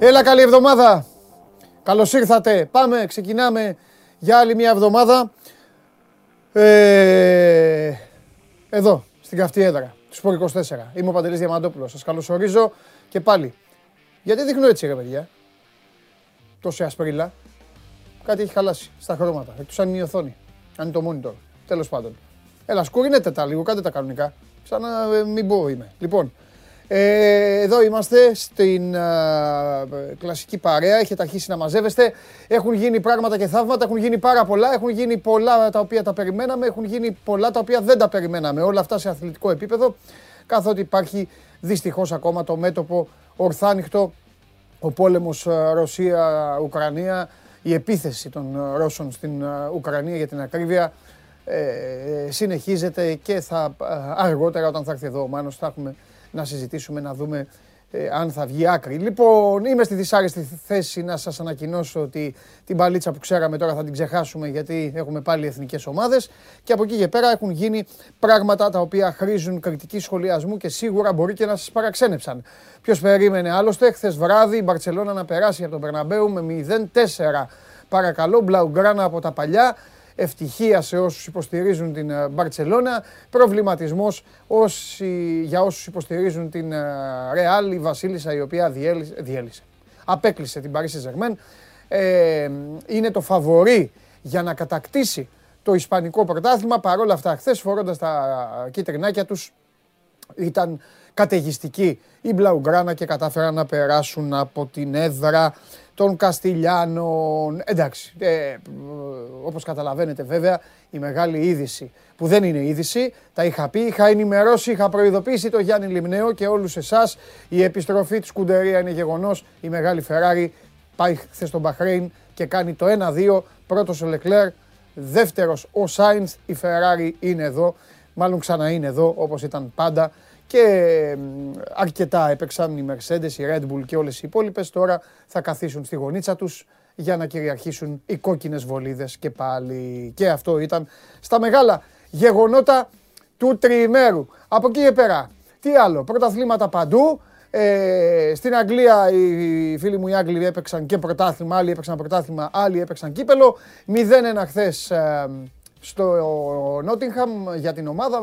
Ξεχάστηκα. Έλα καλή εβδομάδα. Καλώς ήρθατε. Πάμε, ξεκινάμε για άλλη μια εβδομάδα. Ε, εδώ, στην καυτή έδρα του Σπορ 24. Είμαι ο Παντελής Διαμαντόπουλος. Σας καλωσορίζω και πάλι. Γιατί δείχνω έτσι ρε παιδιά. Τόση ασπρίλα. Κάτι έχει χαλάσει στα χρώματα. Εκτός αν είναι η οθόνη. Αν είναι το monitor. Τέλος πάντων. Έλα, σκουρινέτε τα λίγο, κάντε τα κανονικά. Σαν να ε, μην πω είμαι. Λοιπόν, ε, εδώ είμαστε στην κλασική παρέα. Έχετε αρχίσει να μαζεύεστε. Έχουν γίνει πράγματα και θαύματα. Έχουν γίνει πάρα πολλά. Έχουν γίνει πολλά τα οποία τα περιμέναμε. Έχουν γίνει πολλά τα οποία δεν τα περιμέναμε. Όλα αυτά σε αθλητικό επίπεδο. Καθότι υπάρχει δυστυχώς ακόμα το μέτωπο ορθάνυχτο. Ο πόλεμος Ρωσία-Ουκρανία. Η επίθεση των Ρώσων στην Ουκρανία για την ακρίβεια ε, συνεχίζεται και θα αργότερα όταν θα έρθει εδώ ο Μάνος θα έχουμε να συζητήσουμε, να δούμε ε, αν θα βγει άκρη. Λοιπόν, είμαι στη δυσάρεστη θέση να σας ανακοινώσω ότι την παλίτσα που ξέραμε τώρα θα την ξεχάσουμε γιατί έχουμε πάλι εθνικές ομάδες και από εκεί και πέρα έχουν γίνει πράγματα τα οποία χρήζουν κριτική σχολιασμού και σίγουρα μπορεί και να σας παραξένεψαν. Ποιος περίμενε άλλωστε χθες βράδυ η Μπαρτσελώνα να περάσει από τον Περναμπέου με 0-4. Παρακαλώ, Μπλαουγκράνα από τα παλιά ευτυχία σε όσους υποστηρίζουν την ε, Μπαρτσελώνα, προβληματισμός όσοι, για όσους υποστηρίζουν την Ρεάλ, η Βασίλισσα η οποία διέλυσε, διέλυσε. απέκλεισε την Παρίσι Ζεγμέν, ε, είναι το φαβορή για να κατακτήσει το Ισπανικό πρωτάθλημα, παρόλα αυτά χθες φορώντας τα κίτρινάκια τους ήταν καταιγιστική η Μπλαουγκράνα και κατάφεραν να περάσουν από την έδρα των Καστιλιάνων. Εντάξει, ε, όπως καταλαβαίνετε βέβαια η μεγάλη είδηση που δεν είναι είδηση, τα είχα πει, είχα ενημερώσει, είχα προειδοποιήσει το Γιάννη Λιμνέο και όλους εσάς. Η επιστροφή της Σκουντερία είναι γεγονός, η μεγάλη Φεράρι πάει χθες στον Μπαχρέιν και κάνει το 1-2, πρώτος ο Λεκλέρ, δεύτερος ο Σάινς, η Φεράρι είναι εδώ, μάλλον ξανά είναι εδώ όπως ήταν πάντα και αρκετά έπαιξαν οι Mercedes, η Red Bull και όλες οι υπόλοιπες. Τώρα θα καθίσουν στη γωνίτσα τους για να κυριαρχήσουν οι κόκκινες βολίδες και πάλι. Και αυτό ήταν στα μεγάλα γεγονότα του τριημέρου. Από εκεί και πέρα, τι άλλο, πρωταθλήματα παντού. Ε, στην Αγγλία οι φίλοι μου οι Άγγλοι έπαιξαν και πρωτάθλημα, άλλοι έπαιξαν πρωτάθλημα, άλλοι έπαιξαν κύπελο. 0-1 χθες ε, στο Νότιγχαμ για την ομάδα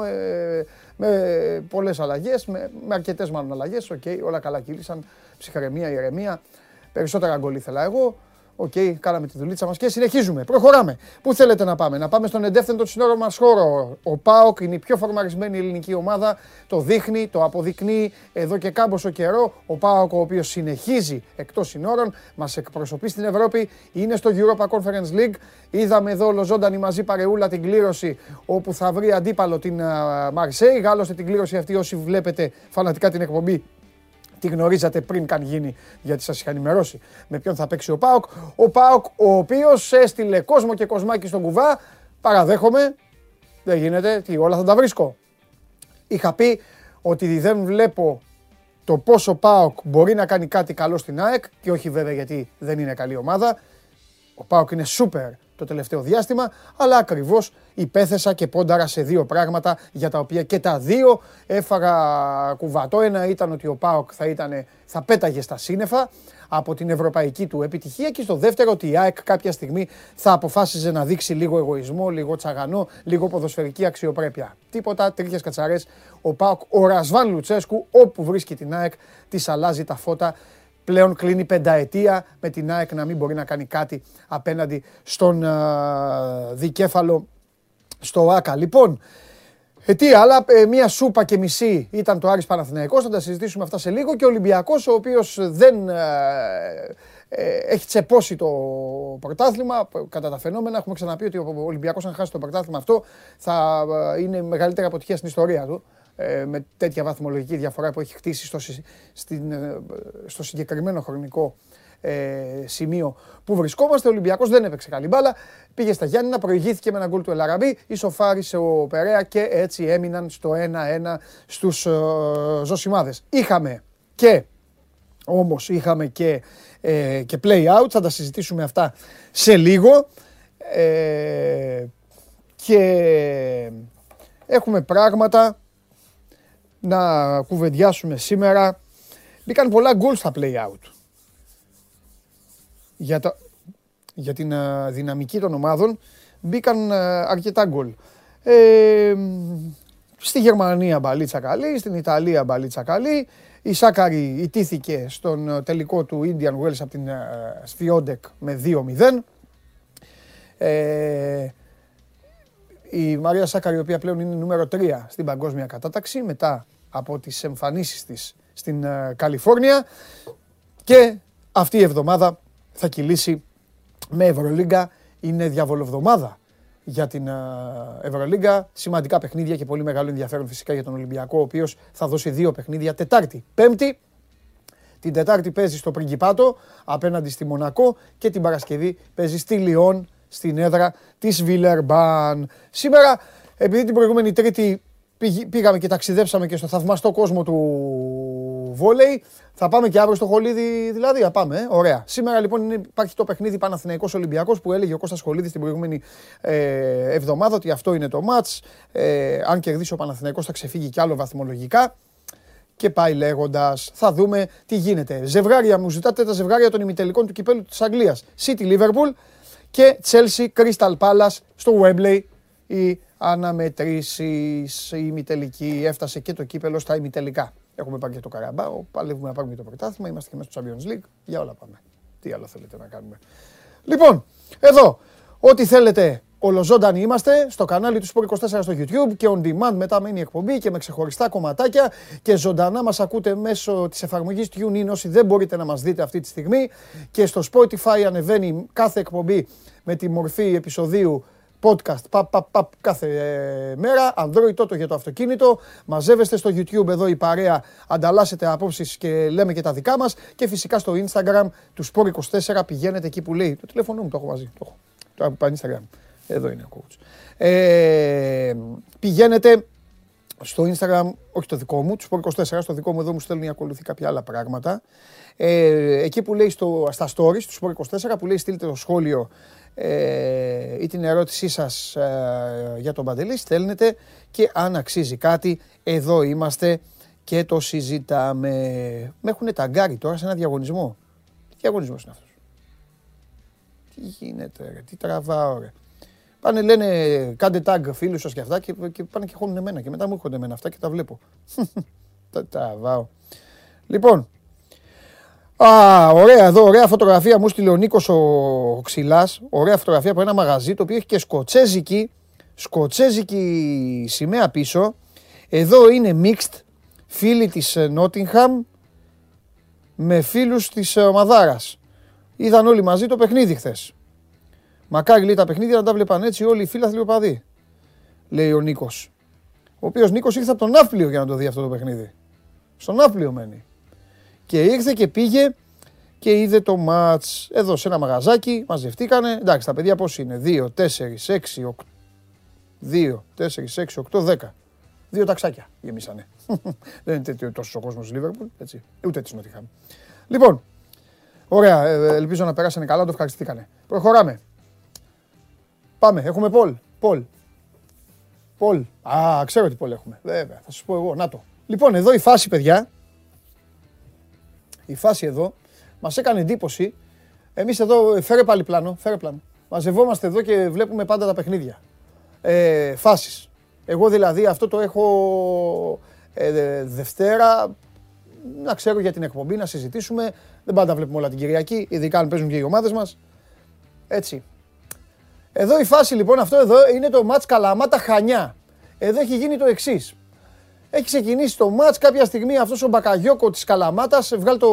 με πολλές αλλαγές, με, με αρκετές μάλλον αλλαγές. OK, okay, όλα καλά κύλησαν. Ψυχραιμία, ηρεμία. Περισσότερα γκολ ήθελα εγώ. OK, okay, κάναμε τη δουλίτσα μας και συνεχίζουμε. Προχωράμε. Πού θέλετε να πάμε, να πάμε στον εντεύθεν των συνόρων μας χώρο. Ο ΠΑΟΚ είναι η πιο φορμαρισμένη ελληνική ομάδα. Το δείχνει, το αποδεικνύει εδώ και κάμποσο καιρό. Ο ΠΑΟΚ, ο οποίος συνεχίζει εκτός συνόρων, μας εκπροσωπεί στην Ευρώπη, είναι στο Europa Conference League. Είδαμε εδώ ολοζώντανη μαζί παρεούλα την κλήρωση όπου θα βρει αντίπαλο την Μαρσέη. Γάλλωστε την κλήρωση αυτή όσοι βλέπετε φανατικά την εκπομπή Τη γνωρίζατε πριν καν γίνει, γιατί σας είχα ενημερώσει με ποιον θα παίξει ο Πάοκ. Ο Πάοκ, ο οποίος έστειλε κόσμο και κοσμάκι στον κουβά. Παραδέχομαι, δεν γίνεται, τι, όλα θα τα βρίσκω. Είχα πει ότι δεν βλέπω το πόσο Πάοκ μπορεί να κάνει κάτι καλό στην ΑΕΚ και όχι βέβαια γιατί δεν είναι καλή ομάδα. Ο Πάοκ είναι σούπερ το τελευταίο διάστημα, αλλά ακριβώς υπέθεσα και πόνταρα σε δύο πράγματα για τα οποία και τα δύο έφαγα κουβά. Το ένα ήταν ότι ο ΠΑΟΚ θα, ήταν, θα πέταγε στα σύννεφα από την ευρωπαϊκή του επιτυχία και στο δεύτερο ότι η ΑΕΚ κάποια στιγμή θα αποφάσιζε να δείξει λίγο εγωισμό, λίγο τσαγανό, λίγο ποδοσφαιρική αξιοπρέπεια. Τίποτα, τρίχες κατσαρές, ο ΠΑΟΚ, ο Ρασβάν Λουτσέσκου, όπου βρίσκει την ΑΕΚ, της αλλάζει τα φώτα πλέον κλείνει πενταετία με την ΑΕΚ να μην μπορεί να κάνει κάτι απέναντι στον δικέφαλο στο ΆΚΑ. Λοιπόν, ε, τι άλλα, ε, μία σούπα και μισή ήταν το Άρης Παναθηναϊκός, θα τα συζητήσουμε αυτά σε λίγο και ο Ολυμπιακός ο οποίος δεν ε, ε, έχει τσεπώσει το πρωτάθλημα κατά τα φαινόμενα. Έχουμε ξαναπεί ότι ο Ολυμπιακός αν χάσει το πρωτάθλημα αυτό θα είναι η μεγαλύτερη αποτυχία στην ιστορία του. Ε, με τέτοια βαθμολογική διαφορά που έχει χτίσει στο, στην, ε, στο συγκεκριμένο χρονικό ε, σημείο που βρισκόμαστε. Ο Ολυμπιακός δεν έπαιξε καλή μπάλα. Πήγε στα Γιάννηνα, προηγήθηκε με ένα γκολ του Ελαραμπή, ισοφάρισε ο Περέα και έτσι έμειναν στο 1-1 στους ε, Ζωσιμάδες. Είχαμε και, όμως είχαμε και, ε, και play out, θα τα συζητήσουμε αυτά σε λίγο. Ε, και έχουμε πράγματα να κουβεντιάσουμε σήμερα Μπήκαν πολλά γκολ στα play-out. Για, το, για την α, δυναμική των ομάδων μπήκαν α, αρκετά γκολ. Ε, στη Γερμανία μπαλίτσα καλή, στην Ιταλία μπαλίτσα καλή. Η Σάκαρη ιτήθηκε στον τελικό του Indian Wells από την Σφιόντεκ με 2-0. Ε, η Μαρία Σάκαρη, η οποία πλέον είναι νούμερο 3 στην παγκόσμια κατάταξη, μετά από τις εμφανίσεις της στην ε, Καλιφόρνια. Και αυτή η εβδομάδα θα κυλήσει με Ευρωλίγκα. Είναι διαβολοβδομάδα για την ε, Ευρωλίγκα. Σημαντικά παιχνίδια και πολύ μεγάλο ενδιαφέρον φυσικά για τον Ολυμπιακό, ο οποίος θα δώσει δύο παιχνίδια Τετάρτη. Πέμπτη, την Τετάρτη παίζει στο Πριγκιπάτο απέναντι στη Μονακό και την Παρασκευή παίζει στη Λιόν στην έδρα της Βιλερμπάν. Σήμερα, επειδή την προηγούμενη Τρίτη πήγαμε και ταξιδέψαμε και στο θαυμαστό κόσμο του βόλεϊ, θα πάμε και αύριο στο Χολίδι δηλαδή, θα πάμε, ε; ωραία. Σήμερα λοιπόν είναι, υπάρχει το παιχνίδι Παναθηναϊκός Ολυμπιακός που έλεγε ο Κώστας Χολίδης την προηγούμενη ε, εβδομάδα ότι αυτό είναι το μάτς. Ε, αν κερδίσει ο Παναθηναϊκός θα ξεφύγει κι άλλο βαθμολογικά. Και πάει λέγοντας, θα δούμε τι γίνεται. Ζευγάρια μου ζητάτε τα ζευγάρια των ημιτελικών του κυπέλου της Αγγλίας. City Liverpool και Chelsea Crystal Palace στο Wembley. Οι αναμετρήσεις, η ημιτελική έφτασε και το κύπελο στα ημιτελικά. Έχουμε πάρει και το Καραμπάο, παλεύουμε να πάρουμε και το πρωτάθλημα, είμαστε και μέσα στο Champions League. Για όλα πάμε. Τι άλλο θέλετε να κάνουμε. Λοιπόν, εδώ, ό,τι θέλετε Ολοζώντανοι είμαστε στο κανάλι του Sport 24 στο YouTube και on demand μετά μένει η εκπομπή και με ξεχωριστά κομματάκια και ζωντανά μας ακούτε μέσω της εφαρμογής TuneIn. Όσοι δεν μπορείτε να μας δείτε αυτή τη στιγμή και στο Spotify ανεβαίνει κάθε εκπομπή με τη μορφή επεισοδίου podcast παπ, παπ, παπ, κάθε ε, μέρα, Android τότε για το αυτοκίνητο, μαζεύεστε στο YouTube εδώ η παρέα, ανταλλάσσετε απόψεις και λέμε και τα δικά μας. Και φυσικά στο Instagram του Sport24 πηγαίνετε εκεί που λέει, το τηλέφωνο μου το έχω μαζί, το έχω, το Instagram. Εδώ είναι ο coach. Ε, πηγαίνετε στο Instagram, όχι το δικό μου, τους 24, στο δικό μου εδώ μου στέλνει ακολουθεί κάποια άλλα πράγματα. Ε, εκεί που λέει στο, στα stories του 24 που λέει στείλτε το σχόλιο ε, ή την ερώτησή σας ε, για τον Παντελή, στέλνετε και αν αξίζει κάτι, εδώ είμαστε και το συζητάμε. Με έχουν ταγκάρει τώρα σε ένα διαγωνισμό. Τι διαγωνισμός είναι αυτός; Τι γίνεται ρε, τι τραβάω ρε. Πάνε λένε κάντε tag φίλους σας και αυτά και, και πάνε και χώνουν εμένα και μετά μου έρχονται εμένα αυτά και τα βλέπω. τα τραβάω. Λοιπόν, Α, ωραία εδώ, ωραία φωτογραφία μου στείλε ο Νίκος ο Ξυλάς. Ωραία φωτογραφία από ένα μαγαζί το οποίο έχει και σκοτσέζικη, σκοτσέζικη σημαία πίσω. Εδώ είναι mixed, φίλοι της Νότιγχαμ με φίλους της Μαδάρας. Είδαν όλοι μαζί το παιχνίδι χθες. Μακάρι λέει τα παιχνίδια να τα βλέπαν έτσι όλοι οι φίλαθλοι οπαδοί. Λέει ο Νίκος. Ο οποίος Νίκος ήρθε από τον Ναύπλιο για να το δει αυτό το παιχνίδι. Στον Ναύπλιο μένει. Και ήρθε και πήγε και είδε το ματ εδώ σε ένα μαγαζάκι. Μαζευτήκανε. Εντάξει, τα παιδιά πώς είναι; 2, 4, 6, 8. 2, 4, 6, 8, 10. Δύο ταξάκια γεμίσανε. Δεν είναι τόσος ο κόσμος Λίβερπουλ, έτσι. Ούτε τη Νότιχαμ. Λοιπόν, ωραία. Ε, ελπίζω να περάσανε καλά, το ευχαριστήκανε. Προχωράμε. Πάμε, έχουμε Πολ. Πολ. Πολ. Α, ξέρω τι Πολ έχουμε. Βέβαια, θα σα πω εγώ. Να το. Λοιπόν, εδώ η φάση, παιδιά. Η φάση εδώ μας έκανε εντύπωση. Εμείς εδώ, φέρε πάλι πλάνο, φέρε πλάνο. Μαζευόμαστε εδώ και βλέπουμε πάντα τα παιχνίδια. Ε, φάσεις. Εγώ δηλαδή αυτό το έχω ε, Δευτέρα, να ξέρω για την εκπομπή, να συζητήσουμε. Δεν πάντα βλέπουμε όλα την Κυριακή, ειδικά αν παίζουν και οι ομάδες μας. Έτσι. Εδώ η φάση λοιπόν, αυτό εδώ είναι το μάτς Καλαμάτα Χανιά. Εδώ έχει γίνει το εξής. Έχει ξεκινήσει το μάτς κάποια στιγμή αυτός ο Μπακαγιώκο της Καλαμάτας, βγάλ το,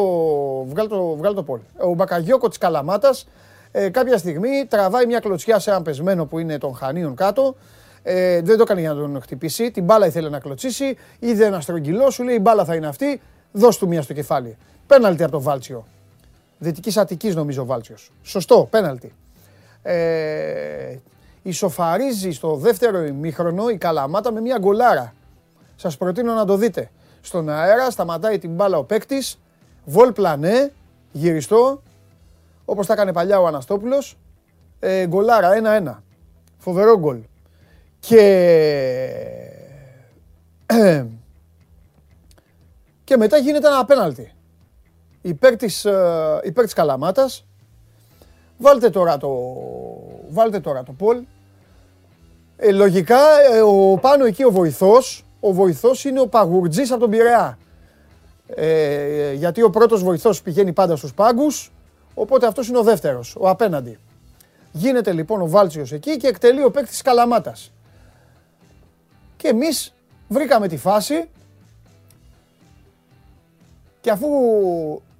βγάλ το, βγάλ το πόλ. Ο Μπακαγιώκο της Καλαμάτας ε, κάποια στιγμή τραβάει μια κλωτσιά σε έναν πεσμένο που είναι των Χανίων κάτω. Ε, δεν το έκανε για να τον χτυπήσει, την μπάλα ήθελε να κλωτσίσει, είδε ένα στρογγυλό, σου λέει η μπάλα θα είναι αυτή, δώσ' του μια στο κεφάλι. Πέναλτι από τον Βάλτσιο. Δυτικής Αττικής νομίζω ο Βάλτσιος. Σωστό, πέναλτι ε, ισοφαρίζει στο δεύτερο ημίχρονο η Καλαμάτα με μια γκολάρα. Σας προτείνω να το δείτε. Στον αέρα σταματάει την μπάλα ο παίκτης, βολ πλανέ, γυριστό, όπως τα έκανε παλιά ο Αναστόπουλος, ε, γκολάρα 1-1. Φοβερό γκολ. Και... και μετά γίνεται ένα απέναλτι. υπέρ της, ε, υπέρ της Καλαμάτας. Βάλτε τώρα το, βάλτε τώρα το Πολ. Ε, λογικά ε, ο, πάνω εκεί ο βοηθός, ο βοηθός είναι ο Παγουρτζής από τον Πειραιά. Ε, γιατί ο πρώτος βοηθός πηγαίνει πάντα στους πάγκους, οπότε αυτός είναι ο δεύτερος, ο απέναντι. Γίνεται λοιπόν ο Βάλτσιος εκεί και εκτελεί ο παίκτης της Καλαμάτας. Και εμείς βρήκαμε τη φάση και αφού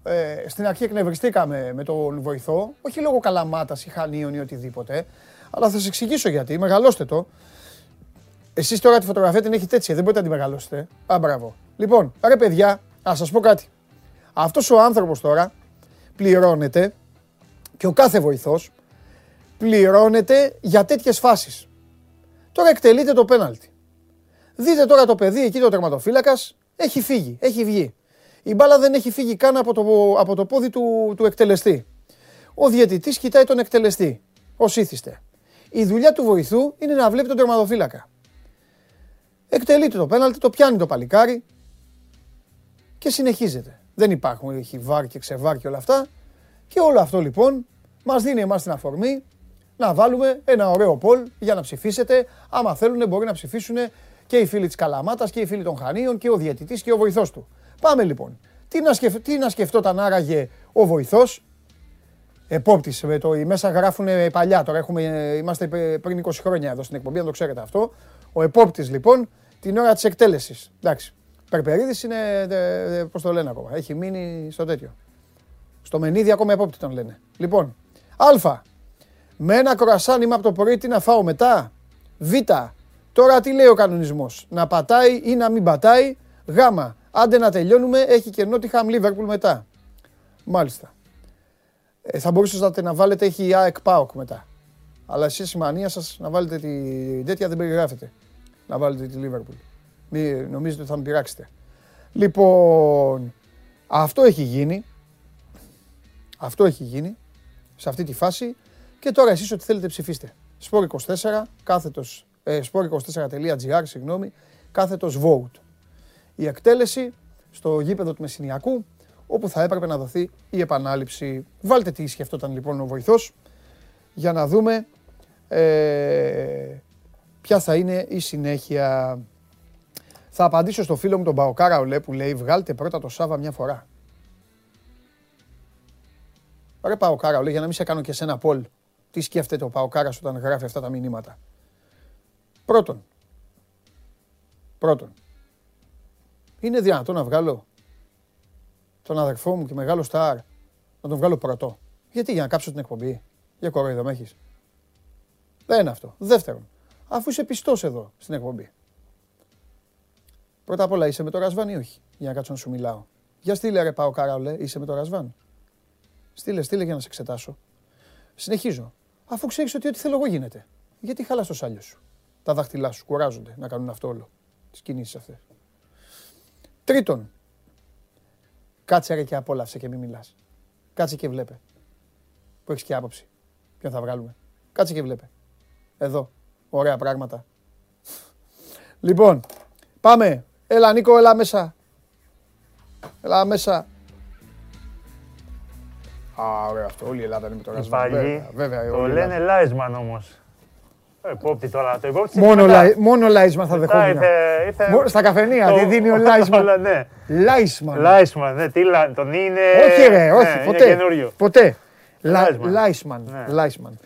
ε, στην αρχή εκνευριστήκαμε με τον βοηθό, όχι λόγω καλαμάτας ή χανίων ή οτιδήποτε, αλλά θα σας εξηγήσω γιατί, μεγαλώστε το. Εσείς τώρα τη φωτογραφία την έχετε έτσι, δεν μπορείτε να τη μεγαλώσετε. Α, μπράβο. Λοιπόν, ρε παιδιά, ας σας πω κάτι. Αυτός ο άνθρωπος τώρα πληρώνεται και ο κάθε βοηθός πληρώνεται για τέτοιες φάσεις. Τώρα εκτελείται το πέναλτι. Δείτε τώρα το παιδί εκεί το τερματοφύλακας, έχει φύγει, έχει βγει. Η μπάλα δεν έχει φύγει καν από το, από το πόδι του, του εκτελεστή. Ο διαιτητής κοιτάει τον εκτελεστή, ως ήθιστε. Η δουλειά του βοηθού είναι να βλέπει τον τερματοφύλακα. Εκτελείται το πέναλτι, το πιάνει το παλικάρι και συνεχίζεται. Δεν υπάρχουν, έχει βάρ και ξεβάρ και όλα αυτά. Και όλο αυτό λοιπόν μας δίνει εμάς την αφορμή να βάλουμε ένα ωραίο πολ για να ψηφίσετε. Άμα θέλουν μπορεί να ψηφίσουν και οι φίλοι της Καλαμάτας και οι φίλοι των Χανίων και ο διαιτητής και ο βοηθός του. Πάμε λοιπόν. Τι να, σκεφ... τι να σκεφτόταν άραγε ο βοηθός, επόπτης, το, οι μέσα γράφουν παλιά, τώρα έχουμε, είμαστε πριν 20 χρόνια εδώ στην εκπομπή, αν το ξέρετε αυτό. Ο επόπτης λοιπόν την ώρα της εκτέλεσης. Εντάξει, Περπερίδης είναι, πώς το λένε ακόμα, έχει μείνει στο τέτοιο. Στο μενίδι ακόμα επόπτη τον λένε. Λοιπόν, Α, με ένα κρουασάν είμαι από το πρωί, τι να φάω μετά; Β, τώρα τι λέει ο κανονισμός, να πατάει ή να μην πατάει; Γ, Άντε να τελειώνουμε, έχει και Νότιχαμ Λίβερπουλ μετά. Μάλιστα. Ε, θα μπορούσατε να βάλετε, έχει η ΑΕΚ ΠΑΟΚ μετά. Αλλά εσείς η μανία σας να βάλετε τη τέτοια δεν περιγράφετε. Να βάλετε τη Λίβερπουλ. Μη νομίζετε ότι θα με πειράξετε. Λοιπόν, αυτό έχει γίνει. Αυτό έχει γίνει σε αυτή τη φάση. Και τώρα εσείς ό,τι θέλετε ψηφίστε. Σπόρ 24, κάθετος, ε, sport24.gr, συγγνώμη, κάθετος vote η εκτέλεση στο γήπεδο του Μεσσηνιακού, όπου θα έπρεπε να δοθεί η επανάληψη. Βάλτε τι σκεφτόταν λοιπόν ο βοηθός, για να δούμε ε, ποια θα είναι η συνέχεια. Θα απαντήσω στο φίλο μου τον Παοκάρα Ολέ που λέει βγάλτε πρώτα το Σάβα μια φορά. Ρε Παοκάρα Ολέ για να μην σε κάνω και σε ένα πόλ. Τι σκέφτεται ο Παοκάρας όταν γράφει αυτά τα μηνύματα. Πρώτον, πρώτον, είναι δυνατό να βγάλω τον αδερφό μου και μεγάλο στάρ, να τον βγάλω πρωτό. Γιατί, για να κάψω την εκπομπή. Για κοροϊδό με έχεις. Δεν είναι αυτό. Δεύτερον, αφού είσαι πιστός εδώ στην εκπομπή. Πρώτα απ' όλα είσαι με το Ρασβάν ή όχι, για να κάτσω να σου μιλάω. Για στείλε ρε πάω καράολε, είσαι με το Ρασβάν. Στείλε, στείλε για να σε εξετάσω. Συνεχίζω. Αφού ξέρεις ότι ό,τι θέλω εγώ γίνεται. Γιατί χαλάς το σάλιο σου; Τα δάχτυλά σου κουράζονται να κάνουν αυτό όλο. Τις κινήσεις αυτές. Τρίτον, κάτσε ρε και απόλαυσε και μην μιλάς. Κάτσε και βλέπε. Που έχεις και άποψη. Ποιον θα βγάλουμε. Κάτσε και βλέπε. Εδώ. Ωραία πράγματα. Λοιπόν, πάμε. Έλα Νίκο, έλα μέσα. Έλα μέσα. Α, ωραία αυτό. Όλη η Ελλάδα είναι με το Ρασβάν. Βέβαια, βέβαια, το λένε Λάισμαν όμως. Υπόπτη τώρα, το υπόπτη μόνο, λα, μόνο Λάισμαν θα δεχόμουν. Ήρθε, ήρθε... Στα καφενεία, τι δίνει ο Λάισμαν. ναι. Λάισμαν. Λάισμαν, ναι, τι, τον είναι... Όχι ρε, όχι, ναι, ποτέ. Ποτέ. Λάισμαν. Λάισμαν.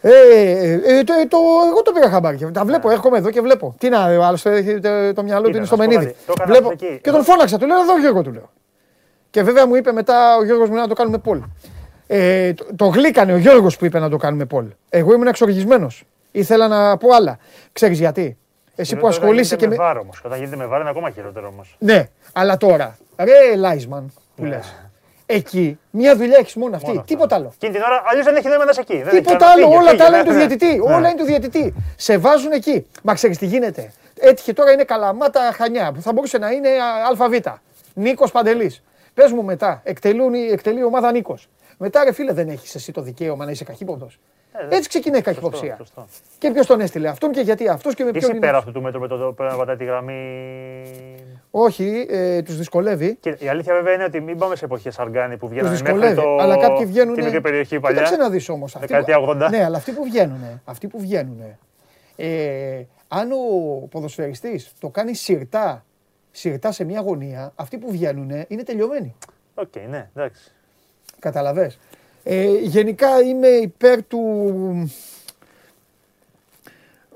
Ε, ε, το, το, εγώ το πήρα χαμπάρι. Τα βλέπω, ναι. έρχομαι εδώ και βλέπω. Τι να, άλλωστε έχει το μυαλό του είναι στο μενίδι. Βλέπω. Και τον φώναξα, του λέω εδώ Γιώργο του λέω. Και βέβαια μου είπε μετά ο Γιώργος μου να το κάνουμε πόλ. Ε, το, το γλύκανε ο Γιώργος που είπε να το κάνουμε πόλ. Εγώ ήμουν εξοργισμένος. Ήθελα να πω άλλα. Ξέρεις γιατί. Εσύ που ασχολείσαι και με. Βάρο όμως. Όταν γίνεται με βάρο είναι ακόμα χειρότερο όμως. Ναι, αλλά τώρα. Ρε Λάισμαν που ναι. λες. Εκεί μια δουλειά έχεις μόνο αυτή. Μόνο Τίποτα άλλο. Και την ώρα αλλιώς δεν έχει νόημα να είσαι εκεί. Τίποτα άλλο. Όλα τα άλλα είναι του διαιτητή. Όλα είναι του διαιτητή. Σε βάζουν εκεί. Μα ξέρεις τι γίνεται. Έτυχε τώρα είναι καλαμάτα χανιά που θα μπορούσε να είναι ΑΒ. Νίκος Παντελής. Πες μου μετά, εκτελεί η ομάδα Νίκος. Μετά ρε φίλε δεν έχεις εσύ το δικαίωμα να είσαι καχύποπτος. Ε, Έτσι ξεκινάει η σωστό, καχυποψία. σωστό. Και ποιος τον έστειλε αυτόν και γιατί αυτός και με ποιον. Είσαι είναι πέρα αυτός. αυτού του μέτρου με το πρέπει να πατάει τη γραμμή. Όχι, ε, τους δυσκολεύει. Και η αλήθεια βέβαια είναι ότι μην πάμε σε εποχές αργάνη που Τους βγαίνανε μέχρι δυσκολεύει. το... Αλλά κάποιοι βγαίνουν. τη μικρή περιοχή παλιά. Κοίταξε να δεις όμως. Δεκαετία 80. Ναι, αλλά αυτοί που βγαίνουν. Αυτοί που βγαίνουν. Ε, αν ο ποδοσφαιριστής το κάνει σιρτά, σιρτά σε μια γωνία, αυτοί που βγαίνουν είναι τελειωμένοι. Οκ, ναι, εντάξει. Κατάλαβες. Ε, γενικά είμαι υπέρ του...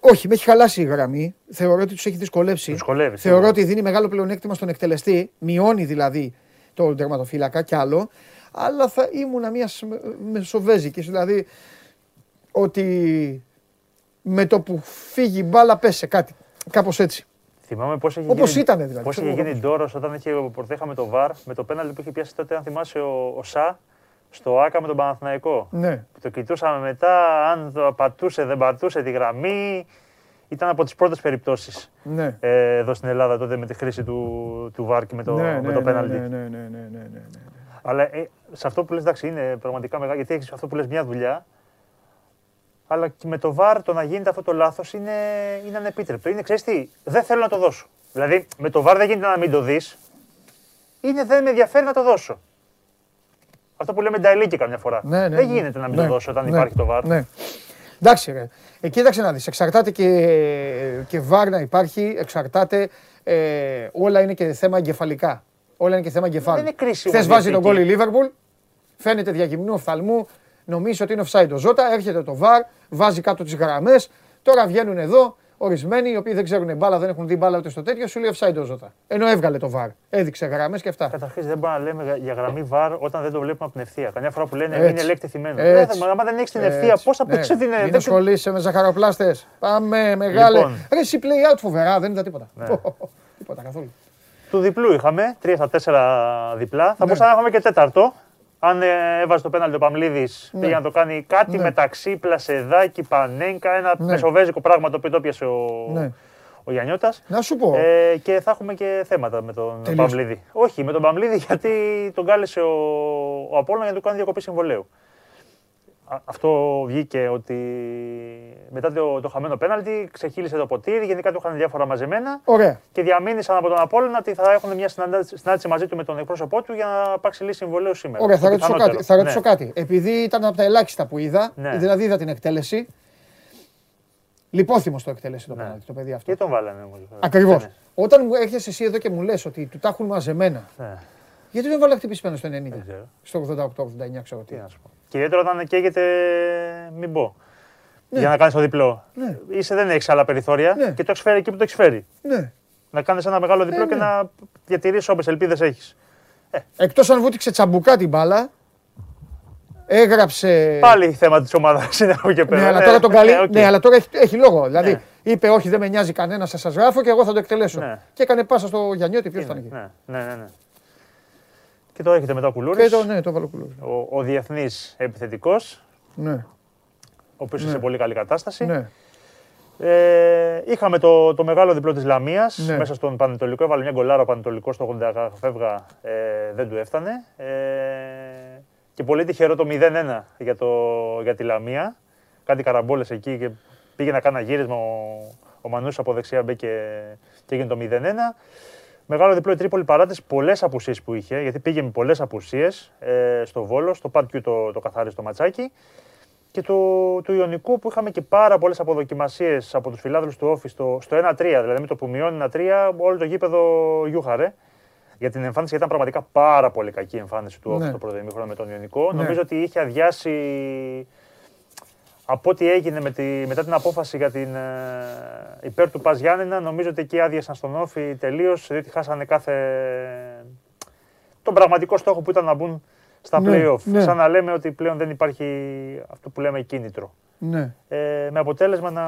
Όχι, με έχει χαλάσει η γραμμή. Θεωρώ ότι τους έχει δυσκολεύσει. Τους δυσκολεύει, Θεωρώ σίγουρα. ότι δίνει μεγάλο πλεονέκτημα στον εκτελεστή. Μειώνει δηλαδή τον τερματοφύλακα κι άλλο. Αλλά θα ήμουν μια μεσοβέζικης. Δηλαδή ότι με το που φύγει η μπάλα πέσε κάτι. Κάπως έτσι. Θυμάμαι πώς είχε Όπως γίνει, ήτανε δηλαδή, Πώς ξέρω είχε εγώ γίνει ντόρος όταν είχε πρωτέχαμε το βαρ με το πέναλτι που είχε πιάσει τότε, αν θυμάσαι, ο, ο Σα στο Άκα με τον Παναθηναϊκό. Ναι. Που το κοιτούσαμε μετά, αν το πατούσε, δεν πατούσε τη γραμμή. Ήταν από τις πρώτες περιπτώσεις Ναι. ε, εδώ στην Ελλάδα τότε με τη χρήση του, του βαρ και με το, ναι, με ναι, το ναι, πέναλτι. ναι, ναι, ναι, ναι, ναι, ναι, ναι. Αλλά ε, σε αυτό που λες, εντάξει, είναι πραγματικά μεγάλο, γιατί έχεις αυτό που λες μια δουλειά, αλλά και με το βαρ το να γίνεται αυτό το λάθος είναι, είναι ανεπίτρεπτο. Είναι, ξέρεις τι, δεν θέλω να το δώσω. Δηλαδή, με το βαρ δεν γίνεται να μην το δεις, είναι δεν με ενδιαφέρει να το δώσω. Αυτό που λέμε νταηλίκη καμιά φορά. Ναι, ναι, δεν ναι. γίνεται να μην Ναι, το δώσω όταν ναι, υπάρχει το βαρ. Ναι. Εντάξει, ρε. Ε, κοίταξε να δεις, εξαρτάται και, και βάρ να υπάρχει, εξαρτάται, ε, όλα είναι και θέμα εγκεφαλικά. Όλα είναι και θέμα εγκεφάλου. Δεν είναι κρίσιμο Χθες βάζει τον διαιτητική. γκολ η Λίβερπουλ, φαίνεται διακυμνού οφθαλμού, νομίζεις ότι είναι offside ο Ζώτα, έρχεται το βάρ, βάζει κάτω τις γραμμές, τώρα βγαίνουν εδώ, ορισμένοι οι οποίοι δεν ξέρουν μπάλα, δεν έχουν δει μπάλα ούτε στο τέτοιο, σου λέει offside ο Ζώτα. Ενώ έβγαλε το βάρ, έδειξε γραμμές και αυτά. Καταρχήν δεν μπορούμε να λέμε για- για γραμμή βαρ όταν δεν το βλέπουμε από την ευθεία. Καμιά φορά που λένε Έτσι. είναι λέκτη θυμένο. Έτσι. Ε, άμα δεν έχεις την ευθεία, Έτσι. πώς θα Ναι. παίξει την Μην δεν- ασχολείσαι με ζαχαροπλάστες. Πάμε, μεγάλε. Λοιπόν. Ρε, εσύ play out φοβερά, δεν είδα τίποτα. Ναι. τίποτα καθόλου. Του διπλού είχαμε, 3 στα 4 διπλά. Θα Ναι. μπορούσαμε να έχουμε και τέταρτο. Αν ε, έβαζε το πέναλτι ο Παμλίδης, Ναι. πήγε να το κάνει κάτι Ναι. μεταξύ Πλασεδάκη, Πανέγκα, ένα Ναι. μεσοβέζικο πράγμα το οποίο το πιάσε ο, Ναι. ο Γιαννιώτας. Να σου πω. Ε, και θα έχουμε και θέματα με τον Τελείωσε. Παμλίδη. Όχι, με τον Παμλίδη γιατί τον κάλεσε ο, ο Απόλλων για να του κάνει διακοπή συμβολέου. Α- Αυτό βγήκε ότι μετά το, το χαμένο πέναλτι ξεχύλισε το ποτήρι, γενικά του είχαν διάφορα μαζεμένα Ωραία. και διαμήνυσαν από τον Απόλλωνα ότι θα έχουν μια συναντά- συνάντηση μαζί του με τον εκπρόσωπό του για να υπάρξει λύση συμβολέου σήμερα. Ωραία, Το θα ρωτήσω πιθανότερο. κάτι. Θα ρωτήσω Ναι. κάτι. Επειδή ήταν από τα ελάχιστα που είδα, Ναι. δηλαδή είδα την εκτέλεση. Λιπόθυμος το εκτέλεσε το Ναι. πέναλτι, το παιδί αυτό. Και τον βάλανε όμως. Ακριβώς. Όταν μου έρχεσαι εσύ εδώ και μου λες ότι του τα έχουν μαζεμένα, Ναι, γιατί δεν βάλα χτυπήσει πάνω στο 90, δεν ξέρω. στο 88-89, ξέρω τι. Τι να σου πω. Και ιδιαίτερα όταν καίγεται, μην πω. Ναι. Για να κάνεις το διπλό. Ναι. Είσαι, δεν έχεις άλλα περιθώρια Ναι. και το έχεις φέρει εκεί που το έχεις φέρει. Ναι. Να κάνεις ένα μεγάλο διπλό ναι. και να διατηρήσει όποτε ελπίδες έχεις. Εκτός αν βούτυξε τσαμπουκά την μπάλα, έγραψε. Πάλι θέμα της ομάδας είναι από και πέρα. Ναι, αλλά τώρα τον καλεί. οκ. Ναι, αλλά τώρα έχει, έχει λόγο. Δηλαδή Ναι. είπε: Όχι, δεν με νοιάζει κανένα, θα σας γράφω και εγώ θα το εκτελέσω. Ναι. Και έκανε πάσα στο Γιαννιώτη, ποιος ήταν Είναι, εκεί. Ναι, ναι, ναι, ναι. Και τώρα έχετε μετά ο Κουλούρη. Και το, ναι, το βάλω κουλό. Ο, ο διεθνής επιθετικός, Ναι, ο οποίος Ναι. είναι σε πολύ καλή κατάσταση. ναι. Ε, είχαμε το, το μεγάλο διπλό της Λαμίας Ναι. μέσα στον Πανετολικό. Έβαλε μια γκολάρα ο Πανετολικός στο 80 φεύγα. Ε, δεν του έφτανε. Ε, και πολύ τυχερό το 0-1 για, το, για τη Λαμία. Κάτι καραμπόλες εκεί και πήγε να κάνει ένα γύρισμα ο, ο Μανούς από δεξιά μπήκε και έγινε το 0-1. Μεγάλο διπλό η Τρίπολη παράτηση, πολλές απουσίες που είχε, γιατί πήγε με πολλές απουσίες ε, στο Βόλο, στο Πάρκιου το, το καθάρισε το ματσάκι. Και του, του Ιωνικού που είχαμε και πάρα πολλές αποδοκιμασίες από τους φιλάδελους του Όφη στο, στο 1-3. Δηλαδή με το που μειώνει 1-3, όλο το γήπεδο γιούχαρε. Για την εμφάνιση, γιατί ήταν πραγματικά πάρα πολύ κακή η εμφάνιση του Όφη Ναι. στο πρώτο ημίχρονο με τον Ιωνικό. Ναι. Νομίζω ότι είχε αδειάσει από ό,τι έγινε με τη, μετά την απόφαση για την ε, υπέρ του Πας Γιάννενα, νομίζω ότι εκεί άδειασαν στον Όφη τελείως, διότι χάσανε κάθε. τον πραγματικό στόχο που ήταν να μπουν στα Ναι, play-off. ναι. Σαν να λέμε ότι πλέον δεν υπάρχει αυτό που λέμε κίνητρο. ναι. Ε, με αποτέλεσμα να,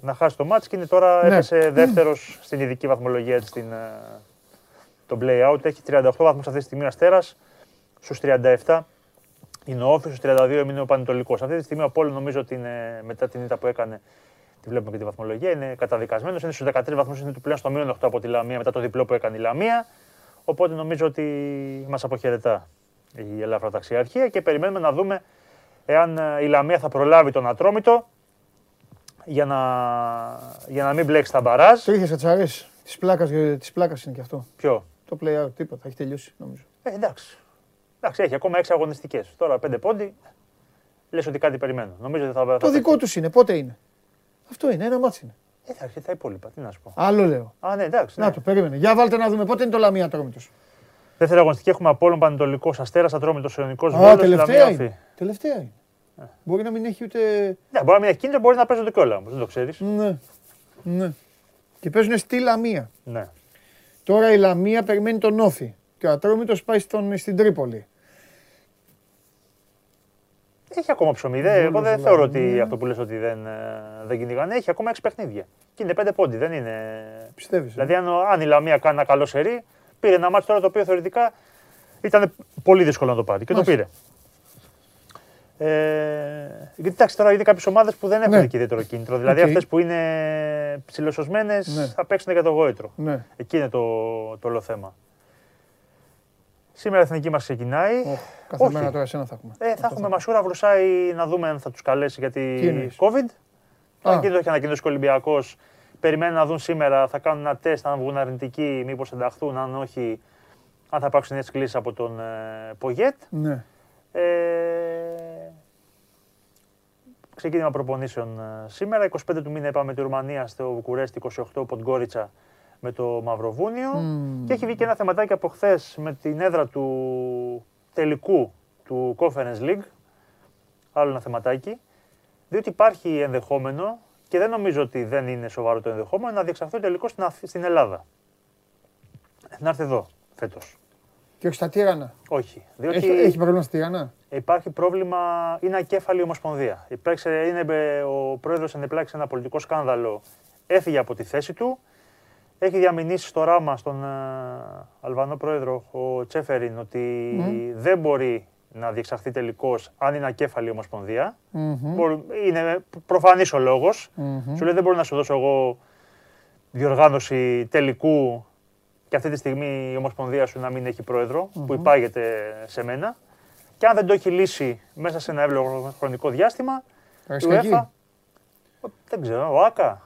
να χάσει το μάτς και είναι τώρα Ναι. έπεσε δεύτερος στην ειδική βαθμολογία της στην, ε, το play-out. Έχει 38 βαθμούς αυτή τη στιγμή ο Αστέρας, στους 37 είναι ο Όφης, στους 32 είναι ο Πανετολικός. Αυτή τη στιγμή ο Απόλλων νομίζω ότι είναι, μετά την ήττα που έκανε, τη βλέπουμε και τη βαθμολογία, είναι καταδικασμένος, είναι στους 13 βαθμούς, είναι του πλέον στο μείον 8 από τη Λαμία μετά το διπλό που έκανε η Λαμία. Οπότε νομίζω ότι μας αποχαιρετά η ελαφρά ταξιαρχία και περιμένουμε να δούμε εάν ε, η Λαμία θα προλάβει τον Ατρόμητο για να, για να μην μπλέξει τα μπαράζ. Τρίχε κατσαρέ. Της πλάκας της πλάκας είναι και αυτό. Ποιο; Το play out, τίποτα. Έχει τελειώσει νομίζω. Ε, εντάξει. Εντάξει, έχει ακόμα έξι αγωνιστικές. Τώρα πέντε πόντι. Λες ότι κάτι περιμένω. Νομίζω ότι θα, θα Το δικό τους είναι. Πότε είναι; Αυτό είναι. Ένα μάτσο είναι. Ε, εντάξει, τα υπόλοιπα. Τι να σου πω. Άλλο λέω. Α, ναι, εντάξει. Ναι. Να το περίμενε. Για βάλτε να δούμε πότε είναι το Λαμία Ατρόμητος; Δεύτερη αγωνιστική έχουμε Απόλλων Πανετολικός Αστέρας Ατρόμητο Ιωνικός Α, Βόλος. τελευταία είναι. Τελευταία είναι. Μπορεί να μην έχει ούτε. Ναι, μπορεί να μην έχει κίνητρο, μπορεί να παίζονται κιόλα όμως. Δεν το ξέρεις. Ναι. ναι. Και παίζουν στη Λαμία. Ναι. Τώρα η Λαμία περιμένει τον ΟΦΗ. Και ο Ατρόμητος πάει στον, στην Τρίπολη. Έχει ακόμα ψωμί. Δε, εγώ δεν θεωρώ ότι αυτό που λες ότι δεν, ε, δεν κυνηγάνε. Έχει ακόμα έξι παιχνίδια. Και είναι πέντε πόντοι, δεν είναι. Πιστεύεις. Δηλαδή, αν, ο- αν η Λαμία κάνει ένα καλό σερί, πήρε ένα ματς τώρα το οποίο θεωρητικά ήταν πολύ δύσκολο να το πάρει. Και το Μάλιστα. πήρε. Ε, γιατί εντάξει, τώρα είναι κάποιες ομάδες που δεν έχουν Ναι. και ιδιαίτερο κίνητρο. Δηλαδή, Οκ. αυτές που είναι ψιλοσωσμένες Ναι. θα παίξουν για το γόητρο. Ναι. Εκεί είναι το, το όλο θέμα. Σήμερα η εθνική μας ξεκινάει. Οχ, κάθε Όχι. μέρα τώρα εσένα θα έχουμε. Ε, θα έχουμε Μασούρα Βρουσάη να δούμε αν θα τους καλέσει γιατί Τι εννοείς; COVID. Α. Αν και το έχει ανακοινώσει ο Ολυμπιακός, περιμένουν να δουν σήμερα, θα κάνουν ένα τεστ, αν βγουν αρνητικοί, μήπως ενταχθούν, αν όχι, αν θα υπάρξουν νέες κλήσεις από τον ε, Πογέτ. Ναι. Ε, ξεκίνημα προπονήσεων ε, σήμερα. 25 του μήνα είπαμε τη Ρουμανία στο Βουκουρέστι, 28 Ποντγκόριτσα με το Μαυροβούνιο. Μμμ. Και έχει βγει και ένα θεματάκι από χθες με την έδρα του τελικού του Conference League. Άλλο ένα θεματάκι. Διότι υπάρχει ενδεχόμενο και δεν νομίζω ότι δεν είναι σοβαρό το ενδεχόμενο να διεξαχθεί ο τελικό στην, Αθ- στην Ελλάδα. Να έρθει εδώ φέτος. Και όχι στα τύρανα. Όχι. Διότι Έχει, έχει πρόβλημα στα τύρανα; υπάρχει πρόβλημα, είναι ακέφαλη ομοσπονδία. Υπήρξε, είναι, ε, ο πρόεδρος ενεπλάξε ένα πολιτικό σκάνδαλο, έφυγε από τη θέση του. Έχει διαμηνήσει στο ράμα στον ε, Αλβανό πρόεδρο, ο Τσέφεριν, ότι δεν μπορεί να διεξαχθεί τελικώς αν είναι ακέφαλη ομοσπονδία. Μμμ. Μπορεί- Είναι προφανής ο λόγος. Μμμ. Σου λέει δεν μπορώ να σου δώσω εγώ διοργάνωση τελικού και αυτή τη στιγμή η ομοσπονδία σου να μην έχει πρόεδρο, που υπάγεται σε μένα. Και αν δεν το έχει λύσει μέσα σε ένα εύλογο χρονικό διάστημα, η Καραϊσκάκη. UEFA, δεν ξέρω, ο ΑΚΑ.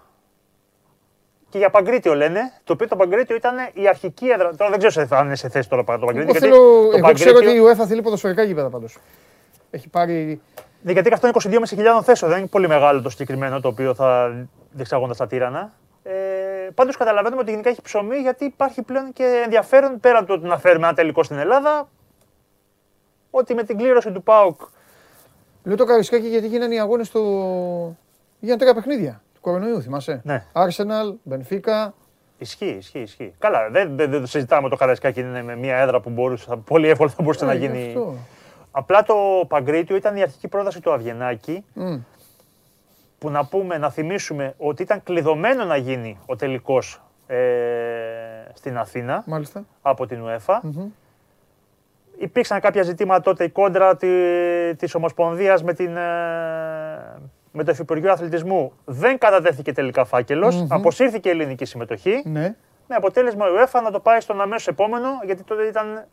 Και για Παγκρίτιο λένε, το οποίο το Παγκρίτιο ήταν η αρχική έδρα. Τώρα δεν ξέρω αν είναι σε θέση τώρα το Παγκρίτιο. Εγώ, γιατί θέλω, το εγώ ξέρω ότι η Παγκρίτιο- UEFA θέλει ποδοσφαιρικά γήπεδα πάντως. Έχει πάρει... Ναι, γιατί και αυτό είναι 22.500 θέσεων. Δεν είναι πολύ μεγάλο το συγκεκριμένο το οποίο θα διεξάγονται στα τύρανα. Ε, Πάντως καταλαβαίνουμε ότι γενικά έχει ψωμί γιατί υπάρχει πλέον και ενδιαφέρον πέρα από το ότι να φέρουμε ένα τελικό στην Ελλάδα. Ότι με την κλήρωση του ΠΑΟΚ. Λέω το Καραϊσκάκη γιατί γίνανε οι αγώνες του... Γίνανε τρία παιχνίδια του κορονοϊού, θυμάσαι; Ναι. Arsenal, Benfica. Ισχύει, ισχύει, ισχύει. Καλά, δεν, δεν, δεν το συζητάμε το Καραϊσκάκι είναι με μια έδρα που μπορούσε, θα- πολύ εύκολα θα μπορούσε να Ε, γίνει. αυτό. Απλά το Παγκρίτιο ήταν η αρχική πρόταση του Αβγενάκη Μμ. που να πούμε, να θυμίσουμε ότι ήταν κλειδωμένο να γίνει ο τελικός ε, στην Αθήνα Μάλιστα. από την UEFA. Μμμ. Υπήρξαν κάποια ζητήματα τότε η κόντρα τη, της Ομοσπονδίας με, την, ε, με το Υφυπουργείο Αθλητισμού. Δεν κατατέθηκε τελικά φάκελος, Μμμ. αποσύρθηκε η ελληνική συμμετοχή. Ναι. Με αποτέλεσμα η UEFA να το πάει στον αμέσως επόμενο, γιατί τότε ήταν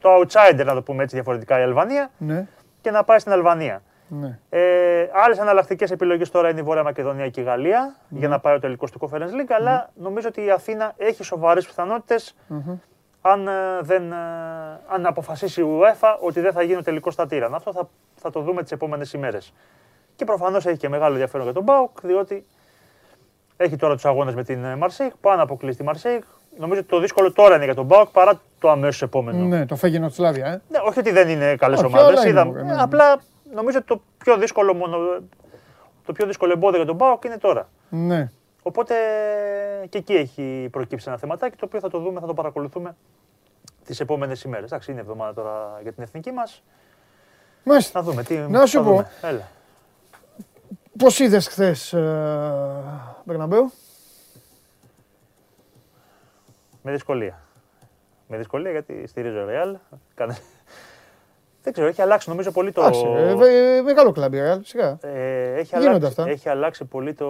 το outsider, να το πούμε έτσι διαφορετικά, η Αλβανία, Ναι. και να πάει στην Αλβανία. Ναι. Ε, Άλλες εναλλακτικές επιλογές τώρα είναι η Βόρεια Μακεδονία και η Γαλλία για να πάει ο τελικός του Conference League, αλλά νομίζω ότι η Αθήνα έχει σοβαρές πιθανότητες Μμμ. αν, ε, δεν, ε, αν αποφασίσει η UEFA ότι δεν θα γίνει ο τελικός στα Τίρανα. Αυτό θα, θα το δούμε τις επόμενες ημέρες. Και προφανώς έχει και μεγάλο ενδιαφέρον για τον ΠΑΟΚ, διότι έχει τώρα τους αγώνες με την Μαρσέιγ. Αν αποκλείσει τη Μαρσέιγ. Νομίζω ότι το δύσκολο τώρα είναι για τον ΠΑΟΚ παρά το αμέσως επόμενο. Ναι, το Φέγενορντ ή Σλάβια, ε. Ναι, όχι ότι δεν είναι καλές Όχι, ομάδες. όλα είναι, μωρέ, ναι, ναι. Απλά νομίζω ότι το πιο δύσκολο, μονο, το πιο δύσκολο εμπόδιο για τον ΠΑΟΚ είναι τώρα. Ναι. Οπότε και εκεί έχει προκύψει ένα θεματάκι το οποίο θα το δούμε, θα το παρακολουθούμε τις επόμενες ημέρες. Εντάξει, είναι εβδομάδα τώρα για την εθνική μας. Μάλιστα. Να δούμε τι. Να σου θα πω. δούμε. Έλα. Πώς είδες χθες, ε, Μπερναμπέου; Με δυσκολία. Με δυσκολία γιατί στηρίζω Ρεάλ. Κάνε... Δεν ξέρω, έχει αλλάξει νομίζω πολύ το. Εντάξει, ε, βε- μεγάλο κλαμπ η Real, σιγά. Ε, έχει, Γίνονται αλλάξει, αυτά. έχει αλλάξει πολύ το,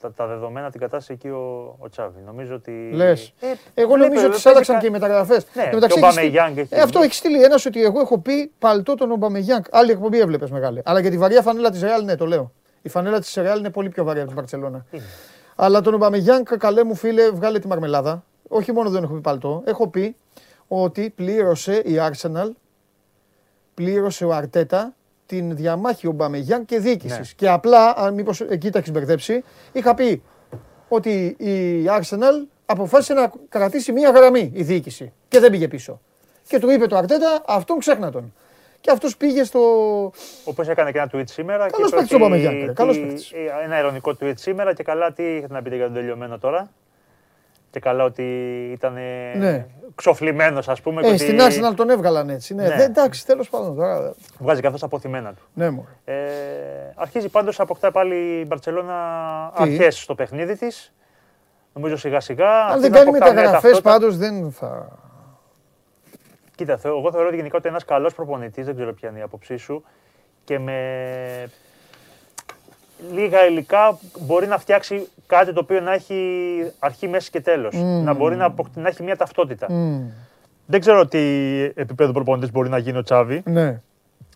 τα, τα δεδομένα, την κατάσταση εκεί ο, ο Τσάβη. Νομίζω ότι. Λες. Ε, Εγώ βλέπει, νομίζω ότι παίζει σε άλλαξαν κα- και οι μεταγραφές. Ναι, και ο Μπαμεγιάνγκ έχει Ε, αυτό βγει. έχει στείλει ένα ότι εγώ έχω πει παλτό τον Ομπαμεγιάνγκ. Άλλη εκπομπή έβλεπες μεγάλη. Αλλά για τη βαριά φανέλα της Real, ναι, το λέω. Η φανέλα της Real είναι πολύ πιο βαριά από την Παρσελώνα. Είναι. Αλλά τον Ομπαμεγιάνγκ, καλέ μου φίλε, βγάλε τη μαρμελάδα. Όχι μόνο δεν έχω πει παλτό, έχω πει ότι πλήρωσε η Arsenal, πλήρωσε ο Αρτέτα την διαμάχη Ομπαμεγιάνγκ και διοίκησης. Ναι. Και απλά, αν μήπως εκεί τα έχει μπερδέψει, είχα πει ότι η Arsenal αποφάσισε να κρατήσει μία γραμμή η διοίκηση και δεν πήγε πίσω. Και του είπε το Αρτέτα, αυτόν ξέχνα τον. Και αυτός πήγε στο. Όπως έκανε και ένα tweet σήμερα. Καλός είπε παίκτης ο ότι- Αμπαμεγιάνγκ, ρε, καλός τι- παίκτης. ε, Ένα ειρωνικό tweet σήμερα και καλά τι είχατε να πείτε για τον τελειωμένο τώρα; Και καλά ότι ήταν Ναι. ξοφλημένος, ας πούμε. και Ε, ότι στην Arsenal τον έβγαλαν έτσι. Ναι, Ναι. Δεν, εντάξει, τέλος πάντων. Τώρα, Βγάζει καθώς αποθυμένα του. ναι, μου. Ε, αρχίζει πάντως, αποκτά πάλι η Μπαρτσελώνα Τι; αρχές στο παιχνίδι της. Νομίζω σιγά σιγά. Αν αρχίζει δεν να κάνει αποκτά μια μεταγραφές, ταυτότητα. πάντως δεν θα. Κοίτα, θεω- εγώ θεωρώ ότι γενικά ότι ένας καλός προπονητής, δεν ξέρω ποια είναι η άποψή σου, και με λίγα υλικά μπορεί να φτιάξει κάτι το οποίο να έχει αρχή, μέση και τέλος. Να μπορεί να, αποκ- να έχει μια ταυτότητα. Μμμ. Δεν ξέρω τι επίπεδο προπονητής μπορεί να γίνει ο Τσάβη, Ναι.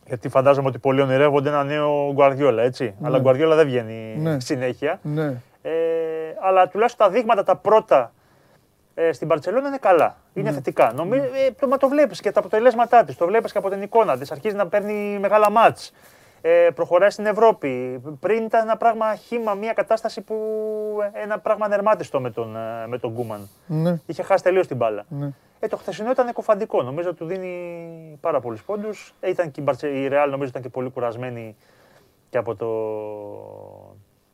γιατί φαντάζομαι ότι πολλοί ονειρεύονται ένα νέο Γκουαρδιόλα, έτσι. Αλλά ο Γκουαρδιόλα δεν βγαίνει Ναι. συνέχεια. Ναι. Ε, αλλά τουλάχιστον τα δείγματα τα πρώτα ε, στην Παρσελόνα είναι καλά. Είναι θετικά. Νομίζω, ε, το, μα το βλέπεις και τα αποτελέσματά της. Το βλέπεις και από την εικόνα της. Αρχίζει να παίρνει μεγάλα μάτς. Ε, προχωράει στην Ευρώπη. Πριν ήταν ένα πράγμα χήμα, μια κατάσταση που. ε, ένα πράγμα ανερμάτιστο με τον, ε, με τον Γκούμαν. Ναι. Είχε χάσει τελείως την μπάλα. Ναι. Ε, το χθεσινό ήταν κοφαντικό. Νομίζω ότι του δίνει πάρα πολλούς πόντους. Ε, ήταν και η, Μπαρτσε- η Real νομίζω ήταν και πολύ κουρασμένη και από το,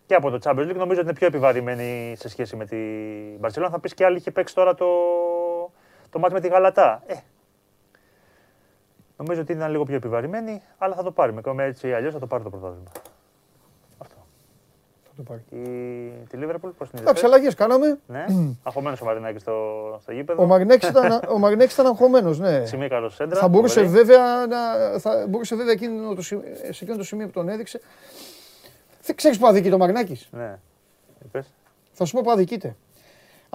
και από το Champions League. Νομίζω ότι είναι πιο επιβαρημένη σε σχέση με την Barcelona. Θα πεις και άλλη είχε παίξει τώρα το, το μάτι με τη Γαλατά. Ε, νομίζω ότι ήταν λίγο πιο επιβαρημένη, αλλά θα το πάρει. Με έτσι αλλιώς θα το πάρει το πρωτάθλημα. Αυτό. Θα το πάρει. Η, τη Liverpool πώς την Εντάξει, είδατε. αλλαγές κάναμε. Ναι, αγχωμένος ο Μαρινάκης στο, στο γήπεδο. Ο Μαρινέξ ήταν, ο Μαρινέξ ήταν αγχωμένος, ναι. Σημείο σέντρα. Θα μπορούσε μπορεί. βέβαια, να, θα μπορούσε βέβαια εκείνο το, σημείο- σε εκείνο το σημείο που τον έδειξε. Δεν ξέρεις που αδικεί το Μαρινάκης; Ναι. Είπες. Θα σου πω που αδικείται.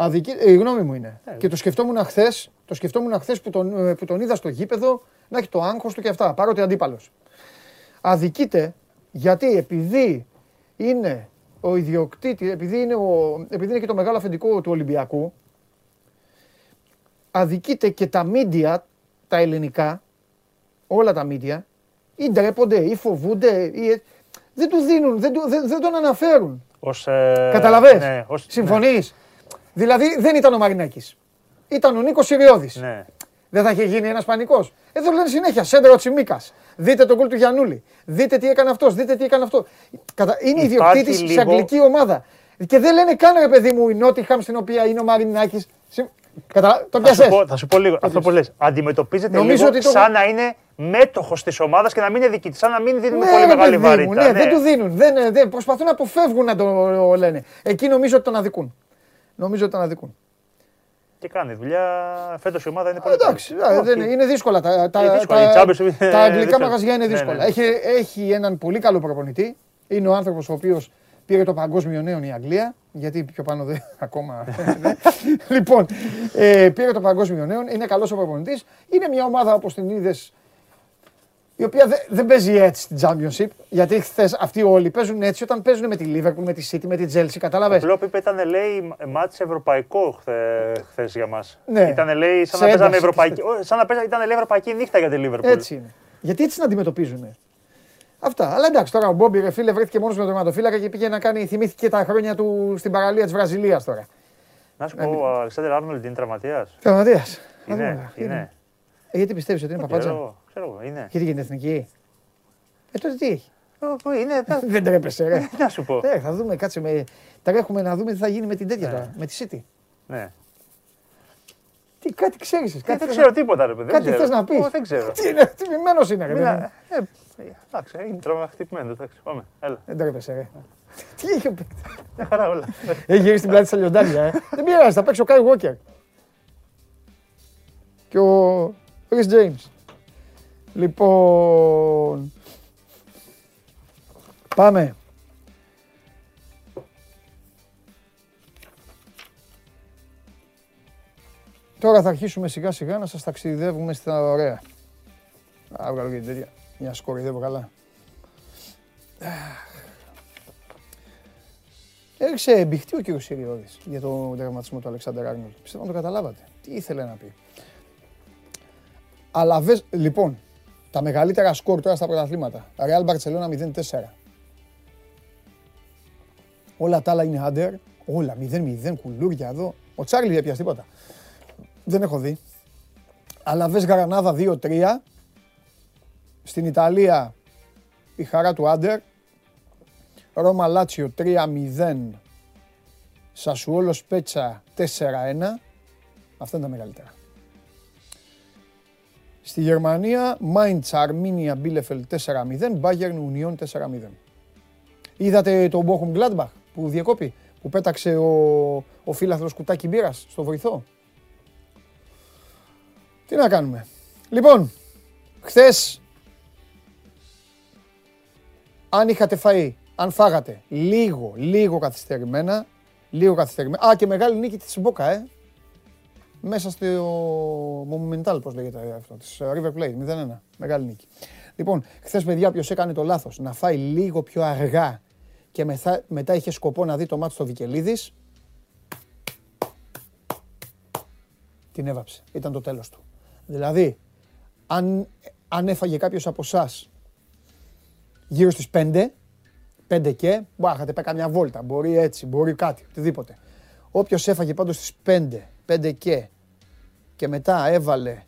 Αδικεί, ε, η γνώμη μου είναι. Ε, και το σκεφτόμουν χθες το σκεφτόμουν χθες που, τον, ε, που τον είδα στο γήπεδο να έχει το άγχος του και αυτά, παρότι αντίπαλος. Αδικείται γιατί επειδή είναι ο ιδιοκτήτη, επειδή είναι, ο, επειδή είναι και το μεγάλο αφεντικό του Ολυμπιακού, αδικείται και τα μίντια, τα ελληνικά, όλα τα μίντια, ή ντρέπονται ή φοβούνται ή... ε, Δεν του δίνουν, δεν, του, δεν, δεν τον αναφέρουν. Ως, ε, Καταλαβες; Ναι, ως, Συμφωνείς; Δηλαδή δεν ήταν ο Μαρινάκης. Ήταν ο Νίκος Σιριώδης. Ναι. Δεν θα είχε γίνει ένας πανικός. Εδώ λένε συνέχεια, σέντρα ο Τσιμίκας. Δείτε τον γκολ του Γιαννούλη. Δείτε τι έκανε αυτός, δείτε τι έκανε αυτό. Κατα... Είναι Υπάρχει ιδιοκτήτης σε λίγο- αγγλική ομάδα. Και δεν λένε καν ρε παιδί μου η Νότιχαμ στην οποία είναι ο Μαρινάκης. Συμ- Κατα... Το Θα πιασες. σου, πω, θα σου πω λίγο. Αυτό που λες. Αντιμετωπίζεται Νομίζω λίγο ότι το- σαν να είναι μέτοχος της ομάδας και να μην είναι δική της. Σαν να μην δίνουμε Ναι, πολύ ρε μεγάλη παιδί μου, βαρύτητα. ναι, δεν του δίνουν. Δεν, δεν, προσπαθούν να αποφεύγουν να το λένε. Εκεί νομίζω ότι τον αδικούν. Νομίζω ότι τον αδικούν. Και κάνει δουλειά. Φέτος η ομάδα είναι πολύ Εντάξει, καλή. ε, δεν, Όχι. είναι δύσκολα. Τα, τα, Είναι δύσκολα, τα, η Champions είναι τα αγγλικά δύσκολα. μαγαζιά είναι Ναι, δύσκολα. ναι. Έχει, έχει έναν πολύ καλό προπονητή. Είναι ο άνθρωπος ο οποίος πήρε το παγκόσμιο νέο η Αγγλία. Γιατί πιο πάνω δεν ακόμα. ναι. λοιπόν, ε, πήρε το παγκόσμιο νέο. Είναι καλός ο προπονητής. Είναι μια ομάδα όπως την είδες. Η οποία δεν, δεν παίζει έτσι στην Championship. Γιατί χθες αυτοί όλοι παίζουν έτσι όταν παίζουν με τη Liverpool, με τη City, με τη Chelsea. Ο Κατάλαβε. Κλόπ είπε ήταν λέει μάτς ευρωπαϊκό χθε, χθες για μας. Ναι. Ήταν λέει σαν Σε να παίζαμε ένταση. ευρωπαϊκή, Ω, σαν να παίζα, ήταν λέει ευρωπαϊκή νύχτα για τη Λίβερπουλ. Έτσι είναι. Γιατί έτσι την αντιμετωπίζουν. Αυτά. Αλλά εντάξει, τώρα ο Μπόμπι ρε φίλε βρέθηκε μόνος με τον τερματοφύλακα και πήγε να κάνει. Θυμήθηκε τα χρόνια του στην παραλία της Βραζιλίας τώρα. Να σου πω, ο Αλεξάνδρ Άρνολντ είναι τραυματίας. Τραυματίας. Είναι, είναι. γιατί πιστεύεις ότι είναι παπάτσα. Ξέρω, ξέρω εγώ, είναι. Γιατί γίνεται εθνική. Ε, τότε τι έχει; Ε, πού Είναι, ε, Δεν τρέπεσαι, ρε. τι να σου πω. Ε, θα δούμε, κάτσε με. Τρέχουμε να δούμε τι θα γίνει με την τέτοια Ναι. τώρα. Με τη City. Ναι. Τι, κάτι ξέρεις. Ε, Κάτι Δεν θες ξέρω τίποτα, ρε παιδί. Κάτι δεν ξέρω. θες να πεις. Ω, Δεν ξέρω. Τι είναι, τιμημένος είναι, ρε. Μην- παιδί μου. ε, ε, Εντάξει, είναι τραυματισμένο. Εντάξει, πάμε. Έλα. Δεν τρέπεσαι, ρε. Τι έχει ο παίκτης; Μια χαρά όλα. Έχει γυρίσει την πλάτη στα λιοντάρια, ε. Δεν πειράζει, θα παίξει ο Κάι Walker. Και ο Ρις James. Λοιπόν, πάμε. Τώρα θα αρχίσουμε σιγά σιγά να σας ταξιδεύουμε στα ωραία. Α, βγάλω και την τέτοια. Μια σκορυδεύω καλά. Έριξε μπηχτή ο κύριος Συριώδης για το τερματισμό του Αλεξάνδρου Άρνολτ. Πιστεύω να το καταλάβατε. Τι ήθελε να πει. Αλλά βες, λοιπόν, τα μεγαλύτερα σκορ τώρα στα πρωταθλήματα. Real Barcelona 0-4. Όλα τα άλλα είναι under. Όλα 0-0 κουλούρια εδώ. Ο Τσάρλι δεν πιάσει τίποτα. Δεν έχω δει. Αλλά βες Γρανάδα 2-3. Στην Ιταλία η χαρά του Άντερ. Ρώμα Λάτσιο 3-0. Σασουόλος Πέτσα 4-1. Αυτά είναι τα μεγαλύτερα. Στη Γερμανία, Mainz, Αρμίνια, Μπίλεφελ 4-0, Bayern, Union 4-0. Είδατε τον Bochum Gladbach που διεκόπη, που πέταξε ο, ο φίλαθλος κουτάκι μπύρας στο βοηθό. Τι να κάνουμε. Λοιπόν, χθες, αν είχατε φαεί, αν φάγατε λίγο, λίγο καθυστερημένα, λίγο καθυστερημένα, α και μεγάλη νίκη της Μπόκα, ε, μέσα στο Monumental, πώς λέγεται αυτό, της River Plate, 0-1, μεγάλη νίκη. Λοιπόν, χθες παιδιά, ποιος έκανε το λάθος, να φάει λίγο πιο αργά και μετά, μετά είχε σκοπό να δει το μάτι στο Βικελίδης, την έβαψε. Ήταν το τέλος του. Δηλαδή, αν, αν έφαγε κάποιος από εσάς γύρω στις 5, 5 και, μπορεί να είχατε καμιά βόλτα, μπορεί έτσι, μπορεί κάτι, οτιδήποτε. Όποιος έφαγε πάντως στις 5, 5 και και μετά έβαλε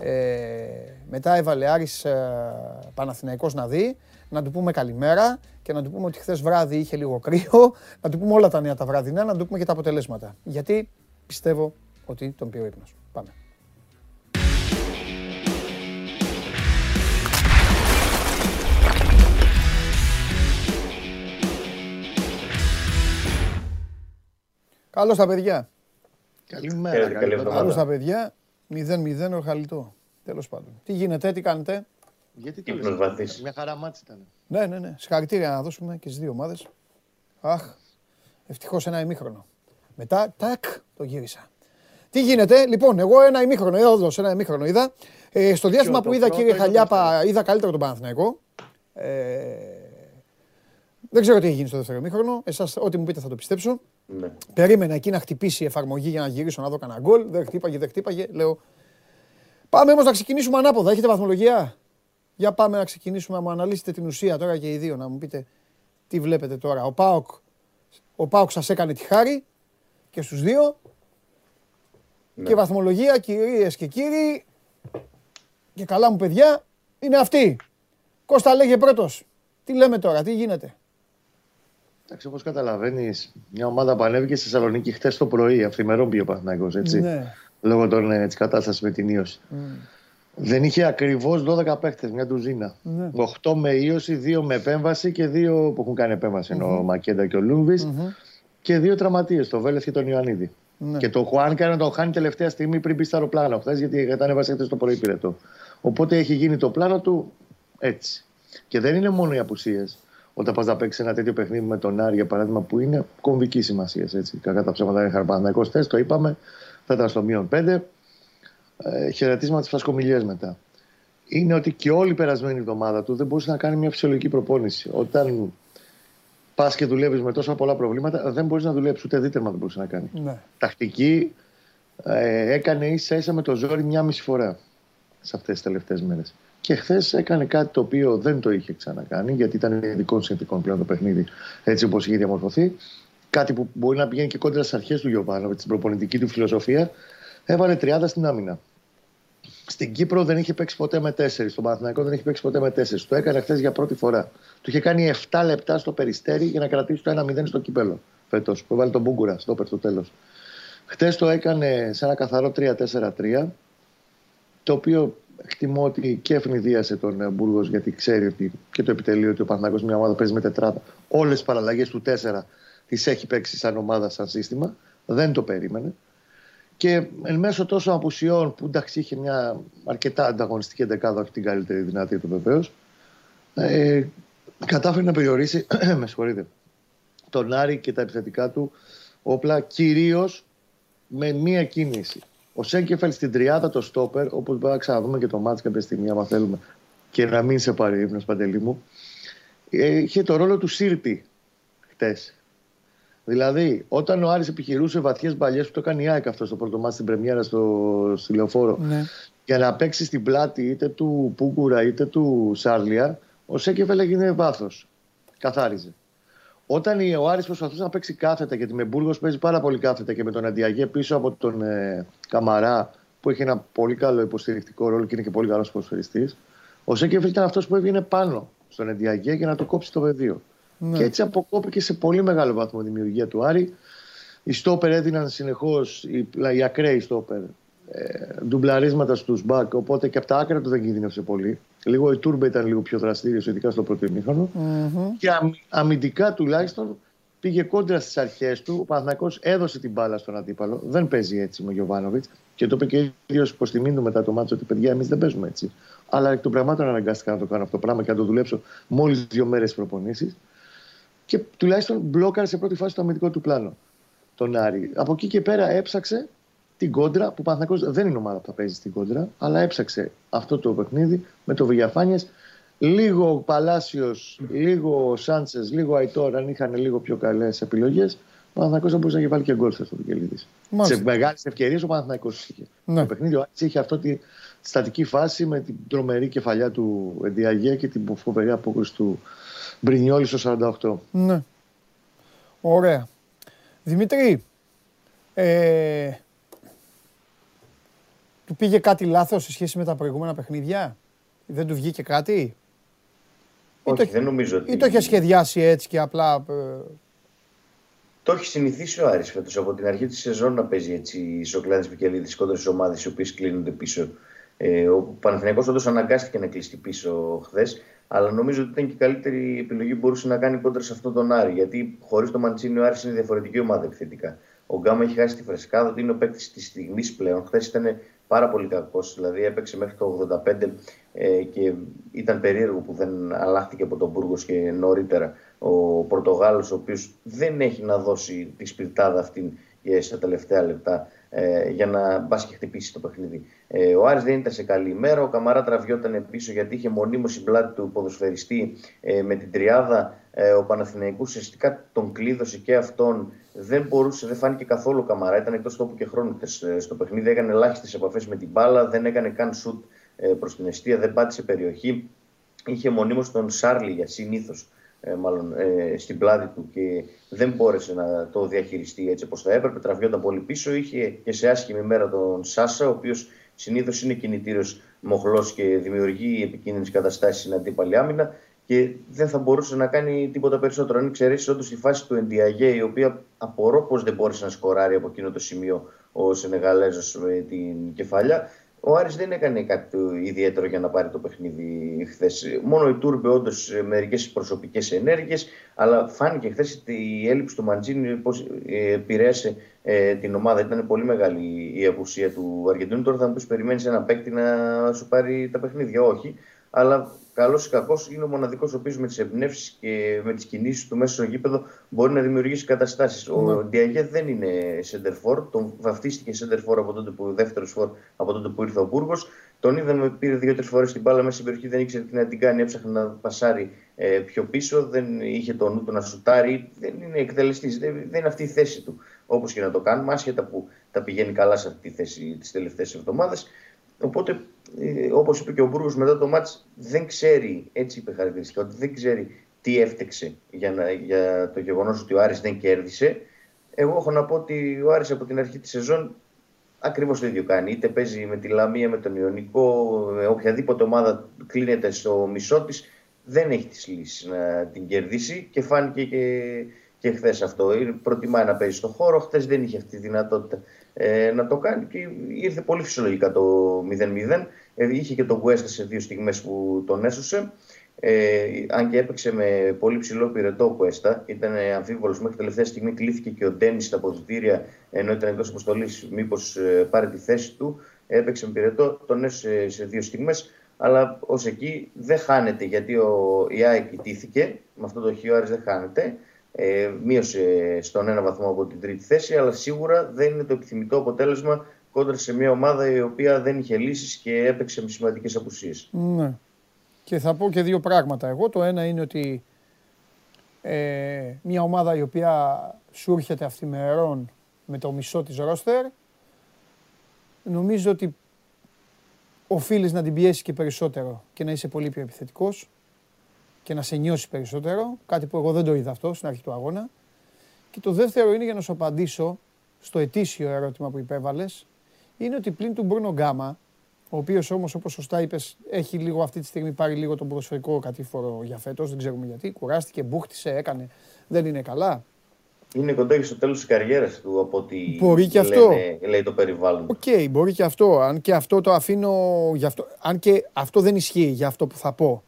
ε, μετά έβαλε Άρης ε, Παναθηναϊκός να δει, να του πούμε καλημέρα και να του πούμε ότι χθες βράδυ είχε λίγο κρύο, να του πούμε όλα τα νέα τα βραδινά, να του πούμε και τα αποτελέσματα. Γιατί πιστεύω ότι τον πήρε ο ύπνος. Πάμε. Καλώς τα παιδιά. Καλημέρα. καλή εβδομάδα. Καλώς τα παιδιά. 0-0 ο Χαλιτό. Τέλος πάντων. Τι γίνεται, τι κάνετε; Γιατί το Ύπνος λες, βαθύς. Μια χαρά μάτς ήταν. Ναι, ναι, ναι. Συγχαρητήρια να δώσουμε και στις δύο ομάδες. Αχ, ευτυχώς ένα ημίχρονο. Μετά, τάκ, το γύρισα. Τι γίνεται, λοιπόν, εγώ ένα ημίχρονο, είδα όντως ένα ημίχρονο είδα. Ε, στο διάστημα το που είδα, πρώτο κύριε ή το Χαλιάπα, είδα καλύτερο τον Παναθηναϊκό. Ε, δεν ξέρω τι έχει γίνει στο δεύτερο ημίχρονο. Εσάς, ό,τι μου πείτε θα το πιστέψω. Ναι. Περίμενα εκεί να χτυπήσει η εφαρμογή για να γυρίσω να δω κανένα γκολ. Δεν χτύπαγε, δεν χτύπαγε. Λέω. Πάμε όμως να ξεκινήσουμε ανάποδα. Έχετε βαθμολογία; Για πάμε να ξεκινήσουμε να μου αναλύσετε την ουσία τώρα και οι δύο. Να μου πείτε τι βλέπετε τώρα. Ο Πάοκ, ο Πάοκ σας έκανε τη χάρη και στους δύο. Ναι. Και η βαθμολογία, κυρίες και κύριοι, και καλά μου παιδιά, είναι αυτή. Κώστα λέγε πρώτος. Τι λέμε τώρα, τι γίνεται; Εντάξει, όπως καταλαβαίνεις, μια ομάδα που ανέβηκε στη Θεσσαλονίκη χτες το πρωί, αυθημερών πήγε ο Παναθηναϊκός, έτσι. Ναι. Λόγω των, ε, της κατάστασης με την ίωση. Δεν είχε ακριβώς 12 παίχτες, μια ντουζίνα. Ναι. 8 με ίωση, 2 με επέμβαση και 2 που έχουν κάνει επέμβαση. Είναι ο Μακέντα και ο λουμβι Και δύο τραυματίες, το Βέλεθ και τον Ιωαννίδη. Ναι. Και το Χουάνκα να το χάνει τελευταία στιγμή πριν μπει στο αεροπλάνο χθες, γιατί ήταν έβασε χθες το πρωί πυρετό. Οπότε έχει γίνει το πλάνο του έτσι. Και δεν είναι μόνο οι απουσίες. Όταν πας να παίξεις ένα τέτοιο παιχνίδι με τον Άρη, για παράδειγμα, που είναι κομβικής σημασίας. Κακά τα ψέματα είναι χαρπανδαϊκό θες, το είπαμε. Θα ήταν στο μείον 5. Ε, χαιρετίσματα τη φασκομιλιέ μετά. Είναι ότι και όλη η περασμένη εβδομάδα του δεν μπορούσε να κάνει μια φυσιολογική προπόνηση. Όταν πας και δουλεύεις με τόσα πολλά προβλήματα, δεν μπορείς να δουλέψεις ούτε δίτερμα δεν μπορούσε να κάνει. Ναι. Τακτική ε, έκανε ίσα ίσα με το ζόρι μια μισή φορά σε αυτές τις τελευταίες μέρες. Και χθες έκανε κάτι το οποίο δεν το είχε ξανακάνει, γιατί ήταν ειδικών συνθηκών πλέον το παιχνίδι, έτσι όπως είχε διαμορφωθεί. Κάτι που μπορεί να πηγαίνει και κόντρα στις αρχές του Γιωβάνο, την προπονητική του φιλοσοφία. Έβαλε τριάδα στην άμυνα. Στην Κύπρο δεν είχε παίξει ποτέ με τέσσερις. Στον Παναθηναϊκό δεν είχε παίξει ποτέ με τέσσερις. Το έκανε χθες για πρώτη φορά. Του είχε κάνει 7 λεπτά στο περιστέρι για να κρατήσει το 1-0 στο κύπελο φέτος. Που έβαλε τον Μπούγκουρα στο στο τέλος. Χθες το έκανε σε ένα καθαρό 3-4-3. Το οποίο εκτιμώ ότι και ευνηδίασε τον ε, Μπούργος γιατί ξέρει ότι και το επιτελείο ότι ο Παναθηναϊκός μια ομάδα παίζει με τετράδα. Όλες τις παραλλαγές του 4 τις έχει παίξει σαν ομάδα, σαν σύστημα. Δεν το περίμενε. Και εν μέσω τόσων απουσιών που εντάξει είχε μια αρκετά ανταγωνιστική δεκάδα, όχι την καλύτερη δυνατή του βεβαίως, ε, κατάφερε να περιορίσει με συγχωρείτε, τον Άρη και τα επιθετικά του όπλα κυρίως με μία κίνηση. Ο Σέγκεφελ στην τριάδα το στόπερ, όπως μπορούμε να ξαναδούμε και το μάτι κάποια στιγμή, άμα θέλουμε, και να μην σε πάρει ύπνος παντελή μου, ε, είχε το ρόλο του Σύρτη χτες. Δηλαδή, όταν ο Άρης επιχειρούσε βαθιές μπαλιές που το έκανε η ΑΕΚ αυτό στο πρώτο μάτι στην Πρεμιέρα στο, στη Λεωφόρο, ναι. για να παίξει στην πλάτη είτε του Πούκουρα είτε του Σάρλια, ο Σέκεφελ έγινε βάθος. Καθάριζε. Όταν ο Άρης προσπαθούσε να παίξει κάθετα, γιατί με Μπούργος παίζει πάρα πολύ κάθετα και με τον Αντιαγέ πίσω από τον ε, Καμαρά, που έχει ένα πολύ καλό υποστηρικτικό ρόλο και είναι και πολύ καλός προσφερειστή, ο Σέκεφελ ήταν αυτός που έβγαινε πάνω στον Αντιαγέ για να το κόψει το πεδίο. Ναι. Και έτσι αποκόπηκε σε πολύ μεγάλο βαθμό η δημιουργία του Άρη. Οι στόπερ έδιναν συνεχώς, οι, οι ακραίοι στόπερ, ε, ντουμπλαρίσματα στους μπακ. Οπότε και από τα άκρα του δεν κινδύνευσε πολύ. Λίγο η Τούρμπε ήταν λίγο πιο δραστήριος, ειδικά στο πρώτο ημίχρονο. Mm-hmm. Και αμυντικά τουλάχιστον πήγε κόντρα στις αρχές του. Ο Παναθυνακό έδωσε την μπάλα στον αντίπαλο. Δεν παίζει έτσι με ο Γιωβάνοβιτς. Και το είπε και ο ίδιος προ τιμήν του μετά το μάτσο ότι παιδιά, εμείς δεν παίζουμε έτσι. Αλλά εκ των πραγμάτων αναγκάστηκα να το κάνω αυτό το πράγμα και να το δουλέψω μόλις δύο μέρες προπονήσεις και τουλάχιστον μπλόκαρε σε πρώτη φάση το αμυντικό του πλάνο τον Άρη. Από εκεί και πέρα έψαξε την κόντρα, που ο δεν είναι ομάδα που θα παίζει στην κόντρα, αλλά έψαξε αυτό το παιχνίδι με το Βηγιαφάνιε. Λίγο ο Παλάσιος, λίγο ο Σάντσες, λίγο ο Αϊτόρ, αν είχαν λίγο πιο καλές επιλογές, ο Παναθανικό θα μπορούσε να βάλει και γκολ στο Βικελίδη. Σε μεγάλες ευκαιρίες ο Παναθανικό είχε. Ναι. Το παιχνίδι ο Άρης είχε αυτό τη στατική φάση με την τρομερή κεφαλιά του Εντιαγέ και την φοβερή απόκριση του Μπρινιόλη στο 48. Ναι. Ωραία. Δημήτρη, ε, του πήγε κάτι λάθος σε σχέση με τα προηγούμενα παιχνίδια; Δεν του βγήκε κάτι; Όχι, το, δεν νομίζω ότι... Ή το είχε σχεδιάσει έτσι και απλά... Ε, το έχει συνηθίσει ο Άρης φέτος από την αρχή της σεζόν να παίζει έτσι οι Σοκλάδες Μικελίδης κόντρα στις ομάδες οι οποίες κλείνονται πίσω. Ε, ο Παναθηναϊκός όντως αναγκάστηκε να κλείσει πίσω χθες αλλά νομίζω ότι ήταν και η καλύτερη επιλογή που μπορούσε να κάνει κόντρα σε αυτόν τον Άρη. Γιατί χωρίς τον Μαντσίνη ο Άρης είναι διαφορετική ομάδα επιθετικά. Ο Γκάμα έχει χάσει τη φρεσκάδα ότι είναι ο παίκτης της στιγμής πλέον. Χθες ήταν πάρα πολύ κακός. Δηλαδή έπαιξε μέχρι το 85 ε, και ήταν περίεργο που δεν αλλάχθηκε από τον Μπούργος και νωρίτερα ο Πορτογάλος, ο οποίος δεν έχει να δώσει τη σπιρτάδα αυτή στα τελευταία λεπτά ε, για να μπας και χτυπήσεις το παιχνίδι. Ε, ο Άρης δεν ήταν σε καλή ημέρα. Ο Καμαρά τραβιόταν πίσω γιατί είχε μονίμως η πλάτη του ποδοσφαιριστή ε, με την τριάδα. Ε, ο Παναθηναϊκός ουσιαστικά τον κλείδωσε και αυτόν. Δεν μπορούσε, δεν φάνηκε καθόλου ο Καμαρά. Ήταν εκτός τόπου και χρόνου ε, στο παιχνίδι. Έκανε ελάχιστες επαφές με την μπάλα. Δεν έκανε καν σουτ ε, προς την αιστεία. Δεν πάτησε περιοχή. Είχε μονίμως τον Σάρλι για συνήθως ε, μάλλον ε, στην πλάτη του και δεν μπόρεσε να το διαχειριστεί έτσι όπως θα έπρεπε. Τραβιόταν πολύ πίσω. Είχε και σε άσχημη μέρα τον Σάσα, ο οποίος συνήθως είναι κινητήριος μοχλός και δημιουργεί επικίνδυνες καταστάσεις στην αντίπαλη άμυνα και δεν θα μπορούσε να κάνει τίποτα περισσότερο. Αν εξαιρέσει όντως τη φάση του Εντιαγέ, η οποία απορώ πω δεν μπόρεσε να σκοράρει από εκείνο το σημείο ο Σενεγαλέζος με την κεφαλιά. Ο Άρης δεν έκανε κάτι ιδιαίτερο για να πάρει το παιχνίδι χθες. Μόνο η Τούρμπε όντως μερικές προσωπικές ενέργειες, αλλά φάνηκε χθες η έλλειψη του Μαντζίνη πώς ε, επηρέασε ε, την ομάδα. Ήταν πολύ μεγάλη η απουσία του Αργεντινού. Τώρα θα μου πεις: Περιμένεις ένα παίκτη να σου πάρει τα παιχνίδια. Όχι. Αλλά καλός ή κακός είναι ο μοναδικός ο οποίος με τις εμπνεύσεις και με τις κινήσεις του μέσα στο γήπεδο μπορεί να δημιουργήσει καταστάσεις. Ο ναι. Ντιαγέ δεν είναι σεντερφόρ, τον βαφτίστηκε σεντερφόρ από τότε που, δεύτερος φορ από τότε που ήρθε ο Μπούργος. Τον είδαμε, πήρε δύο-τρεις φορές την μπάλα μέσα στην περιοχή, δεν ήξερε τι να την κάνει, έψαχνε να πασάρει ε, πιο πίσω, δεν είχε τον νου του να σουτάρει. Δεν είναι εκτελεστής, δεν, δεν είναι αυτή η θέση του. Όπως και να το κάνουμε, άσχετα που τα πηγαίνει καλά σε αυτή τη θέση τις τελευταίες εβδομάδες. Οπότε, ε, όπως είπε και ο Μπούργος μετά το μάτς, δεν ξέρει, έτσι είπε χαρακτηριστικά, ότι δεν ξέρει τι έφτεξε για, να, για το γεγονός ότι ο Άρης δεν κέρδισε. Εγώ έχω να πω ότι ο Άρης από την αρχή της σεζόν ακριβώς το ίδιο κάνει. Είτε παίζει με τη Λαμία, με τον Ιωνικό, με οποιαδήποτε ομάδα κλείνεται στο μισό της, δεν έχει τις λύσεις να την κερδίσει και φάνηκε και, και χθες αυτό. Προτιμάει να παίζει στο χώρο. Χθες δεν είχε αυτή τη δυνατότητα ε, να το κάνει και ήρθε πολύ φυσιολογικά το 0-0. Ε, είχε και τον Κουέστα σε δύο στιγμές που τον έσωσε Ε, αν και έπαιξε με πολύ ψηλό πυρετό ο Κουέστα, ήταν αμφίβολος μέχρι τελευταία στιγμή. Κλείθηκε και ο Ντένις στα αποδητήρια, ενώ ήταν εκτό αποστολής. Μήπως ε, πάρει τη θέση του. Έπαιξε με πυρετό, τον έσαι σε δύο στιγμές. Αλλά ως εκεί δεν χάνεται γιατί ο Ιάικ ιτήθηκε. Με αυτό το χείο δεν χάνεται. Ε, μείωσε στον ένα βαθμό από την τρίτη θέση, αλλά σίγουρα δεν είναι το επιθυμητό αποτέλεσμα κόντρα σε μια ομάδα η οποία δεν είχε λύσεις και έπαιξε με σημαντικές απουσίες. Ναι. Και θα πω και δύο πράγματα. Εγώ το ένα είναι ότι ε, μια ομάδα η οποία σου έρχεται αυθημερών με το μισό της ρόστερ νομίζω ότι οφείλεις να την πιέσεις και περισσότερο και να είσαι πολύ πιο επιθετικός και να σε νιώσει περισσότερο, κάτι που εγώ δεν το είδα αυτό στην αρχή του αγώνα. Και το δεύτερο είναι για να σου απαντήσω στο ετήσιο ερώτημα που υπέβαλες, είναι ότι πλην του Μπρούνο Γκάμα, ο οποίος όμως, όπως σωστά είπες, έχει λίγο αυτή τη στιγμή πάρει λίγο τον ποδοσφαιρικό κατήφορο για φέτος. Δεν ξέρουμε γιατί. Κουράστηκε, μπούχτισε, έκανε. Δεν είναι καλά. Είναι κοντά και στο τέλος της καριέρας του από ό,τι μπορεί και αυτό. λέει το περιβάλλον. OK, okay, μπορεί και αυτό. Αν και αυτό το αφήνω. αυτό, αν και αυτό δεν ισχύει για αυτό που θα πω.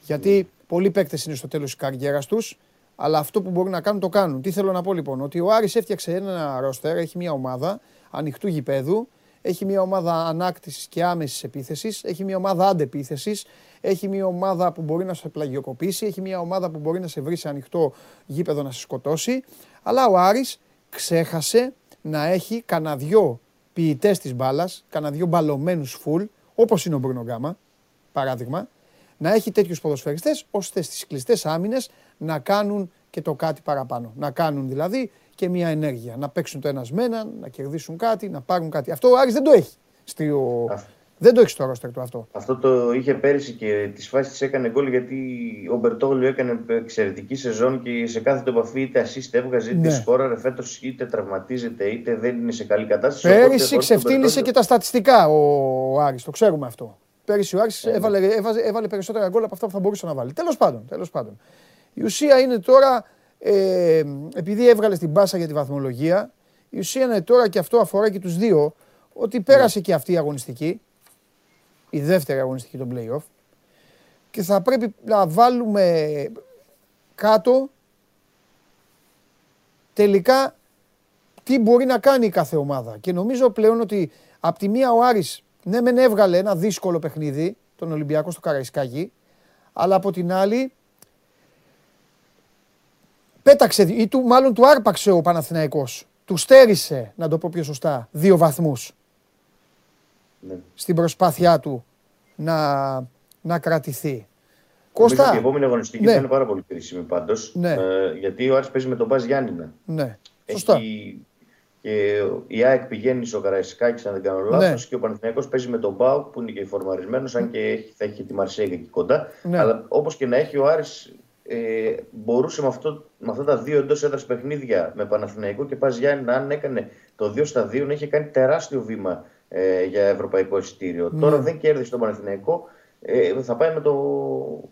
Γιατί mm. Πολλοί παίκτες είναι στο τέλος της καριέρας τους, αλλά αυτό που μπορούν να κάνουν το κάνουν. Τι θέλω να πω λοιπόν, ότι ο Άρης έφτιαξε ένα ρόστερ, έχει μια ομάδα ανοιχτού γηπέδου έχει μια ομάδα ανάκτησης και άμεσης επίθεσης, έχει μια ομάδα αντεπίθεσης, έχει μια ομάδα που μπορεί να σε πλαγιοκοπήσει, έχει μια ομάδα που μπορεί να σε βρει σε ανοιχτό γήπεδο να σε σκοτώσει. Αλλά ο Άρης ξέχασε να έχει κανένα δυο ποιητές της μπάλας, κανένα δυο μπαλωμένους φουλ, όπως είναι ο Μπρουνο Γκάμα, παράδειγμα, να έχει τέτοιους ποδοσφαιριστές ώστε στις κλειστές άμυνες να κάνουν και το κάτι παραπάνω. Να κάνουν δηλαδή και μια ενέργεια. Να παίξουν το ένα με έναν, να κερδίσουν κάτι, να πάρουν κάτι. Αυτό ο Άρης δεν το έχει. Στο... Δεν το έχει στο ρόστερ του αυτό. Αυτό το είχε πέρυσι και τις φάσεις της έκανε γκολ γιατί ο Μπερτόγλιο έκανε εξαιρετική σεζόν και σε κάθε το επαφή είτε assist έβγαζε είτε ναι. σκόραρε. Φέτος είτε τραυματίζεται είτε δεν είναι σε καλή κατάσταση. Πέρυσι ξεφτύλισε και τα στατιστικά ο Άρης, το ξέρουμε αυτό. Πέρυσι ο Άρης ε, ναι. έβαλε, έβαλε, έβαλε περισσότερα γκολ από αυτά που θα μπορούσε να βάλει. Τέλος πάντων, τέλος πάντων. Η ουσία είναι τώρα ε, επειδή έβγαλε την μπάσα για τη βαθμολογία, η ουσία είναι τώρα και αυτό αφορά και τους δύο, ότι πέρασε και αυτή η αγωνιστική, η δεύτερη αγωνιστική των play-off, και θα πρέπει να βάλουμε κάτω τελικά τι μπορεί να κάνει η κάθε ομάδα. Και νομίζω πλέον ότι από τη μία ο Άρης ναι μεν έβγαλε ένα δύσκολο παιχνίδι, τον Ολυμπιακό στο Καραϊσκάκι, αλλά από την άλλη πέταξε ή του, μάλλον του άρπαξε ο Παναθηναϊκός. Του στέρισε, να το πω πιο σωστά, δύο βαθμούς ναι. στην προσπάθειά του να, να κρατηθεί. Κώστα; Η επόμενη αγωνιστική ναι. θα είναι πάρα πολύ κρίσιμη πάντως. Ναι. Ε, γιατί ο Άρης παίζει με τον Μπάζ Γιάννηνα. Ναι. Σωστά. Έχει, και η ΑΕΚ πηγαίνει στο Καραϊσκάκη, αν δεν κάνω λάθος, ναι. και ο Παναθηναϊκός παίζει με τον Μπάου που είναι και φορμαρισμένος, αν και θα έχει τη Μαρσέγγα εκεί κοντά. Ναι. Αλλά όπως και να έχει, ο Άρης ε, μπορούσε με, αυτό, με αυτά τα δύο εντός έδρας παιχνίδια με Παναθηναϊκό και Πας Γιάννη, αν έκανε το 2 στα 2, να είχε κάνει τεράστιο βήμα ε, για ευρωπαϊκό εισιτήριο. Ναι. Τώρα δεν κέρδισε τον Παναθηναϊκό. Ε, θα πάει με το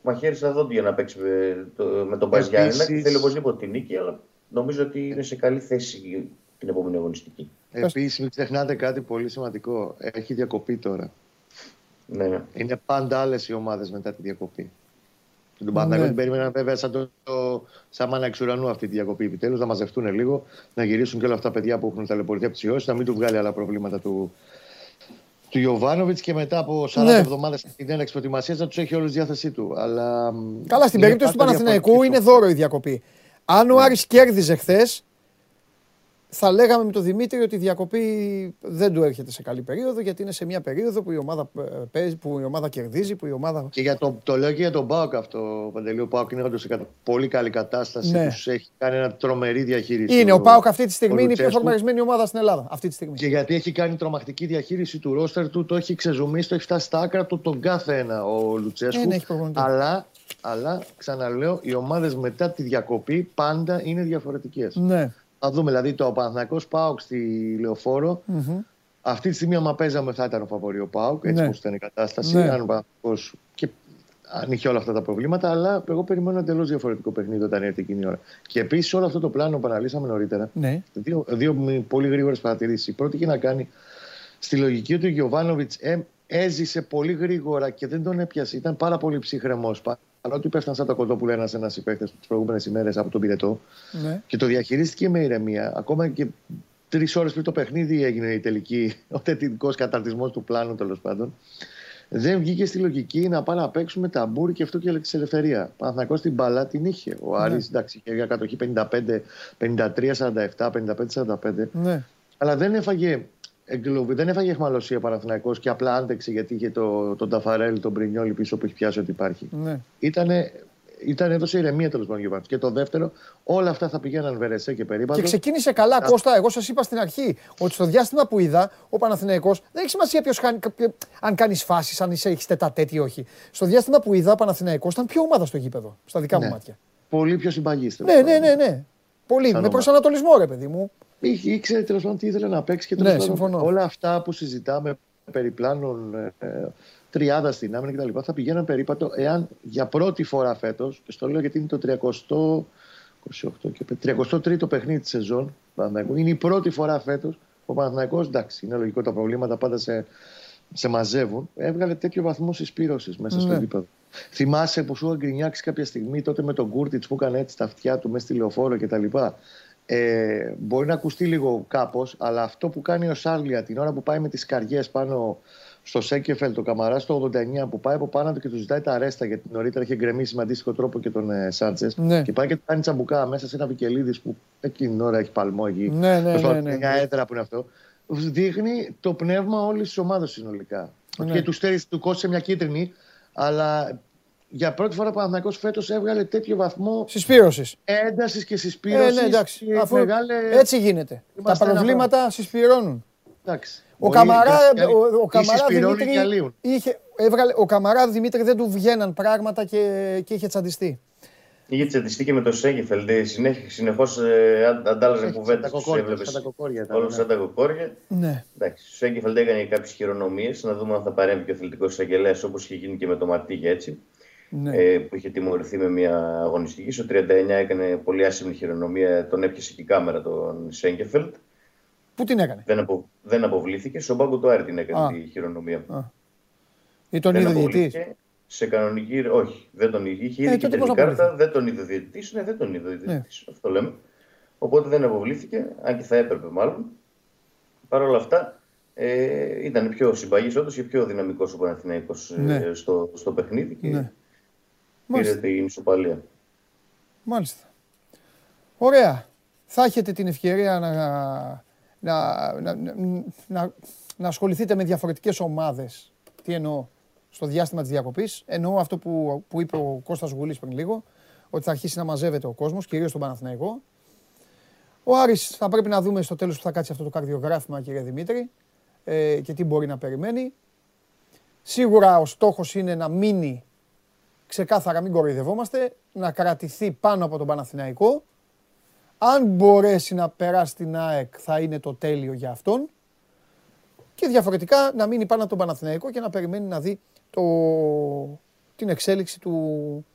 μαχαίρι στα δόντια να παίξει με, το, με τον Πας Γιάννη. Θέλει οπωσδήποτε την νίκη, αλλά νομίζω ότι είναι σε καλή θέση την επόμενη αγωνιστική. Επίσης, μην ξεχνάτε κάτι πολύ σημαντικό. Έχει διακοπή τώρα. Ναι. ναι. Είναι πάντα άλλες οι ομάδες μετά τη διακοπή. Τον Παναθηναϊκό ναι. την περίμενα βέβαια σαν, το, σαν μάνα εξ ουρανού αυτή τη διακοπή επιτέλους, να μαζευτούν λίγο, να γυρίσουν και όλα αυτά τα παιδιά που έχουν ταλαιπωρηθεί από τις ιώσεις, να μην του βγάλει άλλα προβλήματα του, του Ιωβάνοβιτς και μετά από 40 ναι. εβδομάδες την έναξη προετοιμασίας να τους έχει όλους διάθεσή του. Αλλά, Καλά, στην περίπτωση του Παναθηναϊκού είναι δώρο η διακοπή. Αν ο ναι. Άρης κέρδιζε χθες, θα λέγαμε με τον Δημήτρη ότι η διακοπή δεν του έρχεται σε καλή περίοδο γιατί είναι σε μια περίοδο που η ομάδα, ε, παίζει, που η ομάδα κερδίζει, που η ομάδα. Και για το, το λέω και για τον Μπάουκ αυτό. Παντελή, ο Πάοκ είναι όντως σε πολύ καλή κατάσταση. Ναι. Τους έχει κάνει ένα τρομερή διαχείριση. Είναι ο, ο Πάοκ αυτή τη στιγμή είναι η πιο φορμαρισμένη ομάδα στην Ελλάδα. Αυτή τη στιγμή. Και γιατί έχει κάνει τρομακτική διαχείριση του ρόστερ του, το έχει ξεζουμίσει, το έχει φτάσει στα άκρα του τον κάθε ένα ο Λουτσέσκου. Ε, αλλά, αλλά ξαναλέω, οι ομάδες μετά τη διακοπή πάντα είναι διαφορετικές. Ναι. Θα δούμε δηλαδή το Παναθυνακό Πάουκ στη λεωφορο Αυτή τη στιγμή, άμα παίζαμε, θα ήταν ο φαβορή ο Πάουκ, έτσι ναι. ήταν η κατάσταση. Ναι. Αν ο και αν είχε όλα αυτά τα προβλήματα, αλλά εγώ περιμένω ένα τελώ διαφορετικό παιχνίδι όταν έρθει εκείνη η ώρα. Και επίσης όλο αυτό το πλάνο που αναλύσαμε νωρίτερα, ναι. δύο, δύο πολύ γρήγορες παρατηρήσεις. Η πρώτη έχει να κάνει στη λογική του Γιωβάνοβιτς, ε, έζησε πολύ γρήγορα και δεν τον έπιασε. Ήταν πάρα πολύ ψυχρεμός. Παρότι πέφταν σαν το κοντόπουλο ένας ένας υπέχτε τις προηγούμενες ημέρες από τον πυρετό. Ναι. Και το διαχειρίστηκε με ηρεμία. Ακόμα και τρεις ώρες πριν το παιχνίδι έγινε η τελική, ο τελικό καταρτισμός του πλάνου τέλος πάντων. Δεν βγήκε στη λογική να πάει να παίξουμε ταμπούρι και αυτό και τη ελευθερία. Παναθηναϊκός την μπαλά την είχε. Ο Άρης εντάξει είχε για κατοχή 55, 53, 47, 55, 45. Ναι. Αλλά δεν έφαγε εγκλωβί, δεν έφαγε εχμαλωσία Παναθηναϊκός και απλά άντεξε γιατί είχε το, τον Ταφαρέλ, τον Πρινιόλη πίσω που έχει πιάσει ότι υπάρχει. Ναι. Ήτανε, ήταν έδωσε ηρεμία τέλος πάντων Γιωβάνη. Και το δεύτερο, όλα αυτά θα πηγαίναν βερεσέ και περίπατο. Και ξεκίνησε καλά, Κώστα. Εγώ σας είπα στην αρχή ότι στο διάστημα που είδα ο Παναθηναϊκός δεν έχει σημασία ποιος χάνει, ποιο- αν κάνεις φάσεις, αν είσαι, έχεις τετατέτη ή όχι. Στο διάστημα που είδα ο Παναθηναϊκός ήταν πιο ομάδα στο γήπεδο, στα δικά μου Ναι. μάτια. Πολύ πιο συμπαγής. Ναι, ναι, ναι, ναι. Πολύ. Σαν Με ομάδα. προσανατολισμό, ρε παιδί μου. Είχε, ήξερε τέλος πάντων τι ήθελε να παίξει και Ναι, τέλος πάντων συμφωνώ. όλα αυτά που συζητάμε περί πλάνων ε, ε, τριάδα στην άμυνα κτλ. θα πηγαίναν περίπατο εάν για πρώτη φορά φέτος, και στο λέω γιατί είναι το 30. 28 και 33ο παιχνίδι της σεζόν. Παναθηναϊκού. Είναι η πρώτη φορά φέτος που ο Παναθηναϊκός, εντάξει, είναι λογικό τα προβλήματα πάντα σε, σε μαζεύουν. Έβγαλε τέτοιο βαθμό συσπήρωσης μέσα στο Ναι. επίπεδο. Θυμάσαι που σου είχα γκρινιάξει κάποια στιγμή τότε με τον Κούρτιτς που έκανε έτσι τα αυτιά του μέσα στη λεωφόρο κτλ. Ε, μπορεί να ακουστεί λίγο κάπως, αλλά αυτό που κάνει ο Σάρλια την ώρα που πάει με τις καριέ πάνω στο Σέκεφελ, το Καμαρά στο 89, που πάει από πάνω του και τους ζητάει τα ρέστα, γιατί νωρίτερα είχε γκρεμίσει με αντίστοιχο τρόπο και τον ε, Σάντσε. Ναι. Και πάει και του κάνει τσαμπουκά μέσα σε ένα βικελίδης που εκείνη την ώρα έχει παλμό εκεί. Ναι, ναι, Τέλος ναι, πάντων, ναι. Μια έδρα που είναι αυτό. Δείχνει το πνεύμα όλης της ομάδας συνολικά. Ναι. Και τους στέρι τους κόστησε μια κίτρινη, αλλά για πρώτη φορά ο Παναθηναϊκός φέτος έβγαλε τέτοιο βαθμό Συσπήρωσης. έντασης και Ε, συσπήρωσης. ναι, εντάξει. Αφού έτσι γίνεται. Τα Είμαστε ένα προβλήματα συσπηρώνουν. Εντάξει. Ο Μπορεί Καμαρά, και- ο, ο ή Καμαρά συσπηρώνει και Δημήτρη αλλίουν. είχε, έβγαλε, ο Καμαρά Δημήτρη δεν του βγαίναν πράγματα και, και είχε τσαντιστεί. Είχε τσατιστεί και με το Σέγεφελντ. Συνεχώς ε, αν- αντάλλαζε Έχει κουβέντε. σαν τα Τους κοκόρια, έβλεπες σαν τα κοκόρια ήταν, όλους ναι. σαν τα κοκόρια. Ναι. Εντάξει, ο Σέγκεφελντ έκανε κάποιες χειρονομίες. Να δούμε αν θα παρέμβει και ο αθλητικός εισαγγελέας όπως είχε γίνει και με το Μαρτίγια έτσι. Ναι. Ε, που είχε τιμωρηθεί με μια αγωνιστική. Στο 39 έκανε πολύ άσχημη χειρονομία. Τον έπιασε και η κάμερα τον Σέγκεφελντ. Πού την έκανε; Δεν, απο, δεν αποβλήθηκε. Στον πάγκο του Άρη την έκανε Α. τη χειρονομία. Ή τον δεν είδε διαιτητή. αποβλήθηκε. Σε κανονική. Όχι, δεν τον είδε. Είχε Ε, ήδη τότε κίτρινη πώς κάρτα, αποβλήθηκε; δεν τον είδε ο διαιτητή. Ναι, δεν τον είδε ο διαιτητή. Αυτό λέμε. Οπότε δεν αποβλήθηκε, αν και θα έπρεπε μάλλον. Παρ' όλα αυτά ε, ήταν πιο συμπαγής όντως και πιο δυναμικός ο Παναθηναϊκός ε, Ναι. στο, στο παιχνίδι και Ναι. Πήρε Μάλιστα. την ισοπαλία. Μάλιστα. Ωραία. Θα έχετε την ευκαιρία να, να, να, να, να, να ασχοληθείτε με διαφορετικές ομάδες. Τι εννοώ στο διάστημα της διακοπής. Εννοώ αυτό που, που είπε ο Κώστας Γουλής πριν λίγο, ότι θα αρχίσει να μαζεύεται ο κόσμος, κυρίως στον Παναθηναϊκό. Ο Άρης θα πρέπει να δούμε στο τέλος που θα κάτσει αυτό το καρδιογράφημα, κύριε Δημήτρη, ε, και τι μπορεί να περιμένει. Σίγουρα ο στόχος είναι να μείνει ξεκάθαρα μην κοροϊδευόμαστε, να κρατηθεί πάνω από τον Παναθηναϊκό. Αν μπορέσει να περάσει την ΑΕΚ θα είναι το τέλειο για αυτόν. Και διαφορετικά να μείνει πάνω από τον Παναθηναϊκό και να περιμένει να δει το, την εξέλιξη του,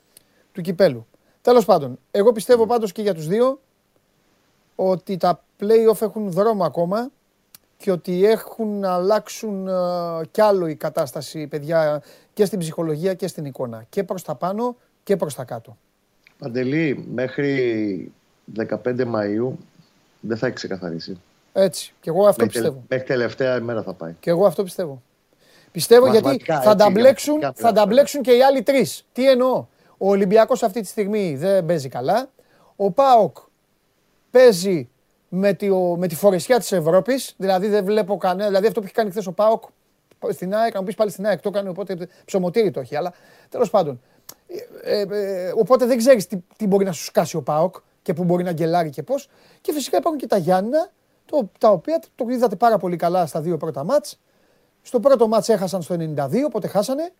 του κυπέλου. Τέλος πάντων, εγώ πιστεύω πάντως και για τους δύο ότι τα play-off έχουν δρόμο ακόμα και ότι έχουν να αλλάξουν ε, κι άλλο η κατάσταση, παιδιά, και στην ψυχολογία και στην εικόνα. Και προς τα πάνω και προς τα κάτω. Παντελή, μέχρι 15 Μαΐου δεν θα έχει ξεκαθαρίσει. Έτσι. Και εγώ αυτό Μέχρι, τελε- πιστεύω. μέχρι τελευταία ημέρα θα πάει. Και εγώ αυτό πιστεύω. Πιστεύω γιατί Μαθηματικά, θα τα, έτσι, μπλέξουν, γραμματικά θα τα πλέον. μπλέξουν και οι άλλοι τρεις. Τι εννοώ; Ο Ολυμπιακός αυτή τη στιγμή δεν παίζει καλά. Ο Πάοκ παίζει με τη, ο- με τη φορεσιά της Ευρώπης. Δηλαδή δεν βλέπω κανένα. Δηλαδή αυτό που έχει κάνει χθες ο Πάοκ στην ΑΕΚ, να μου πεις πάλι στην ΑΕΚ το έκανε, οπότε ψωμοτήρι το έχει. Αλλά τέλος πάντων. Ε, ε, ε, οπότε δεν ξέρεις τι, τι μπορεί να σου σκάσει ο Πάοκ και πού μπορεί να γκελάρει και πώς. Και φυσικά υπάρχουν και τα Γιάννα, το, τα οποία το είδατε πάρα πολύ καλά στα δύο πρώτα μάτς. Στο πρώτο μάτς έχασαν στο 92, οπότε χάσανε.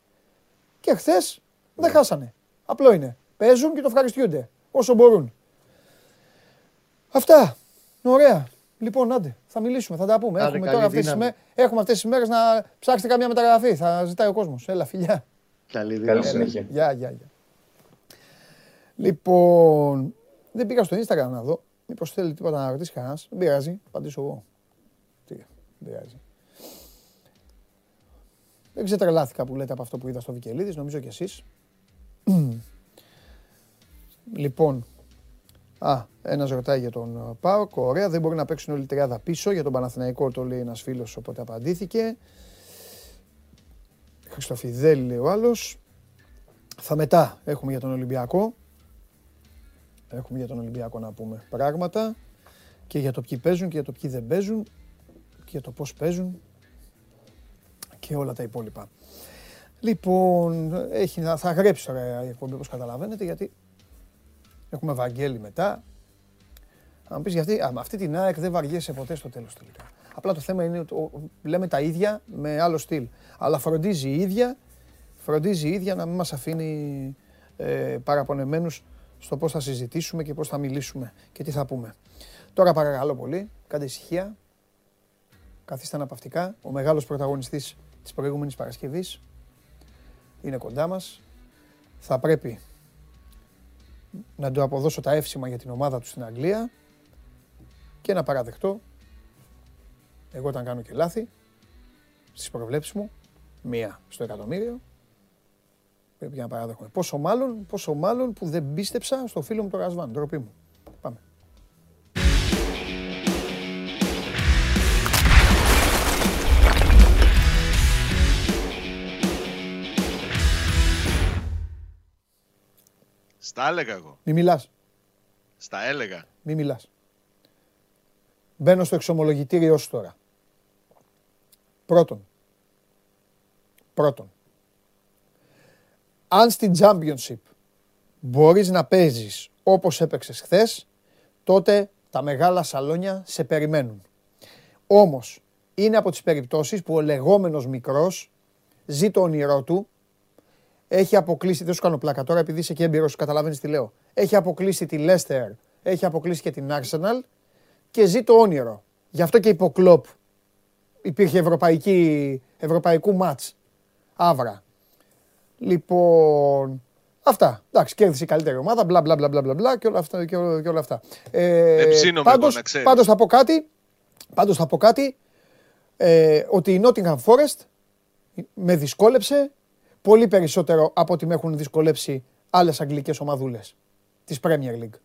Και χθες δεν χάσανε. Απλό είναι. Παίζουν και το ευχαριστιούνται όσο μπορούν. Αυτά. Ωραία. Λοιπόν, άντε, θα μιλήσουμε, θα τα πούμε. Άντε, έχουμε καλή τώρα αυτές τις, δύναμη. μέ- έχουμε αυτές τις μέρες να ψάξετε καμία μεταγραφή. Θα ζητάει ο κόσμος. Έλα, φιλιά. Καλή Καλή δύναμη. συνέχεια. Γεια, γεια, γεια. Λοιπόν, δεν πήγα στο Instagram να δω. Μήπως θέλει τίποτα να ρωτήσει κανένας. Δεν πειράζει, απαντήσω εγώ. Τι, δεν πειράζει. Δεν ξετρελάθηκα που λέτε από αυτό που είδα στο Βικελίδης, νομίζω κι εσείς. λοιπόν, α, ένας ρωτάει για τον ε, Πάοκ, ωραία, δεν μπορεί να παίξουν όλοι τριάδα πίσω, για τον Παναθηναϊκό το λέει ένας φίλος, οπότε απαντήθηκε. Χριστοφιδέλη λέει ο άλλος. Θα μετά έχουμε για τον Ολυμπιακό. Έχουμε για τον Ολυμπιακό να πούμε πράγματα και για το ποιοι παίζουν και για το ποιοι δεν παίζουν και για το πώς παίζουν και όλα τα υπόλοιπα. Λοιπόν, έχει, θα γρέψει τώρα η εκπομπή όπως καταλαβαίνετε γιατί έχουμε Βαγγέλη μετά. Αν μου πεις γιατί, α, με αυτή την ΑΕΚ δεν βαριέσαι ποτέ στο τέλος τελικά. Απλά το θέμα είναι ότι λέμε τα ίδια με άλλο στυλ. Αλλά φροντίζει η ίδια, φροντίζει η ίδια να μην μας αφήνει ε, παραπονεμένους στο πώς θα συζητήσουμε και πώς θα μιλήσουμε και τι θα πούμε. Τώρα παρακαλώ πολύ, κάντε ησυχία, καθίστε αναπαυτικά. Ο μεγάλος πρωταγωνιστής της προηγούμενης Παρασκευής είναι κοντά μας. Θα πρέπει να του αποδώσω τα εύσημα για την ομάδα του στην Αγγλία και να παραδεχτώ, εγώ όταν κάνω και λάθη, στις προβλέψεις μου, μία στο εκατομμύριο, πρέπει να παραδέχομαι. Πόσο μάλλον, πόσο μάλλον που δεν πίστεψα στο φίλο μου τον Ρασβάν, ντροπή μου. Πάμε. Στα έλεγα εγώ. Μη μιλάς. Στα έλεγα. Μη μιλάς. Μπαίνω στο εξομολογητήριό σου τώρα. Πρώτον. Πρώτον. Αν στην Championship μπορείς να παίζεις όπως έπαιξες χθες, τότε τα μεγάλα σαλόνια σε περιμένουν. Όμως, είναι από τις περιπτώσεις που ο λεγόμενος μικρός ζει το όνειρό του έχει αποκλείσει, δεν σου κάνω πλάκα τώρα επειδή είσαι και έμπειρος, καταλαβαίνεις τι λέω. Έχει αποκλείσει τη Leicester, έχει αποκλείσει και την Arsenal και ζει το όνειρο. Γι' αυτό και υπό κλόπ υπήρχε ευρωπαϊκή, ευρωπαϊκού μάτς. Άβρα. Λοιπόν, αυτά. Εντάξει, κέρδισε η καλύτερη ομάδα, μπλα μπλα μπλα μπλα μπλα και όλα αυτά. Και όλα, και όλα αυτά. Ε, Δεν ψήνομαι πάντως, εγώ, να ξέρεις. πάντως θα πω κάτι, πάντως θα πω κάτι, ε, ότι η Nottingham Forest με δυσκόλεψε πολύ περισσότερο από ότι με έχουν δυσκολέψει άλλες αγγλικές ομαδούλες της Premier League.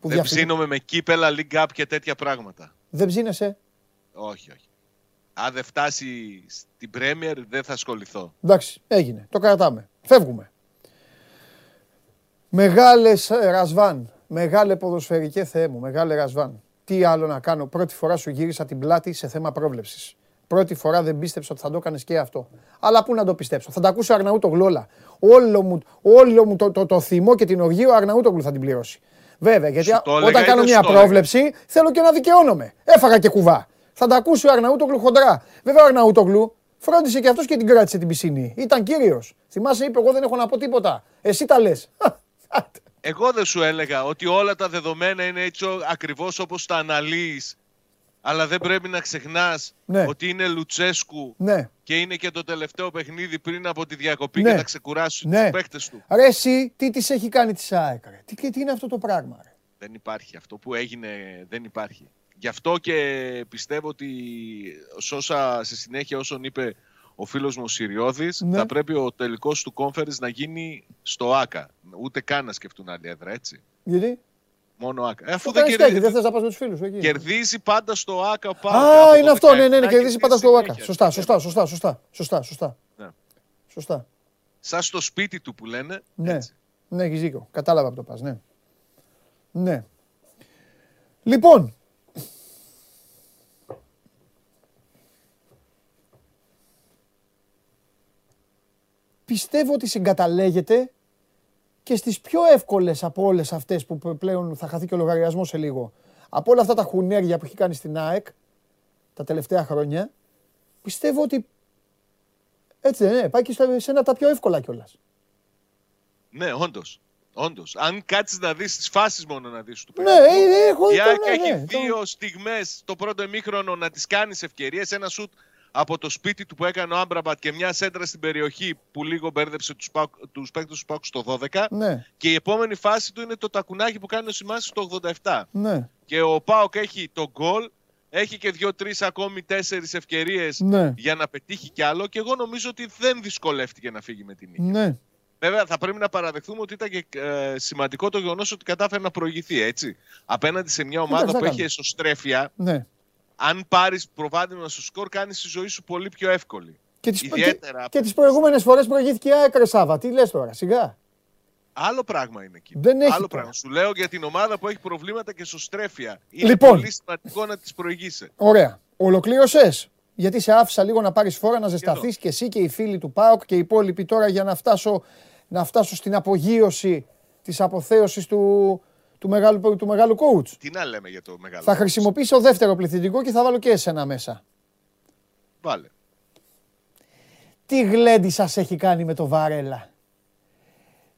Που Δεν διαφημι- ψήνομαι με κύπελα, league up και τέτοια πράγματα. Δεν ψήνεσαι; Όχι, όχι. Αν δεν φτάσει στην Premier δεν θα ασχοληθώ. Εντάξει, έγινε. Το κρατάμε. Φεύγουμε. Μεγάλες ε, Ρασβάν. Μεγάλε ποδοσφαιρικέ Θεέ μου. Μεγάλε Ρασβάν. Τι άλλο να κάνω. Πρώτη φορά σου γύρισα την πλάτη σε θέμα πρόβλεψης. Πρώτη φορά δεν πίστεψα ότι θα το έκανες και αυτό. Αλλά πού να το πιστέψω. Θα τα ακούσει ο Αρναούτογλου όλα. Όλο μου, όλο μου το, το, το θυμό και την οργή ο Αρναούτογλου θα την πληρώσει. Βέβαια, γιατί Σου το έλεγα όταν ή κάνω δεν μια σου το έλεγα; πρόβλεψη θέλω και να δικαιώνομαι. Έφαγα και κουβά. Θα τα ακούσει ο Αρναούτογλου χοντρά. Βέβαια ο Αρναούτογλου φρόντισε και αυτός και την κράτησε την πισίνη. Ήταν κύριος. Θυμάσαι, είπε: Εγώ δεν έχω να πω τίποτα. Εσύ τα λες. Εγώ δεν σου έλεγα ότι όλα τα δεδομένα είναι έτσι ο- ακριβώς όπως τα αναλύεις. Αλλά δεν πρέπει να ξεχνάς Ναι. ότι είναι Λουτσέσκου ναι. και είναι και το τελευταίο παιχνίδι πριν από τη διακοπή Ναι. και να ξεκουράσει Ναι. τους παίχτες του. Ρε εσύ, τι της έχει κάνει της ΣΑΕΚ, ρε; Τι, τι είναι αυτό το πράγμα, ρε; Δεν υπάρχει. Αυτό που έγινε δεν υπάρχει. Γι' αυτό και πιστεύω ότι σώσα σε συνέχεια όσον είπε ο φίλος μου ο Συριώδης, Ναι. θα πρέπει ο τελικός του conference να γίνει στο ΆΚΑ. Ούτε καν να σκεφτούν άλλη έδρα, έτσι. Γιατί; Μόνο ΆΚΑ. Ε, αφού Το δεν κάνεις κερδίζει, τέτοιο, δεν θες να πας με τους φίλους σου εκεί. κερδίζει πάντα στο ΆΚΑ. Πάω Α, είναι αυτό, ναι, ναι, ναι, κερδίζει πάντα στο ΆΚΑ. ΆΚΑ. Σωστά, σωστά, σωστά, σωστά, σωστά, σωστά. Ναι. Σωστά. Σαν στο σπίτι του που λένε. Ναι, έτσι. ναι, έχεις δίκιο. Κατάλαβα από το πας, ναι. Ναι. Λοιπόν, πιστεύω ότι συγκαταλέγεται και στις πιο εύκολες από όλες αυτές που π- πλέον θα χαθεί και ο λογαριασμός σε λίγο. Από όλα αυτά τα χουνέρια που έχει κάνει στην ΑΕΚ τα τελευταία χρόνια, πιστεύω ότι έτσι δεν είναι, πάει και στα- σε ένα από τα πιο εύκολα κιόλας. Ναι, όντως. Όντως. Αν κάτσεις να δεις τις φάσεις μόνο να δεις του Ναι, ε, έχω Η το- ΑΕΚ ναι, έχει ναι, το- δύο στιγμές το πρώτο ημίχρονο να τις κάνεις ευκαιρίες. Ένα σουτ από το σπίτι του που έκανε ο Άμπραμπατ και μια σέντρα στην περιοχή που λίγο μπέρδεψε τους τους παίκτες του Πάουκ στο 12. Ναι, Και η επόμενη φάση του είναι το τακουνάκι που κάνει ο Σιμάση στο 87. ναι. Και ο Πάοκ έχει το γκολ, έχει και δύο-τρεις ακόμη τέσσερις ευκαιρίες Ναι. για να πετύχει κι άλλο. Και εγώ νομίζω ότι δεν δυσκολεύτηκε να φύγει με την νίκη. Ναι. Βέβαια, θα πρέπει να παραδεχθούμε ότι ήταν και ε, σημαντικό το γεγονός ότι κατάφερε να προηγηθεί έτσι. Απέναντι σε μια ομάδα Εντάξει, που θα έχει κάνει. εσωστρέφεια, ναι. Αν πάρεις προβάδισμα στο σκορ, κάνεις τη ζωή σου πολύ πιο εύκολη. Και τις, Ιδιαίτερα και, και τις προηγούμενες φορές προηγήθηκε η ΑΕΚ ρε Σάβα. Τι λες τώρα, σιγά. Άλλο πράγμα είναι εκεί. Δεν έχει Άλλο τώρα. πράγμα. Σου λέω για την ομάδα που έχει προβλήματα και σωστρέφεια. Είναι Λοιπόν. πολύ σημαντικό να τις προηγήσει. Ωραία. Ολοκλήρωσες. Γιατί σε άφησα λίγο να πάρεις φόρα, να ζεσταθείς εδώ. και εσύ και οι φίλοι του ΠΑΟΚ και οι υπόλοιποι τώρα για να φτάσω, να φτάσω στην απογείωση της αποθέωσης του, του, μεγάλου, του μεγάλου coach. Τι να λέμε για το μεγάλο. Θα χρησιμοποιήσω δεύτερο πληθυντικό και θα βάλω και εσένα μέσα. Βάλε. Τι γλέντι σας έχει κάνει με το Βαρέλα;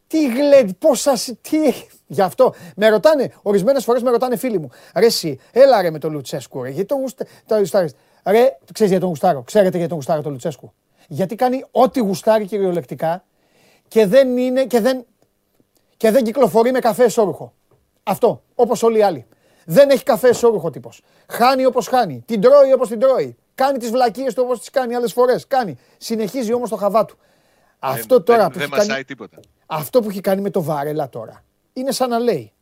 Τι γλέντι, πώς σας, τι... Γι' αυτό με ρωτάνε, ορισμένες φορές με ρωτάνε φίλοι μου. Ρε εσύ, έλα ρε με τον Λουτσέσκου ρε, γιατί τον γουστα... το γουστάρεις. Ρε, ξέρεις γιατί τον γουστάρω, ξέρετε γιατί τον γουστάρω τον Λουτσέσκου. Γιατί κάνει ό,τι γουστάρει κυριολεκτικά και δεν είναι, και δεν, και δεν κυκλοφορεί με καφέ εσώρουχο. Αυτό, όπως όλοι οι άλλοι. Δεν έχει καφέ εσώρουχο τύπος. Χάνει όπως χάνει. Την τρώει όπως την τρώει. Κάνει τις βλακίες του όπως τις κάνει άλλες φορές. Κάνει. Συνεχίζει όμως το χαβά του. Αυτό δεν, τώρα δεν, που δεν έχει κάνει... μασάει τίποτα. Αυτό που έχει κάνει με το Βάρελα τώρα είναι σαν να λέει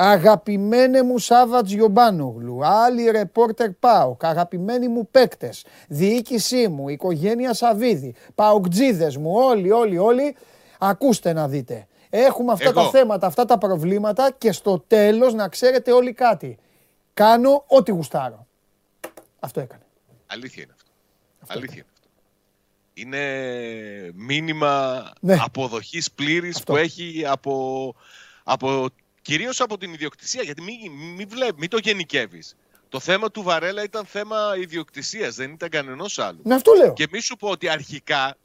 Αγαπημένε μου Σάβα Τζιομπάνογλου, άλλοι ρεπόρτερ ΠΑΟΚ, αγαπημένοι μου παίκτες, διοίκησή μου, οικογένεια Σαβίδη, ΠΑΟΚτζίδες μου, όλοι, όλοι, όλοι, ακούστε να δείτε. Έχουμε αυτά Εγώ. τα θέματα, αυτά τα προβλήματα και στο τέλος να ξέρετε όλοι κάτι. Κάνω ό,τι γουστάρω. Αυτό έκανε. Αλήθεια είναι αυτό. Αλήθεια είναι αυτό. Είναι μήνυμα Ναι. αποδοχής πλήρης Αυτό. που έχει από, από, κυρίως από την ιδιοκτησία. Γιατί μην, μην, βλέπ, μην το γενικεύεις. Το θέμα του Βαρέλα ήταν θέμα ιδιοκτησίας, δεν ήταν κανενός άλλου. Με αυτό λέω. Και μη σου πω ότι αρχικά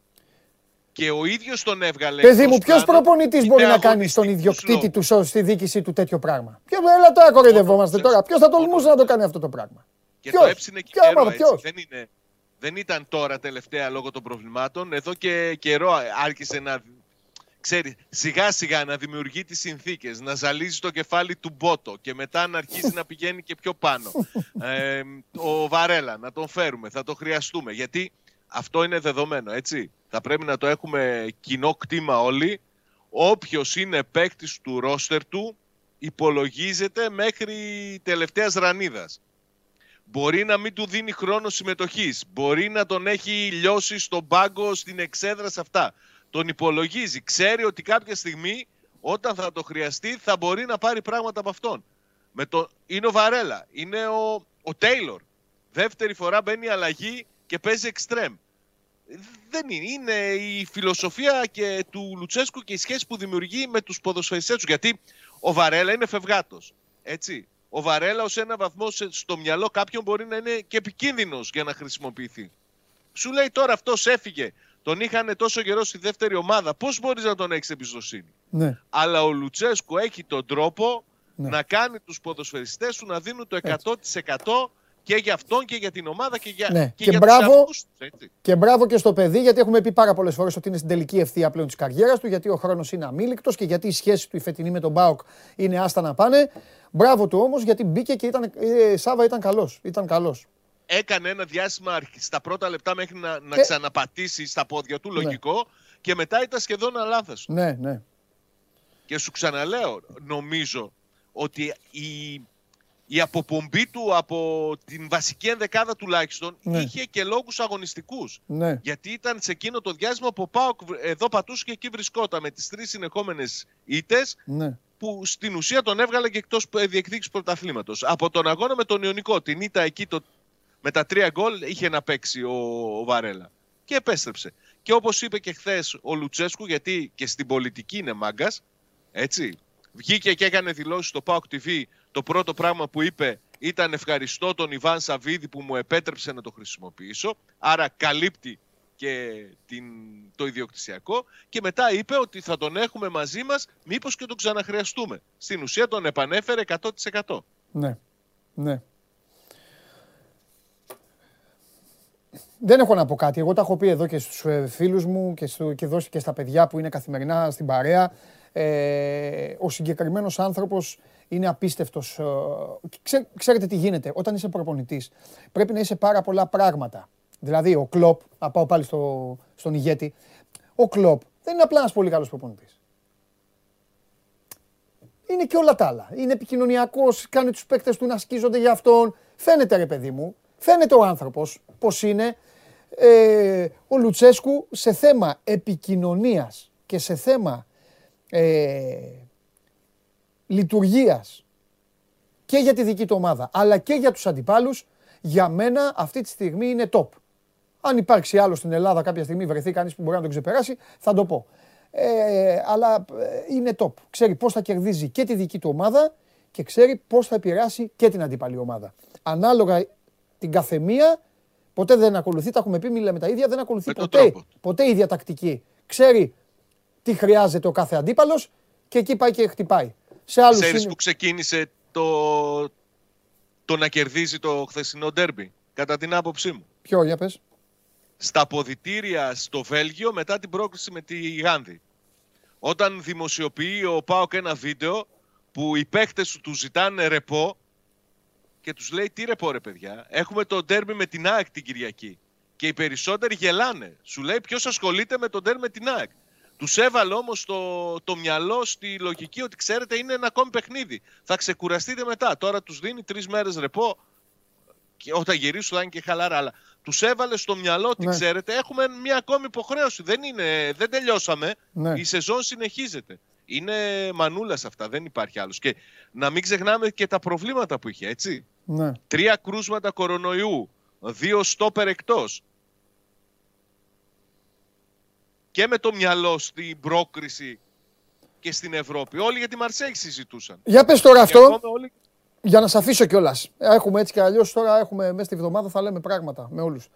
και ο ίδιος τον έβγαλε. Παιδί εκτός μου, ποιος πλάνου προπονητής είτε μπορεί να κάνει στον αγωνιστικούς ιδιοκτήτη λόγους. του, στη διοίκησή του τέτοιο πράγμα; Ποιο, έλα τώρα κοροϊδευόμαστε Μόνο τώρα. Ποιος θα μόνο τολμούσε να το κάνει αυτό το πράγμα; Και Ποιος; το έψινε και Ποια καιρό, ομάδα, έτσι. ποιος; Δεν, είναι, δεν ήταν τώρα τελευταία λόγω των προβλημάτων. Εδώ και καιρό άρχισε να ξέρει, σιγά σιγά να δημιουργεί τις συνθήκες, να ζαλίζει το κεφάλι του Μπότο και μετά να αρχίσει να πηγαίνει και πιο πάνω. Ε, ο Βαρέλα, να τον φέρουμε, θα το χρειαστούμε. Γιατί αυτό είναι δεδομένο, έτσι. Θα πρέπει να το έχουμε κοινό κτήμα όλοι. Όποιος είναι παίκτης του ρόστερ του, υπολογίζεται μέχρι τελευταίας ρανίδας. Μπορεί να μην του δίνει χρόνο συμμετοχής. Μπορεί να τον έχει λιώσει στον πάγκο, στην εξέδρα σε αυτά. Τον υπολογίζει. Ξέρει ότι κάποια στιγμή όταν θα το χρειαστεί θα μπορεί να πάρει πράγματα από αυτόν. Με το... Είναι ο Βαρέλα. Είναι ο, ο Τέιλορ. Δεύτερη φορά μπαίνει η αλλαγή και παίζει εξτρέμ. Δεν είναι. Είναι η φιλοσοφία και του Λουτσέσκου και η σχέση που δημιουργεί με τους ποδοσφαιριστές τους. Γιατί ο Βαρέλα είναι φευγάτος. Έτσι. Ο Βαρέλα ως ένα βαθμό σε- στο μυαλό κάποιον μπορεί να είναι και επικίνδυνος για να χρησιμοποιηθεί. Σου λέει τώρα αυτός έφυγε. Τον είχαν τόσο καιρό στη δεύτερη ομάδα. Πώς μπορείς να τον έχεις εμπιστοσύνη; Ναι. Αλλά ο Λουτσέσκου έχει τον τρόπο Ναι. να κάνει τους ποδοσφαιριστές του να δίνουν το 100% και για αυτόν και για την ομάδα και για, Ναι. και Και για μπράβο. τους εαυτούς τους, έτσι. Και μπράβο και στο παιδί, γιατί έχουμε πει πάρα πολλές φορές ότι είναι στην τελική ευθεία πλέον της καριέρας του, γιατί ο χρόνος είναι αμήλικτος και γιατί η σχέση του η φετινή με τον Μπάουκ είναι άστα να πάνε. Μπράβο του όμως, γιατί μπήκε και ήταν. Ε, Σάβα ήταν καλός. Ήταν καλός. Έκανε ένα διάστημα αρχ- στα πρώτα λεπτά μέχρι να, να Ε. ξαναπατήσει στα πόδια του, λογικό, και μετά ήταν σχεδόν αλάθαστος. Ναι, ναι. Και σου ξαναλέω, νομίζω ότι η, η αποπομπή του από την βασική ενδεκάδα τουλάχιστον Ναι. είχε και λόγους αγωνιστικούς. ναι. Γιατί ήταν σε εκείνο το διάστημα που ο Πάοκ εδώ πατούσε και εκεί βρισκόταν με τις τρεις συνεχόμενες ήτες ναι. που στην ουσία τον έβγαλε και εκτός ε, διεκδίκησης πρωταθλήματος. Από τον αγώνα με τον Ιωνικό, την ήττα εκεί το, με τα τρία γκολ είχε να παίξει ο, ο Βαρέλα. Και επέστρεψε. Και όπως είπε και χθες ο Λουτσέσκου, γιατί και στην πολιτική είναι μάγκας, έτσι. Βγήκε και έκανε δηλώσεις στο PAOK TV. Το πρώτο πράγμα που είπε ήταν ευχαριστώ τον Ιβάν Σαββίδη που μου επέτρεψε να το χρησιμοποιήσω. Άρα καλύπτει και την, το ιδιοκτησιακό. Και μετά είπε ότι θα τον έχουμε μαζί μας μήπως και τον ξαναχρειαστούμε. Στην ουσία τον επανέφερε 100%. Ναι. Ναι. Δεν έχω να πω κάτι. Εγώ τα έχω πει εδώ και στους ε, φίλους μου και, στο, και, δώσει και στα παιδιά που είναι καθημερινά στην παρέα. Ε, ο συγκεκριμένος άνθρωπος είναι απίστευτος. ε, Ξέ- ξέρετε τι γίνεται, όταν είσαι προπονητής πρέπει να είσαι πάρα πολλά πράγματα. Δηλαδή ο Κλόπ, να πάω πάλι στο, στον ηγέτη, ο Κλόπ δεν είναι απλά ένας πολύ καλός προπονητής. Είναι και όλα τα άλλα. Είναι επικοινωνιακός, κάνει τους παίκτες του να σκίζονται για αυτόν. Φαίνεται ρε παιδί μου, φαίνεται ο άνθρωπος πώς είναι. Ε, ο Λουτσέσκου σε θέμα επικοινωνίας και σε θέμα ε, λειτουργίας και για τη δική του ομάδα αλλά και για τους αντιπάλους για μένα αυτή τη στιγμή είναι top. Αν υπάρξει άλλο στην Ελλάδα κάποια στιγμή βρεθεί κανείς που μπορεί να τον ξεπεράσει θα το πω. Ε, αλλά ε, είναι top. Ξέρει πώς θα κερδίζει και τη δική του ομάδα και ξέρει πώς θα επηρεάσει και την αντίπαλη ομάδα. Ανάλογα την καθεμία ποτέ δεν ακολουθεί, τα έχουμε πει, μιλάμε τα ίδια, δεν ακολουθεί Με τον ποτέ, τρόπο του. ποτέ ίδια τακτική. Ξέρει τι χρειάζεται ο κάθε αντίπαλος και εκεί πάει και χτυπάει. Σε άλλους Ξέρεις είναι... που ξεκίνησε το, το να κερδίζει το χθεσινό ντέρμπι, κατά την άποψή μου; Ποιο, για πες. Στα ποδητήρια στο Βέλγιο μετά την πρόκληση με τη Γάνδη. Όταν δημοσιοποιεί ο Πάοκ ένα βίντεο που οι παίχτες σου τους ζητάνε ρεπό και τους λέει τι ρεπό ρε παιδιά, έχουμε το ντέρμπι με την ΑΕΚ την Κυριακή. Και οι περισσότεροι γελάνε. Σου λέει ποιος ασχολείται με το ντέρμπι με την ΑΕΚ. Τους έβαλε όμως το, το μυαλό στη λογική ότι ξέρετε είναι ένα ακόμη παιχνίδι. Θα ξεκουραστείτε μετά. Τώρα τους δίνει τρεις μέρες ρεπό. Και όταν γυρίσουν θα είναι και χαλαρά. Αλλά τους έβαλε στο μυαλό ότι Ναι. ξέρετε έχουμε μια ακόμη υποχρέωση. Δεν, είναι, δεν τελειώσαμε. Ναι. Η σεζόν συνεχίζεται. Είναι μανούλας αυτά. Δεν υπάρχει άλλος. Και να μην ξεχνάμε και τα προβλήματα που είχε, έτσι. Ναι. Τρία κρούσματα κορονοϊού. Δύο στόπερ εκτός. Και με το μυαλό στην πρόκριση και στην Ευρώπη. Όλοι για τη Μαρσέη συζητούσαν. Για πες τώρα Και αυτό, ακόμα όλοι... για να σε αφήσω κιόλας. Έχουμε έτσι και αλλιώς τώρα, έχουμε μέσα στη βδομάδα θα λέμε πράγματα με όλους.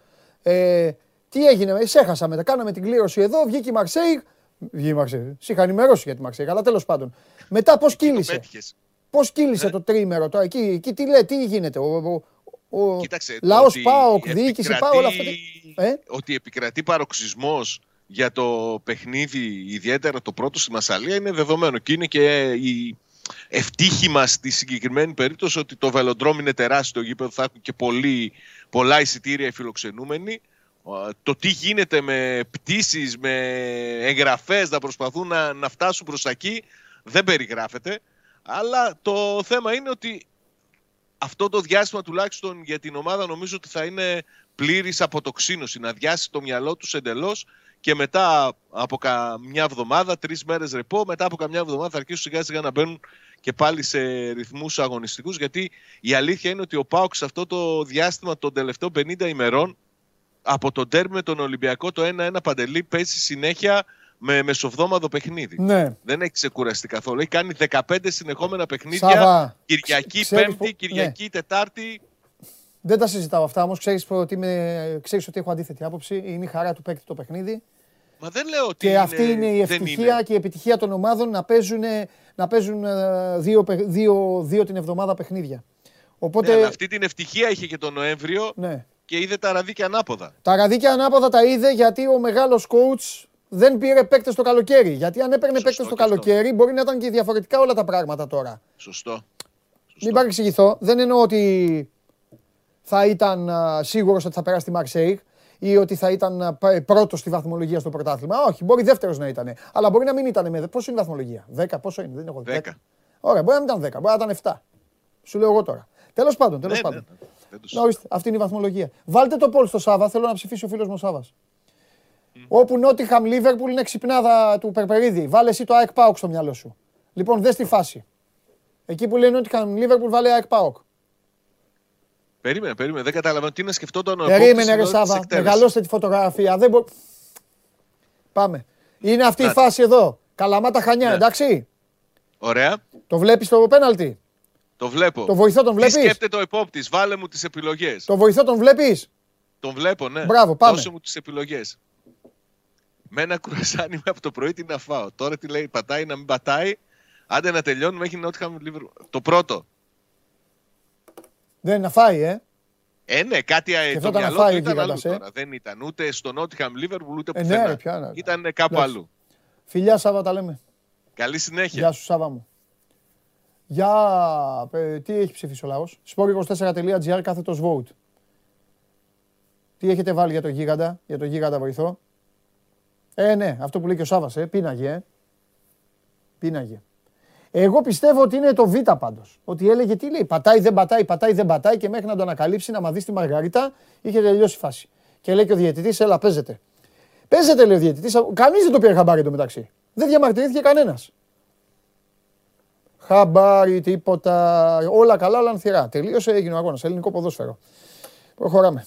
Ε, τι έγινε, εσύ έχασα μετά. Κάναμε την κλήρωση εδώ, βγήκε η Μαρσέη. Βγήκε η Μαρσέη. Σε είχα ενημερώσει για τη Μαρσέη, αλλά τέλος πάντων. Μετά πώς Το κύλησε; πέτυχες. Πώς κύλησε Ναι. το τρίμερο τώρα, εκεί, εκεί τι λέει, τι γίνεται. Ο, ο, ο, Κοίταξε, το λαός ότι ΠΑΟΚ, διοίκηση επικρατεί- ΠΑΟΚ, όλα αυτά. τι- Ε; Ότι επικρατεί παροξισμός για το παιχνίδι, ιδιαίτερα το πρώτο στη Μασαλία, είναι δεδομένο. Και είναι και η ευτύχημα στη συγκεκριμένη περίπτωση ότι το βελοντρόμ είναι τεράστιο γήπεδο, θα έχουν και πολύ, πολλά εισιτήρια οι φιλοξενούμενοι. Ε, Το τι γίνεται με πτήσεις, με εγγραφές να προσπαθούν να, να φτάσουν προς τα εκεί δεν περιγράφεται. Αλλά το θέμα είναι ότι αυτό το διάστημα τουλάχιστον για την ομάδα νομίζω ότι θα είναι πλήρης αποτοξίνωση, να διάσει το μυαλό τους εντελώς και μετά από καμιά εβδομάδα, τρεις μέρες ρεπό, μετά από καμιά εβδομάδα θα αρχίσουν σιγά σιγά να μπαίνουν και πάλι σε ρυθμούς αγωνιστικούς γιατί η αλήθεια είναι ότι ο Πάοξ σε αυτό το διάστημα των τελευταίων 50 ημερών από τον τέρμι με τον Ολυμπιακό το 1-1 παντελή παίζει συνέχεια με μεσοβδόμαδο παιχνίδι. Ναι. Δεν έχει ξεκουραστεί καθόλου. Έχει κάνει 15 συνεχόμενα παιχνίδια. Σάβα, Κυριακή, ξέρεις Πέμπτη, που- ναι. Κυριακή, Τετάρτη. Δεν τα συζητάω αυτά όμως. Ξέρεις ότι, είμαι- ξέρεις ότι έχω αντίθετη άποψη. Είναι η χαρά του παίκτη το παιχνίδι. Μα δεν λέω ότι. Και αυτή είναι η δεν ευτυχία είναι. και η επιτυχία των ομάδων να παίζουν, να παίζουν ε, δύο, παι- δύο, δύο την εβδομάδα παιχνίδια. Οπότε, Ναι, αλλά αυτή την ευτυχία είχε και τον Νοέμβριο ναι. και είδε τα ραδίκια ανάποδα. Τα ραδίκια ανάποδα τα είδε γιατί ο μεγάλος coach δεν πήρε παίκτες το καλοκαίρι. Γιατί αν έπαιρνε Σωστό παίκτες το και αυτό. καλοκαίρι, μπορεί να ήταν και διαφορετικά όλα τα πράγματα τώρα. Σωστό. Μην παρεξηγηθώ. Δεν εννοώ ότι θα ήταν σίγουρος ότι θα περάσει τη Μαρσέη ή ότι θα ήταν πρώτος στη βαθμολογία στο πρωτάθλημα. Όχι, μπορεί δεύτερος να ήταν. Αλλά μπορεί να μην ήταν με. Πόσο είναι η βαθμολογία, 10, πόσο είναι, δεν έχω δει. 10. Ωραία, μπορεί να μην ήταν 10, μπορεί να ήταν 7. Σου λέω εγώ τώρα. Τέλος πάντων, τέλος Ναι, ναι, πάντων. ναι, δεν το Να ορίστε, αυτή είναι η βαθμολογία. Βάλτε το πόλ στο Σάβα, θέλω να ψηφίσει ο φίλος μου ο Σάβας. Όπου Νότιχαμ Λίβερπουλ είναι ξυπνάδα του Περπερίδη. Βάλε εσύ το ΑΕΚ Πάοκ στο μυαλό σου. Λοιπόν, δες τη φάση. Εκεί που λέει Νότιχαμ Λίβερπουλ, βάλε ΑΕΚ Πάοκ. Περίμενε, περίμενε. Δεν καταλαβαίνω τι να σκεφτόταν ο Περίμενε, επόπτης ρε ενώ της Σάβα. εκτέλεσης. Μεγαλώστε τη φωτογραφία. Δεν μπο... Πάμε. Είναι αυτή η Να. φάση εδώ. Καλαμάτα Χανιά, Ναι. εντάξει; Ωραία. Το βλέπεις το πέναλτι; Το βλέπω. Το βοηθό τον Τι βλέπεις; σκέφτεται ο επόπτη, βάλε μου τις επιλογές. Το βοηθό τον βλέπεις; Τον βλέπω, ναι. Μπράβο, πάμε. Δώσε μου τις επιλογές. Με ένα κουρασάνι με από το πρωί τι να φάω. Τώρα τι λέει, πατάει να μην πατάει. Άντε να τελειώνουμε, έχει Νότιχαμ Liverpool. Το πρώτο. Δεν είναι να φάει, ε. Ε, ναι, κάτι ε, το Σκεφτόταν να μυαλό φάει του ο ήταν αλλού γίγαντας, ε. τώρα. Δεν ήταν ούτε στο Νότιχαμ Liverpool ούτε Ε, ναι, πουθενά. ρε, ποια να- Ήταν κάπου Εντάξει. αλλού. Φιλιά Σάβα τα λέμε. Καλή συνέχεια. Γεια σου Σάβα μου. Για ε, τι έχει ψηφίσει ο λαός; sport24.gr κάθετος vote. Τι έχετε βάλει για το γίγαντα, για το γίγαντα βοηθό; Ε, ναι, αυτό που λέει και ο Σάβας, ε, πίναγε, ε. Πίναγε. Εγώ πιστεύω ότι είναι το Β πάντως. Ότι έλεγε τι λέει, πατάει, δεν πατάει, πατάει, δεν πατάει και μέχρι να το ανακαλύψει να μαδίσει τη Μαργαρίτα είχε τελειώσει η φάση. Και λέει και ο διαιτητής, έλα, παίζεται. Παίζεται, λέει ο διαιτητής, κανείς δεν το πήρε χαμπάρι το μεταξύ. Δεν διαμαρτυρήθηκε κανένας. Χαμπάρι, τίποτα. Όλα καλά, όλα ανθυρά. Τελείωσε, έγινε ο αγώνας. Ελληνικό ποδόσφαιρο. Προχωράμε.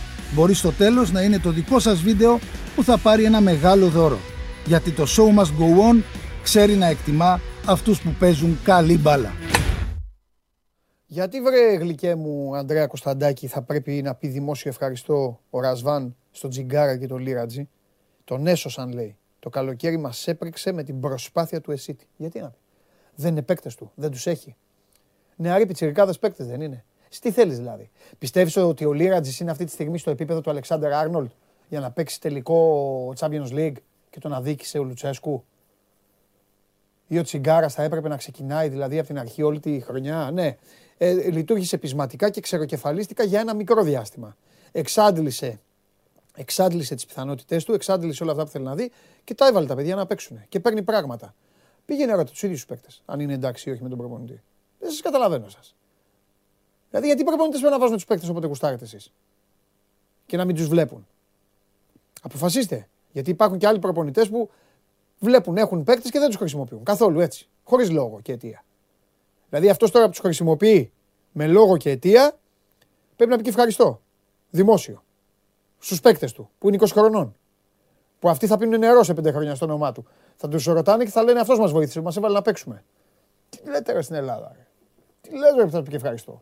Μπορεί στο τέλος να είναι το δικό σας βίντεο που θα πάρει ένα μεγάλο δώρο. Γιατί το show must go on ξέρει να εκτιμά αυτούς που παίζουν καλή μπάλα. Γιατί βρε γλυκέ μου Ανδρέα Κωνσταντάκη θα πρέπει να πει δημόσιο ευχαριστώ ο Ρασβάν στον Τζιγκάρα και τον Λίρατζι; Τον έσωσαν λέει. Το καλοκαίρι μας έπρεξε με την προσπάθεια του Εσίτη. Γιατί να πει. Δεν είναι παίκτες του. Δεν τους έχει. Νεαροί πιτσιρικάδες παίκτες δεν είναι. Τι θέλεις δηλαδή. Πιστεύεις ότι ο Λίρατζης είναι αυτή τη στιγμή στο επίπεδο του Αλεξάνδρ Άρνολτ για να παίξει τελικό Champions League και τον αδίκησε ο Λουτσέσκου; Ή ο Τσιγκάρας θα έπρεπε να ξεκινάει δηλαδή από την αρχή όλη τη χρονιά; Ναι, ε, λειτουργήσε πεισματικά και ξεροκεφαλίστηκα για ένα μικρό διάστημα. Εξάντλησε, εξάντλησε τις πιθανότητές του, εξάντλησε όλα αυτά που θέλει να δει και τα έβαλε τα παιδιά να παίξουν. Και παίρνει πράγματα. Πήγαινε ρώτα τους ίδιους τους παίκτες, αν είναι εντάξει ή όχι με τον προπονητή. Δεν σας καταλαβαίνω σας. Δηλαδή, γιατί οι προπονητές πρέπει να βάζουν τους παίκτες όποτε γουστάρετε εσείς και να μην τους βλέπουν; Αποφασίστε. Γιατί υπάρχουν και άλλοι προπονητές που βλέπουν, έχουν παίκτες και δεν τους χρησιμοποιούν. Καθόλου έτσι. Χωρίς λόγο και αιτία. Δηλαδή, αυτός τώρα που τους χρησιμοποιεί με λόγο και αιτία πρέπει να πει και ευχαριστώ. Δημόσιο. Στους παίκτες του που είναι 20 χρονών. Που αυτοί θα πίνουν νερό σε 5 χρόνια στο όνομά του. Θα τους ρωτάνε και θα λένε αυτός μας βοήθησε, μας έβαλε να παίξουμε. Τι λέτε ρε στην Ελλάδα. Ρε. Τι λέτε ρε που θα πει και ευχαριστώ.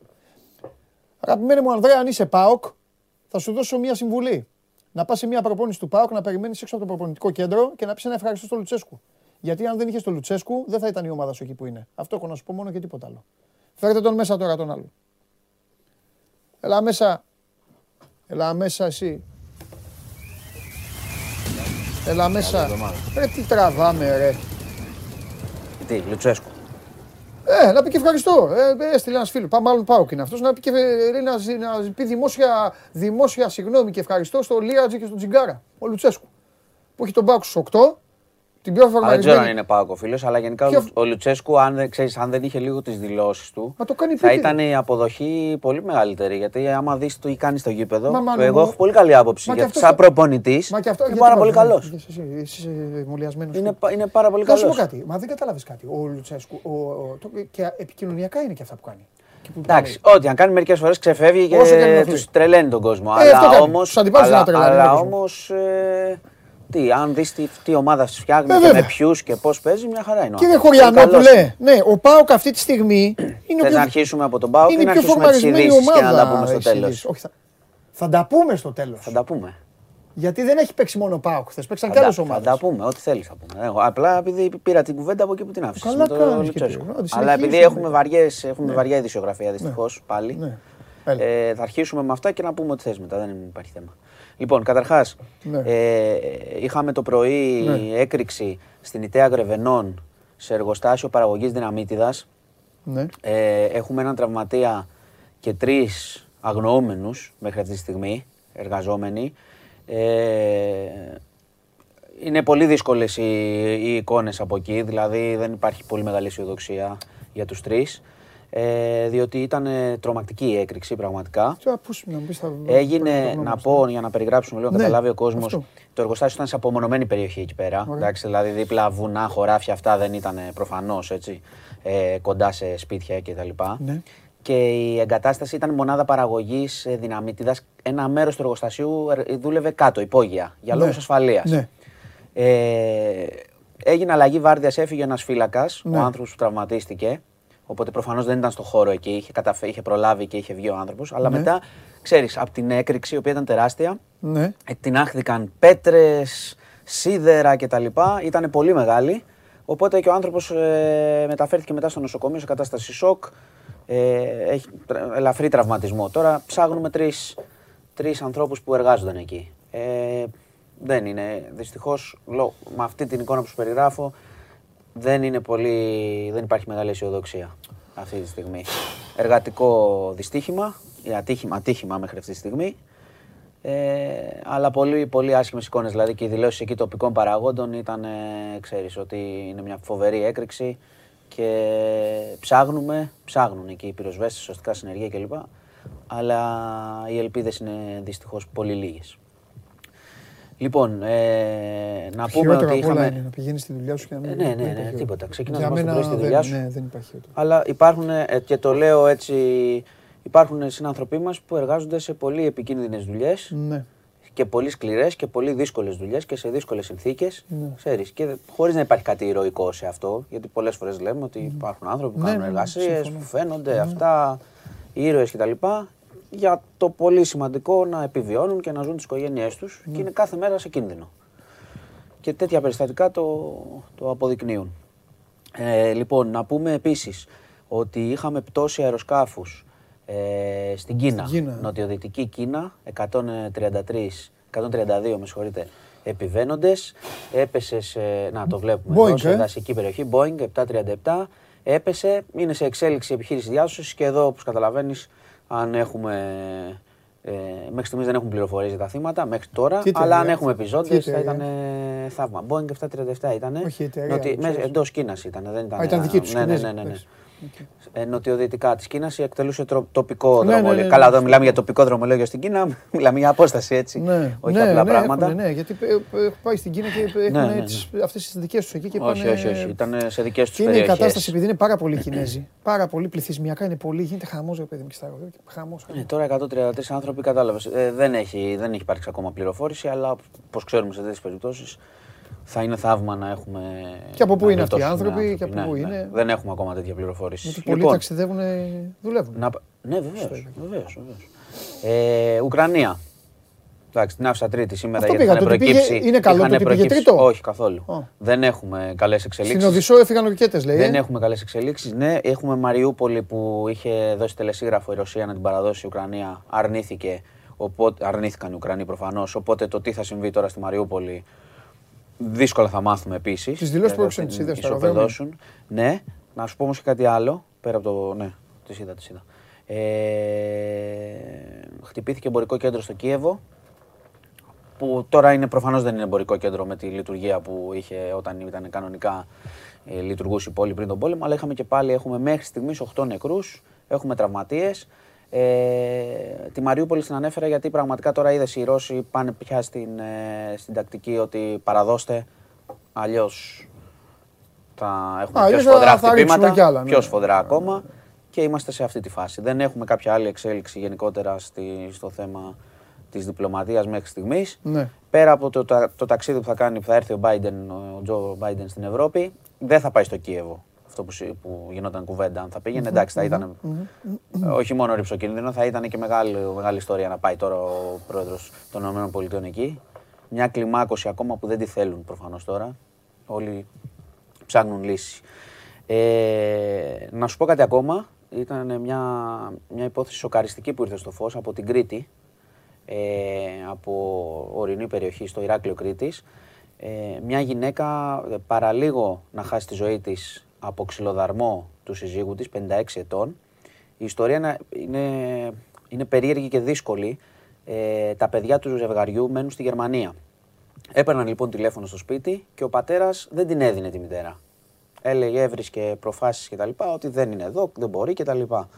Αγαπημένη μου Ανδρέα, αν είσαι ΠΑΟΚ, θα σου δώσω μια συμβουλή. Να πας σε μια προπόνηση του ΠΑΟΚ, να περιμένεις έξω από το προπονητικό κέντρο και να πεις ένα ευχαριστώ στο Λουτσέσκου. Γιατί αν δεν είχες το Λουτσέσκου, δεν θα ήταν η ομάδα σου εκεί που είναι. Αυτό έχω να σου πω μόνο και τίποτα άλλο. Φέρτε τον μέσα τώρα τον άλλο. Έλα μέσα. Έλα μέσα εσύ. Έλα μέσα. Ρε τι τραβάμε ρε. Τι, Λουτσέσκου. Ε, να πει και ευχαριστώ. Ε, ε έστειλε ένας φίλος. Πάμε, μάλλον πάω και είναι αυτός. Να πει και ε, να, να πει δημόσια, δημόσια συγγνώμη και ευχαριστώ στο Λίρατζι και στον Τζιγκάρα. Ο Λουτσέσκου. Που έχει τον Πάουκ στους 8 την πιο Δεν ξέρω αν είναι Πάοκ ο φίλος, αλλά γενικά Ποιο... ο Λουτσέσκου, αν, ξέρεις, αν δεν είχε λίγο τις δηλώσεις του, Μα το κάνει θα ήταν η αποδοχή πολύ μεγαλύτερη. Γιατί άμα δεις τι κάνεις στο γήπεδο, Μα, εγώ έχω πολύ καλή άποψη. Γιατί σαν προπονητής είναι πάρα πολύ καλός. Είναι, είναι πάρα πολύ καλό. Θα σου πω κάτι, μα δεν καταλάβεις κάτι. Ο Λουτσέσκου και επικοινωνιακά είναι και αυτά που κάνει. Εντάξει, ό,τι αν κάνει μερικές φορές ξεφεύγει και τους τρελαίνει τον κόσμο. Ε, αλλά όμω τι, αν δεις τι, τι ομάδα φτιάχνει ε, και με ποιους και πώς παίζει, μια χαρά είναι. Κύριε Χωριανόπουλε, ναι, ο Πάοκ αυτή τη στιγμή. Είναι Θες να αρχίσουμε από τον Πάοκ ή να αρχίσουμε τις ειδήσεις και να τα πούμε στο τέλος; Θα, θα τα πούμε στο τέλος. Θα τα πούμε. Γιατί δεν έχει παίξει μόνο Πάοκ. Θε παίξαν και άλλες ομάδες. Θα τα πούμε, ό,τι θέλεις θα πούμε. Εγώ, απλά επειδή πήρα την κουβέντα από εκεί που την άφησα. Καλά, Αλλά επειδή έχουμε, βαριές, έχουμε ναι. βαριά ειδησιογραφία δυστυχώς ναι. πάλι. Ναι. Ε, θα αρχίσουμε με αυτά και να πούμε ό,τι θες μετά. Δεν υπάρχει θέμα. Λοιπόν, καταρχάς, ναι. ε, είχαμε το πρωί ναι. έκρηξη στην Ιταία Γρεβενών σε εργοστάσιο παραγωγής δυναμίτιδας. Ναι. Ε, έχουμε έναν τραυματία και τρεις αγνοούμενους μέχρι αυτή τη στιγμή, εργαζόμενοι. Ε, είναι πολύ δύσκολες οι, οι εικόνες από εκεί, δηλαδή δεν υπάρχει πολύ μεγάλη αισιοδοξία για τους τρεις ε, διότι ήταν τρομακτική η έκρηξη πραγματικά. Έγινε, να πω για να περιγράψουμε λίγο, να ναι, καταλάβει ο κόσμος. Το εργοστάσιο ήταν σε απομονωμένη περιοχή εκεί πέρα. Εντάξει, δηλαδή δίπλα βουνά, χωράφια, αυτά δεν ήταν προφανώς ε, κοντά σε σπίτια κτλ. Ναι. Και η εγκατάσταση ήταν μονάδα παραγωγής δυναμίτιδας. Ένα μέρος του εργοστασίου δούλευε κάτω, υπόγεια, για λόγους ναι. ασφαλείας. Ναι. Ε, έγινε αλλαγή βάρδιας, έφυγε ένας φύλακας, ο άνθρωπος που τραυματίστηκε Οπότε προφανώς δεν ήταν στο χώρο εκεί, είχε, καταφέ, είχε προλάβει και είχε βγει ο άνθρωπος. Αλλά ναι. μετά, ξέρεις, από την έκρηξη, η οποία ήταν τεράστια, ναι. εκτινάχθηκαν πέτρες, σίδερα κτλ. Ήταν πολύ μεγάλη. Οπότε και ο άνθρωπος ε, μεταφέρθηκε μετά στο νοσοκομείο σε κατάσταση σοκ. Ε, έχει ελαφρύ τραυματισμό. Τώρα ψάχνουμε τρεις τρεις ανθρώπους που εργάζονταν εκεί. Ε, δεν είναι, δυστυχώς, με αυτή την εικόνα που σου περιγράφω, δεν, είναι πολύ, δεν υπάρχει μεγάλη αισιοδοξία αυτή τη στιγμή. Εργατικό δυστύχημα, ή ατύχημα, ατύχημα μέχρι αυτή τη στιγμή. Ε, αλλά πολύ, πολύ άσχημες εικόνες, δηλαδή και οι δηλώσεις εκεί τοπικών παραγόντων ήταν, ε, ξέρεις, ότι είναι μια φοβερή έκρηξη και ψάχνουμε, ψάχνουν εκεί οι πυροσβέστες, σωστικά συνεργεία κλπ. Αλλά οι ελπίδες είναι δυστυχώς πολύ λίγες. Λοιπόν, ε, να πούμε ότι είχαμε... είναι να πηγαίνεις στη δουλειά σου και να μην... Ε, ναι, ναι, ναι, τίποτα. Ξεκινάς να στη δουλειά σου. Ναι, δεν υπάρχει Αλλά υπάρχουν, ε, και το λέω έτσι, υπάρχουν συνάνθρωποι μας που εργάζονται σε πολύ επικίνδυνες δουλειές. Ναι και πολύ σκληρές και πολύ δύσκολες δουλειές και σε δύσκολες συνθήκες. Ναι. Και χωρίς να υπάρχει κάτι ηρωικό σε αυτό, γιατί πολλές φορές λέμε ότι υπάρχουν άνθρωποι που ναι, κάνουν ναι, ναι εργασίες, που φαίνονται ναι. αυτά, ήρωες κτλ. Για το πολύ σημαντικό να επιβιώνουν και να ζουν τις οικογένειές τους και είναι κάθε μέρα σε κίνδυνο. Και τέτοια περιστατικά το, το αποδεικνύουν. Ε, λοιπόν, να πούμε επίσης ότι είχαμε πτώση αεροσκάφους ε, στην Κίνα, Κίνα. νοτιοδυτική Κίνα, 133, 132 με συγχωρείτε, επιβαίνοντες, έπεσε σε, να το βλέπουμε Boeing, εδώ, σε ε; δασική περιοχή, Boeing 737, έπεσε, είναι σε εξέλιξη επιχείρηση διάσωσης και εδώ, όπως καταλαβαίνεις, αν έχουμε ε, μέχρι στιγμής δεν έχουν πληροφορίες για τα θύματα μέχρι τώρα. αλλά αν έχουμε επιζώντες θα ήταν θαύμα. Boeing 737 ήταν. Όχι, Εντός Κίνας ήταν. Δεν ήταν, Α, ήταν δική τους ναι, ναι, ναι, ναι, ναι. Okay. νοτιοδυτικά της Κίνας εκτελούσε τοπικό ναι, δρομολόγιο. Ναι, ναι, Καλά, εδώ μιλάμε για τοπικό δρομολόγιο στην Κίνα, μιλάμε για απόσταση έτσι. Ναι, όχι ναι, απλά ναι, πράγματα. Έχουν, ναι, γιατί έχω πάει στην Κίνα και έχουν ναι, ναι. αυτές τις δικές τους εκεί και όχι, πάνε... όχι, όχι, ήταν σε δικές τους περιοχέ. Είναι η κατάσταση επειδή είναι πάρα πολλοί Κινέζοι. πάρα πολύ πληθυσμιακά είναι πολύ, γίνεται χαμός ρε παιδί μου και στα Χαμός. Ναι, τώρα 133 άνθρωποι κατάλαβες. Ε, δεν, έχει, δεν έχει υπάρξει ακόμα πληροφόρηση, αλλά όπως ξέρουμε σε τέτοιες περιπτώσεις θα είναι θαύμα να έχουμε. Και από πού είναι αυτοί οι άνθρωποι και από ναι, πού ναι. είναι. Δεν έχουμε ακόμα τέτοια πληροφόρηση. Γιατί πολλοί λοιπόν, ταξιδεύουν, δουλεύουν. Να... Ναι, βεβαίως. Ε, Ουκρανία. Εντάξει, την άφησα τρίτη σήμερα Αυτό γιατί είχαν προκύψει. Πήγε, είναι καλό ότι πήγε τρίτο; Όχι καθόλου. Oh. Δεν έχουμε καλές εξελίξεις. Στην Οδυσσό έφυγαν ροκέτε, λέει. Δεν ε; έχουμε καλές εξελίξεις. Ναι, έχουμε Μαριούπολη που είχε δώσει τελεσίγραφο η Ρωσία να την παραδώσει η Ουκρανία. Αρνήθηκε. Οπότε, αρνήθηκαν οι Ουκρανοί προφανώς. Οπότε το τι θα συμβεί τώρα στη Μαριούπολη Δύσκολα θα μάθουμε επίσης. Τις δηλώσεις που έξω τις είδες Ναι, να σου πω όμως και κάτι άλλο. Πέρα από το. Ναι, τις είδα, τις είδα. Ε, χτυπήθηκε εμπορικό κέντρο στο Κίεβο. Που τώρα είναι προφανώς δεν είναι εμπορικό κέντρο με τη λειτουργία που είχε όταν ήταν κανονικά ε, λειτουργούσε η πόλη πριν τον πόλεμο. Αλλά είχαμε και πάλι έχουμε μέχρι στιγμής 8 νεκρούς, έχουμε τραυματίες. Ε, τη Μαριούπολη την ανέφερα γιατί πραγματικά τώρα είδες οι Ρώσοι πάνε πια στην, ε, στην τακτική ότι παραδώστε αλλιώς θα έχουμε πιο σφοδρά χτυπήματα, άλλα, ναι. πιο σφοδρά ακόμα και είμαστε σε αυτή τη φάση. Δεν έχουμε κάποια άλλη εξέλιξη γενικότερα στη, στο θέμα της διπλωματίας μέχρι στιγμής. Ναι. Πέρα από το, το, το, ταξίδι που θα κάνει, που θα έρθει ο, Biden, ο Τζο Biden στην Ευρώπη, δεν θα πάει στο Κίεβο αυτό που, που γινόταν κουβέντα, αν θα πήγαινε, εντάξει, θα ήταν όχι μόνο ρηψοκίνδυνο, θα ήταν και μεγάλη, μεγάλη ιστορία να πάει τώρα ο πρόεδρος των ΗΠΑ εκεί. Μια κλιμάκωση ακόμα που δεν τη θέλουν προφανώς τώρα. Όλοι ψάχνουν λύση. Ε, να σου πω κάτι ακόμα. Ήταν μια, μια υπόθεση σοκαριστική που ήρθε στο φως από την Κρήτη, ε, από ορεινή περιοχή στο Ηράκλειο Κρήτης. Ε, μια γυναίκα παραλίγο να χάσει τη ζωή της από ξυλοδαρμό του συζύγου της, 56 ετών. Η ιστορία είναι, είναι περίεργη και δύσκολη. Ε, τα παιδιά του ζευγαριού μένουν στη Γερμανία. Έπαιρναν λοιπόν τηλέφωνο στο σπίτι και ο πατέρας δεν την έδινε τη μητέρα. Έλεγε, έβρισκε προφάσεις και τα λοιπά, ότι δεν είναι εδώ, δεν μπορεί και τα λοιπά.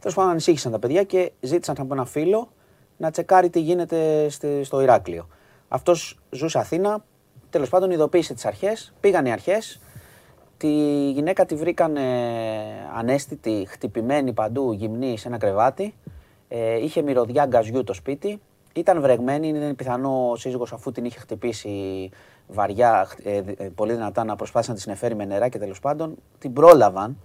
Τέλος πάντων, ανησύχησαν τα παιδιά και ζήτησαν από ένα φίλο να τσεκάρει τι γίνεται στο Ηράκλειο. Αυτός ζούσε Αθήνα, τέλος πάντων ειδοποίησε τις αρχές, πήγαν οι αρχές, Τη γυναίκα τη βρήκαν ανέστητη, χτυπημένη παντού, γυμνή σε ένα κρεβάτι. Ε, είχε μυρωδιά γκαζιού το σπίτι. Ήταν βρεγμένη, είναι πιθανό ο σύζυγος αφού την είχε χτυπήσει βαριά, ε, ε πολύ δυνατά να προσπάθησε να τη συνεφέρει με νερά και τέλος πάντων την πρόλαβαν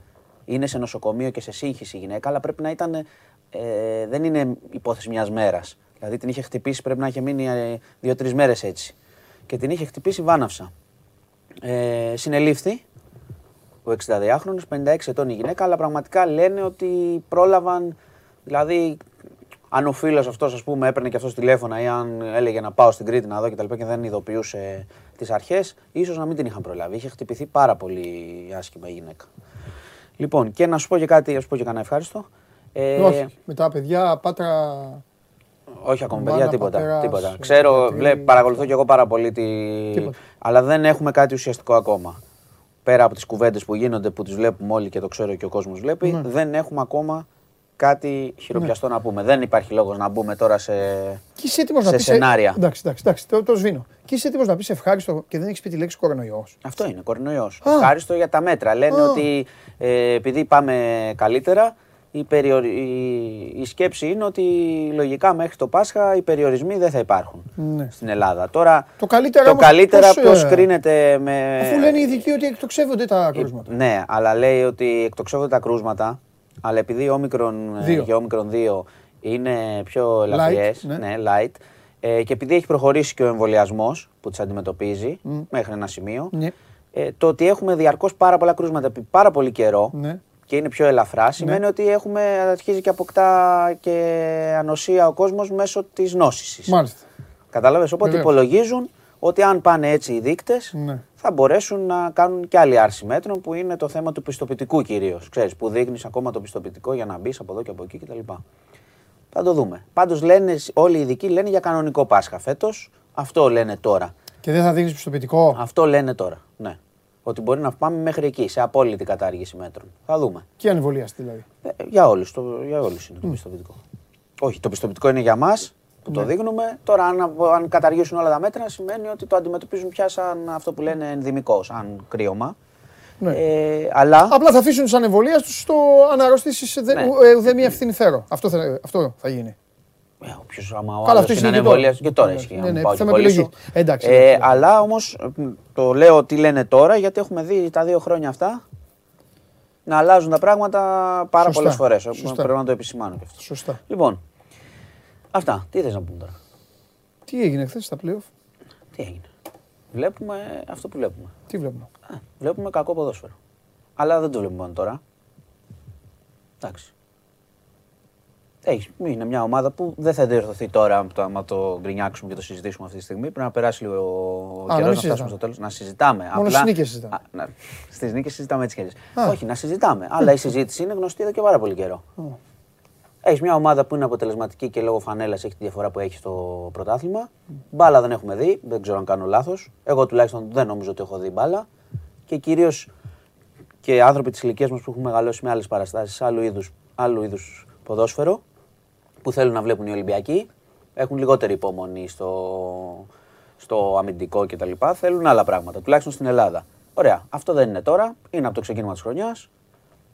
είναι σε νοσοκομείο και σε σύγχυση η γυναίκα, αλλά πρέπει να ήταν. Ε, δεν είναι υπόθεση μιας μέρας. Δηλαδή την είχε χτυπήσει, πρέπει να είχε μείνει ε, δύο-τρεις μέρες έτσι. Και την είχε χτυπήσει βάναυσα. Ε, συνελήφθη ο 62χρονο, 56 ετών η γυναίκα, αλλά πραγματικά λένε ότι πρόλαβαν. Δηλαδή, αν ο φίλος αυτός, ας πούμε, έπαιρνε και αυτός τηλέφωνα ή αν έλεγε να πάω στην Κρήτη να δω και τα λοιπά και δεν ειδοποιούσε τις αρχές, ίσως να μην την είχαν προλάβει. Είχε χτυπηθεί πάρα πολύ άσχημα η γυναίκα. Λοιπόν, και να σου πω και κάτι, να σου πω και κανένα ευχάριστο. Ε, Όχι, με τα παιδιά, πάτρα. Όχι ακόμα, παιδιά, τίποτα. Πατέρας, τίποτα. Ξέρω, βλέπ, παρακολουθώ και εγώ πάρα πολύ. Τη... Αλλά δεν έχουμε κάτι ουσιαστικό ακόμα. Πέρα από τις κουβέντες που γίνονται, που τις βλέπουμε όλοι και το ξέρω και ο κόσμος βλέπει, ναι. δεν έχουμε ακόμα κάτι χειροπιαστό ναι. να πούμε. Δεν υπάρχει λόγος να μπούμε τώρα σε, και σε να πεις, ε, σενάρια. Εντάξει, εντάξει, εντάξει, το, το σβήνω. Και είσαι έτοιμος να πεις ευχάριστο και δεν έχεις πει τη λέξη κορονοϊός. Αυτό είναι, κορονοϊός. Ευχάριστο για τα μέτρα. Λένε ότι ε, επειδή πάμε καλύτερα, η, περιορι... η... σκέψη είναι ότι λογικά μέχρι το Πάσχα οι περιορισμοί δεν θα υπάρχουν ναι. στην Ελλάδα. Τώρα το καλύτερα, το καλύτερα πώς, ε, κρίνεται με... Αφού λένε οι ειδικοί ότι εκτοξεύονται τα κρούσματα. Ναι, αλλά λέει ότι εκτοξεύονται τα κρούσματα, αλλά επειδή όμικρον ε, και όμικρον 2 είναι πιο ελαφριές, ναι. ναι. light, ε, και επειδή έχει προχωρήσει και ο εμβολιασμός που τις αντιμετωπίζει μέχρι ένα σημείο, ναι. ε, το ότι έχουμε διαρκώς πάρα πολλά κρούσματα επί πάρα πολύ καιρό, ναι και είναι πιο ελαφρά, σημαίνει ναι. ότι έχουμε, αρχίζει και αποκτά και ανοσία ο κόσμος μέσω της νόσησης. Μάλιστα. Κατάλαβες, οπότε Βεβαίως. υπολογίζουν ότι αν πάνε έτσι οι δείκτες ναι. θα μπορέσουν να κάνουν και άλλη άρση μέτρων που είναι το θέμα του πιστοποιητικού κυρίως. Ξέρεις, που δείχνεις ακόμα το πιστοποιητικό για να μπεις από εδώ και από εκεί κτλ. Θα το δούμε. Πάντως λένε, όλοι οι ειδικοί λένε για κανονικό Πάσχα φέτος. Αυτό λένε τώρα. Και δεν θα δείχνει πιστοποιητικό; Αυτό λένε τώρα. Ναι ότι μπορεί να πάμε μέχρι εκεί, σε απόλυτη κατάργηση μέτρων. Θα δούμε. Και ανεβολίαστη δηλαδή. Ε, για όλους για όλους είναι το πιστοποιητικό. Όχι, το πιστοποιητικό είναι για μας που το ναι. δείχνουμε. Τώρα, αν, αν καταργήσουν όλα τα μέτρα, σημαίνει ότι το αντιμετωπίζουν πια σαν αυτό που λένε ενδυμικό, σαν κρύωμα. Ναι. Ε, αλλά... Απλά θα αφήσουν τι ανεβολίε του στο αναρρωστήσεις ναι. ουδέμια ευθύνη φέρω. Αυτό θα, αυτό θα γίνει. Ε, Όποιος άμα ο άλλος είναι ανεμβολία και τώρα ισχύει. Ναι, ναι, θέμα επιλογής. Εντάξει. Ε, αλλά όμως το λέω τι λένε τώρα γιατί έχουμε δει τα δύο χρόνια αυτά να αλλάζουν τα πράγματα πάρα πολλές φορές. Πρέπει να το επισημάνω και αυτό. Σωστά. Λοιπόν, αυτά. Τι θες να πούμε τώρα; Τι έγινε χθες στα playoff; Τι έγινε; Βλέπουμε αυτό που βλέπουμε. Τι βλέπουμε; βλέπουμε κακό ποδόσφαιρο. Αλλά δεν το βλέπουμε τώρα. Εντάξει. Έχει, είναι μια ομάδα που δεν θα διορθωθεί τώρα άμα το γκρινιάξουμε και το συζητήσουμε αυτή τη στιγμή. Πρέπει να περάσει λίγο καιρός να φτάσουμε στο τέλος. Να συζητάμε. Μόνο στις νίκες συζητάμε. Στις νίκες συζητάμε έτσι κι Όχι, να συζητάμε. Αλλά η συζήτηση είναι γνωστή εδώ και πάρα πολύ καιρό. Έχεις μια ομάδα που είναι αποτελεσματική και λόγω φανέλας έχει τη διαφορά που έχει στο πρωτάθλημα. Μπάλα δεν έχουμε δει, δεν ξέρω αν κάνω λάθος. Εγώ τουλάχιστον δεν νομίζω ότι έχω δει μπάλα. Και κυρίως και άνθρωποι της ηλικίας μας που έχουν μεγαλώσει με άλλες παραστάσεις, άλλου είδους ποδόσφαιρο, που θέλουν να βλέπουν οι Ολυμπιακοί έχουν λιγότερη υπομονή στο, στο αμυντικό κτλ. Θέλουν άλλα πράγματα, τουλάχιστον στην Ελλάδα. Ωραία. Αυτό δεν είναι τώρα. Είναι από το ξεκίνημα της χρονιάς.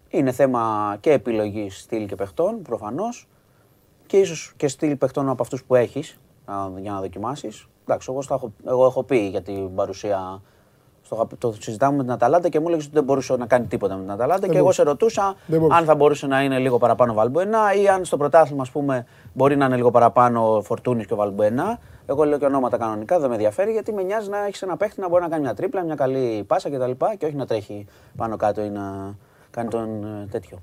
Είναι θέμα και επιλογή στυλ και παιχτών προφανώς. Και ίσως και στυλ παιχτών από αυτούς που έχεις για να δοκιμάσεις. Εντάξει, εγώ, έχω, εγώ έχω πει για την παρουσία στο, το συζητάμε με την Αταλάντα και μου έλεγες ότι δεν μπορούσε να κάνει τίποτα με την Αταλάντα. και εγώ σε ρωτούσα αν θα μπορούσε να είναι λίγο παραπάνω Βαλμπουενά ή αν στο πρωτάθλημα ας πούμε, μπορεί να είναι λίγο παραπάνω Φορτούνης και ο Βαλμπουενά. Εγώ λέω και ονόματα κανονικά, δεν με ενδιαφέρει γιατί με νοιάζει να έχεις ένα παίχτη να μπορεί να κάνει μια τρίπλα, μια καλή πάσα κτλ. Και, και όχι να τρέχει πάνω κάτω ή να κάνει τον ε, τέτοιο.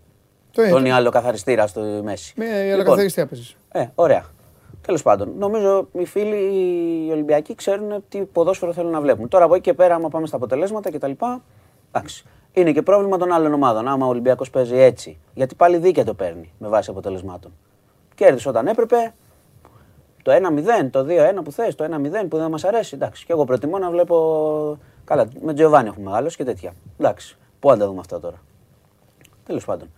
Το τον ή άλλο καθαριστήρα στο μέση. Με λοιπόν, καθαριστήρα παίζεις. Ε, ωραία. Τέλος πάντων, νομίζω οι φίλοι οι Ολυμπιακοί ξέρουν τι ποδόσφαιρο θέλουν να βλέπουν. Τώρα από εκεί και πέρα, άμα πάμε στα αποτελέσματα κτλ. Εντάξει. Είναι και πρόβλημα των άλλων ομάδων. Άμα ο Ολυμπιακός παίζει έτσι, γιατί πάλι δίκαια το παίρνει με βάση αποτελεσμάτων. Κέρδισε όταν έπρεπε. Το 1-0, το 2-1 που θες, το 1-0 που δεν μας αρέσει. Εντάξει. Και εγώ προτιμώ να βλέπω. Καλά, με Τζιοβάνι έχουμε μεγάλο και τέτοια. Εντάξει. Πού αν τα δούμε αυτά τώρα. Τέλος πάντων.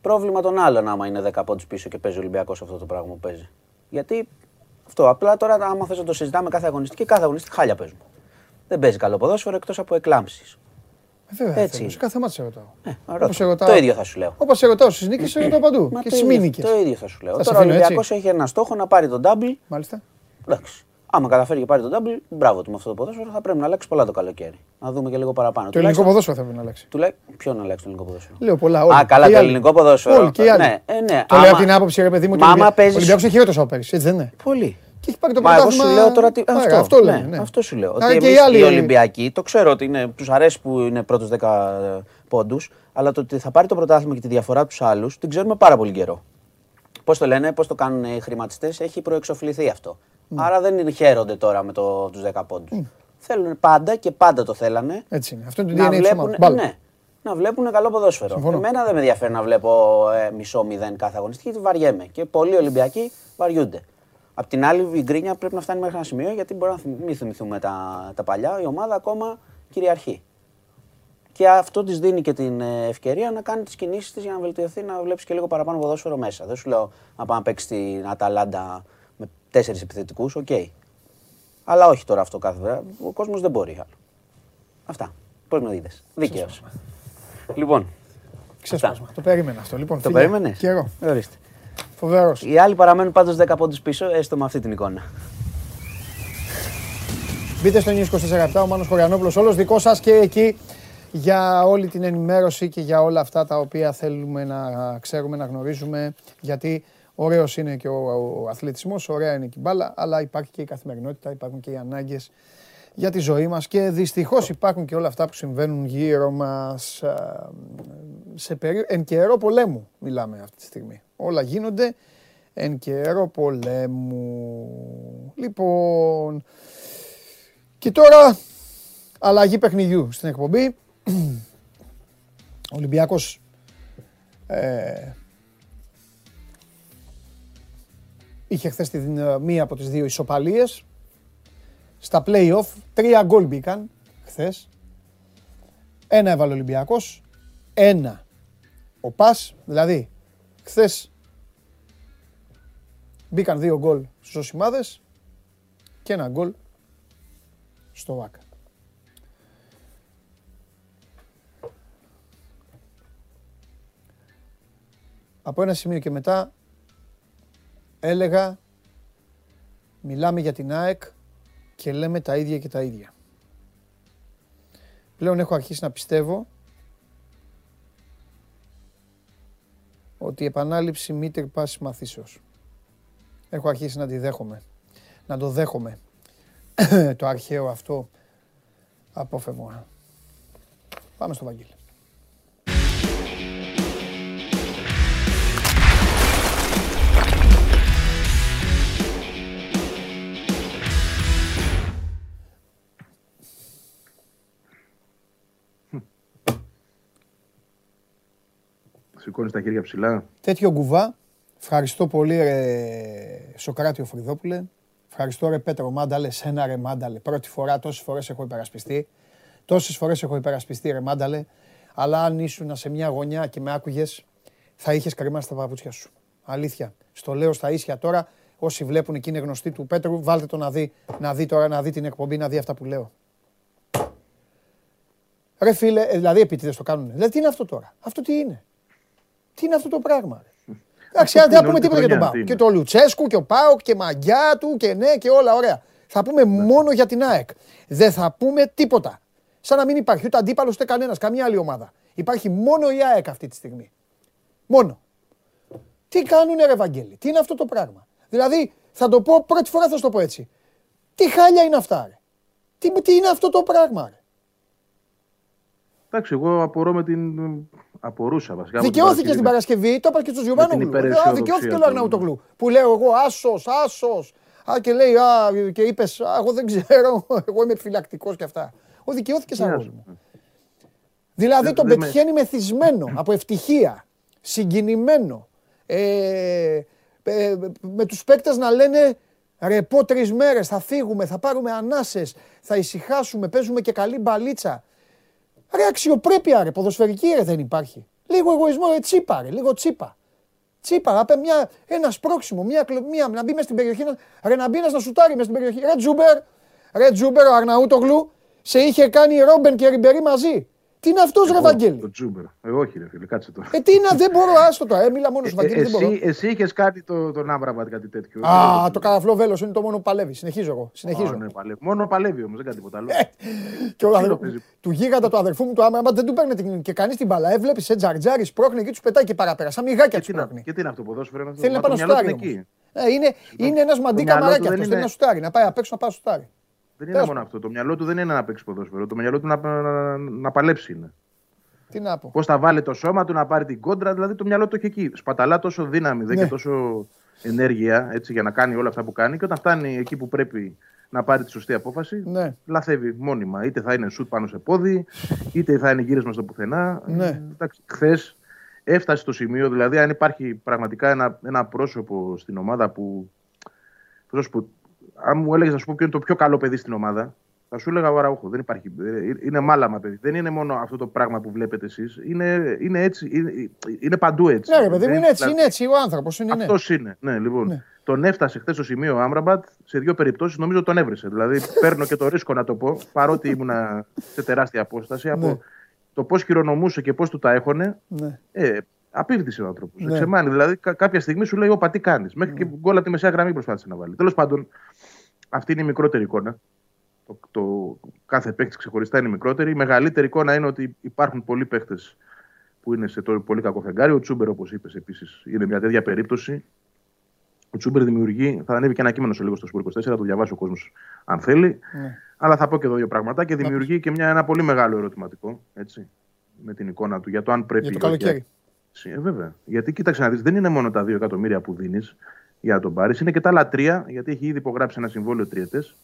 Πρόβλημα των άλλων άμα είναι 10 πόντους πίσω και παίζει ο Ολυμπιακός αυτό το πράγμα που παίζει. Γιατί αυτό απλά τώρα, άμα θες να το συζητάμε κάθε αγωνιστική, κάθε αγωνιστική χάλια παίζουμε. Δεν παίζει καλό ποδόσφαιρο εκτός από εκλάμψεις. Ε, βέβαια, Έτσι. Σε κάθε μάτι σε ρωτάω. Ε, ρωτάω. Το ίδιο θα σου λέω. Όπως σε ρωτάω στις νίκες, σε ρωτάω παντού. και στις μήνυκε. Το ίδιο θα σου λέω. Τώρα ο Ολυμπιακός έχει ένα στόχο να πάρει τον double. Μάλιστα. Εντάξει. Άμα καταφέρει και πάρει τον double, μπράβο του με αυτό το ποδόσφαιρο, θα πρέπει να αλλάξει πολλά το καλοκαίρι. Να δούμε και λίγο παραπάνω. Το ελληνικό ποδόσφαιρο θα πρέπει να αλλάξει. Του λέει, ποιο να αλλάξει το ελληνικό ποδόσφαιρο; Λέω πολλά. Όλοι. Α, καλά, το ελληνικό ποδόσφαιρο. Όλοι και οι άλλοι. Ναι, ε, ναι. Το λέω από την άποψη, ρε παιδί μου, ότι ο παίζεις... Ολυμπιακός έχει χειρότερο από πέρυσι. Έτσι δεν είναι; Πολύ. Και έχει πάρει το Μα εγώ σου λέω τώρα τι. Άρα, αυτό, αυτό, ναι, λέμε, ναι. αυτό σου λέω. Άρα ότι και εμείς οι άλλοι- οι Ολυμπιακοί, το ξέρω ότι είναι, τους αρέσει που είναι πρώτους 10 πόντους, αλλά το ότι θα πάρει το πρωτάθλημα και τη διαφορά από τους άλλους, την ξέρουμε πάρα πολύ καιρό. Πώς το λένε, πώς το κάνουν οι χρηματιστές, έχει προεξοφληθεί αυτό. Άρα δεν είναι, χαίρονται τώρα με το, τους 10 πόντους. Θέλουν πάντα και πάντα το θέλανε. Έτσι είναι. Αυτό είναι το να DNA της βλέπουν, ομάδας. Μπάλα. ναι, να βλέπουν καλό ποδόσφαιρο. Συμφωνώ. Εμένα δεν με ενδιαφέρει να βλέπω ε, μισό μηδέν κάθε αγωνιστική, γιατί βαριέμαι. Και πολλοί Ολυμπιακοί βαριούνται. Απ' την άλλη, η γκρίνια πρέπει να φτάνει μέχρι ένα σημείο, γιατί μπορεί να θυμ- μην θυμηθούμε τα, τα παλιά. Η ομάδα ακόμα κυριαρχεί. Και αυτό της δίνει και την ε, ευκαιρία να κάνει τις κινήσεις της για να βελτιωθεί, να βλέπεις και λίγο παραπάνω ποδόσφαιρο μέσα. Δεν σου λέω να πάμε να παίξεις την Αταλάντα με τέσσερις επιθετικούς, οκ. Αλλά όχι τώρα αυτό κάθε φορά. Ο κόσμος δεν μπορεί άλλο. Αυτά. Πώ με είδε. Δίκαιο. Λοιπόν, Ξέσπασμα. Το περίμενα αυτό. Λοιπόν, το φίλε, περίμενες; Καιρό. Ορίστε. Φοβερός. Οι άλλοι παραμένουν πάντως 10 πόντους πίσω, έστω με αυτή την εικόνα. Μπείτε στο News 24 ο Μάνος Χωριανόπουλος, όλος δικός σας και εκεί για όλη την ενημέρωση και για όλα αυτά τα οποία θέλουμε να ξέρουμε, να γνωρίζουμε, γιατί ωραίος είναι και ο, ο αθλητισμός, ωραία είναι και η μπάλα, αλλά υπάρχει και η καθημερινότητα, υπάρχουν και οι ανάγκες για τη ζωή μας και δυστυχώς υπάρχουν και όλα αυτά που συμβαίνουν γύρω μας α, σε περί... εν καιρό πολέμου μιλάμε αυτή τη στιγμή. Όλα γίνονται εν καιρό πολέμου. Λοιπόν, και τώρα αλλαγή παιχνιδιού στην εκπομπή. Ο Ολυμπιακός ε, είχε χθες τη, δυνα- μία από τις δύο ισοπαλίες. Στα play-off τρία γκολ μπήκαν χθες. Ένα έβαλε ο Ολυμπιακός, ένα ο Πας, δηλαδή χθες μπήκαν δύο γκολ στους Οσημάδες και ένα γκολ στο ΒΑΚΑ. Από ένα σημείο και μετά έλεγα μιλάμε για την ΑΕΚ και λέμε τα ίδια και τα ίδια. Πλέον έχω αρχίσει να πιστεύω ότι η επανάληψη μήτρη πάσης μαθήσεως. Έχω αρχίσει να τη δέχομαι. Να το δέχομαι. το αρχαίο αυτό απόφευγμα. Πάμε στο Βαγγέλη. Σηκώνεις τα χέρια ψηλά. Τέτοιο γκουβά. Ευχαριστώ πολύ ρε Σοκράτιο Φρυδόπουλε. Ευχαριστώ ρε Πέτρο Μάνταλε, σένα ρε Μάνταλε. Πρώτη φορά, τόσες φορές έχω υπερασπιστεί. Τόσες φορές έχω υπερασπιστεί ρε Μάνταλε. Αλλά αν ήσουν σε μια γωνιά και με άκουγες, θα είχες κρεμάσει τα παπούτσια σου. Αλήθεια. Στο λέω στα ίσια τώρα. Όσοι βλέπουν και είναι γνωστοί του Πέτρου, βάλτε το να δει, να δει τώρα, να δει την εκπομπή, να δει αυτά που λέω. Ρε φίλε, ε, δηλαδή επίτηδες το κάνουν. Δηλαδή τι είναι αυτό τώρα; Αυτό τι είναι; Τι είναι αυτό το πράγμα. ρε; Εντάξει, Αυτό δεν θα είναι πούμε όλη τη τίποτα για τον χρονιά, Πάοκ. τι Και είναι. το Λουτσέσκου και ο Πάοκ και μαγιά του και ναι και όλα ωραία. Θα πούμε μόνο για την ΑΕΚ. Δεν θα πούμε τίποτα. Σαν να μην υπάρχει ούτε αντίπαλος ούτε κανένας, καμία άλλη ομάδα. Υπάρχει μόνο η ΑΕΚ αυτή τη στιγμή. Μόνο. Τι κάνουνε ρε Βαγγέλη, τι είναι αυτό το πράγμα; Δηλαδή, θα το πω πρώτη φορά θα σου το πω έτσι. Τι χάλια είναι αυτά ρε; Τι, τι είναι αυτό το πράγμα ρε; Εντάξει, εγώ απορώ με την. Απορούσα βασικά. από την Δικαιώθηκε στην Παρασκευή. Παρασκευή, το είπα και στο Γιωβάνογλου. υπεραισιοδοξία Δικαιώθηκε ο του- Αρναούτογλου. Που λέω εγώ άσος, άσος. Α, και λέει, α, και είπες, Α, εγώ δεν ξέρω, εγώ είμαι επιφυλακτικό και αυτά. Ο δικαιώθηκες σαν Νοιάζει. μου. Δηλαδή Δεν- τον δεν με- πετυχαίνει μεθυσμένο, από ευτυχία, συγκινημένο. Ε, ε, με τους παίκτες να λένε ρε πω τρεις μέρες, θα φύγουμε, θα πάρουμε ανάσες, θα ησυχάσουμε, παίζουμε και καλή μπαλίτσα. Ρε αξιοπρέπεια ρε, ποδοσφαιρική ρε δεν υπάρχει. Λίγο εγωισμό, ρε, τσίπα ρε, λίγο τσίπα. Τσίπα, απέ μια, ένας σπρώξιμο, μια, κλο- μια, να μπει μες στην περιοχή, να, ρε να μπει ένας να σουτάρει μες στην περιοχή. Ρε Τζούμπερ, ρε Τζούμπερ, ο Αρναούτογλου, σε είχε κάνει Ρόμπεν και Ριμπερί μαζί. Τι είναι αυτός, Ρε Βαγγέλη; Το Τζούμπερ. Εγώ όχι, ρε φίλε, κάτσε το. Ε, τι είναι, δεν μπορώ, άστο το. Ε, μίλα μόνος σου, Βαγγέλη. εσύ, εσύ είχες κάτι το, τον Άμπραμπατ, κάτι τέτοιο. Α, το καραφλό βέλος είναι το μόνο που παλεύει. Συνεχίζω εγώ. Συνεχίζω. ναι, παλεύει. Μόνο παλεύει όμως, δεν κάνει τίποτα άλλο. Ε, και ο αδερ... του γίγαντα του αδερφού μου του Άμπραμπατ δεν του παίρνει και κανείς την μπαλά. Έβλεπε σε τζαρτζάρι, σπρώχνει και τους πετάει και παραπέρα. Σαν μηγάκια τους σπρώχνει. Και τι είναι αυτό το ποδόσφαιρο, Θέλει να πάει να στάρει. Είναι, είναι ένας μαντίκα μαράκι αυτός. Θέλει να σουτάρει, να πάει απ' έξω να πάει σουτάρει. Δεν είναι μόνο αυτό. Το μυαλό του δεν είναι να παίξει ποδόσφαιρο. Το μυαλό του να, να, να παλέψει είναι. Τι να πω. Πώς θα βάλει το σώμα του να πάρει την κόντρα, δηλαδή το μυαλό του έχει εκεί. Σπαταλά τόσο δύναμη, δεν ναι. και τόσο ενέργεια έτσι, για να κάνει όλα αυτά που κάνει. Και όταν φτάνει εκεί που πρέπει να πάρει τη σωστή απόφαση, ναι. λαθεύει μόνιμα. Είτε θα είναι σουτ πάνω σε πόδι, είτε θα είναι γύρισμα στο πουθενά. Ναι. Χθες έφτασε στο σημείο, δηλαδή, αν υπάρχει πραγματικά ένα, ένα πρόσωπο στην ομάδα που. που αν μου έλεγες να σου πω ποιο είναι το πιο καλό παιδί στην ομάδα, θα σου έλεγα Αραούχο. Δεν υπάρχει. Είναι μάλαμα, παιδί. Δεν είναι μόνο αυτό το πράγμα που βλέπετε εσείς. Είναι, είναι έτσι. Είναι, είναι παντού έτσι. Ναι, παιδί μου, είναι έτσι. Είναι έτσι ο άνθρωπος. Είναι, ναι. Αυτός είναι. Ναι, λοιπόν. Ναι. Τον έφτασε χθες στο σημείο ο Άμραμπατ σε δύο περιπτώσεις. Νομίζω τον έβρισε. Δηλαδή παίρνω και το ρίσκο να το πω, παρότι ήμουν σε τεράστια απόσταση από ναι. το πώς χειρονομούσε και πώς του τα έχωνε. Ναι. Ε, Απίβδησε ο άνθρωπος. Ναι. Ξεμάνει. Δηλαδή, κάποια στιγμή σου λέει: Όπα, τι κάνεις. Μέχρι και γκολ από τη μεσαία γραμμή προσπάθησε να βάλει. Τέλος πάντων, αυτή είναι η μικρότερη εικόνα το, το κάθε παίκτης ξεχωριστά είναι μικρότερη. Η μεγαλύτερη εικόνα είναι ότι υπάρχουν πολλοί παίκτες που είναι σε το πολύ κακό φεγγάρι. Ο Τσούμπερ, όπως είπες, επίσης είναι μια τέτοια περίπτωση. Ο Τσούμπερ δημιουργεί, θα ανέβει και ένα κείμενο σε λίγο στο Σπορ 24, θα το διαβάσει ο κόσμος αν θέλει. Ναι. Αλλά θα πω και εδώ δύο πράγματα και δημιουργεί και μια, ένα πολύ μεγάλο ερωτηματικό έτσι, με την εικόνα του για το αν πρέπει. Για το καλοκαίρι. Ε, βέβαια. Γιατί κοίταξε να δεις, δεν είναι μόνο τα δύο εκατομμύρια που δίνεις για να τον πάρει, είναι και τα άλλα τρία, γιατί έχει ήδη υπογράψει ένα συμβόλαιο τριετές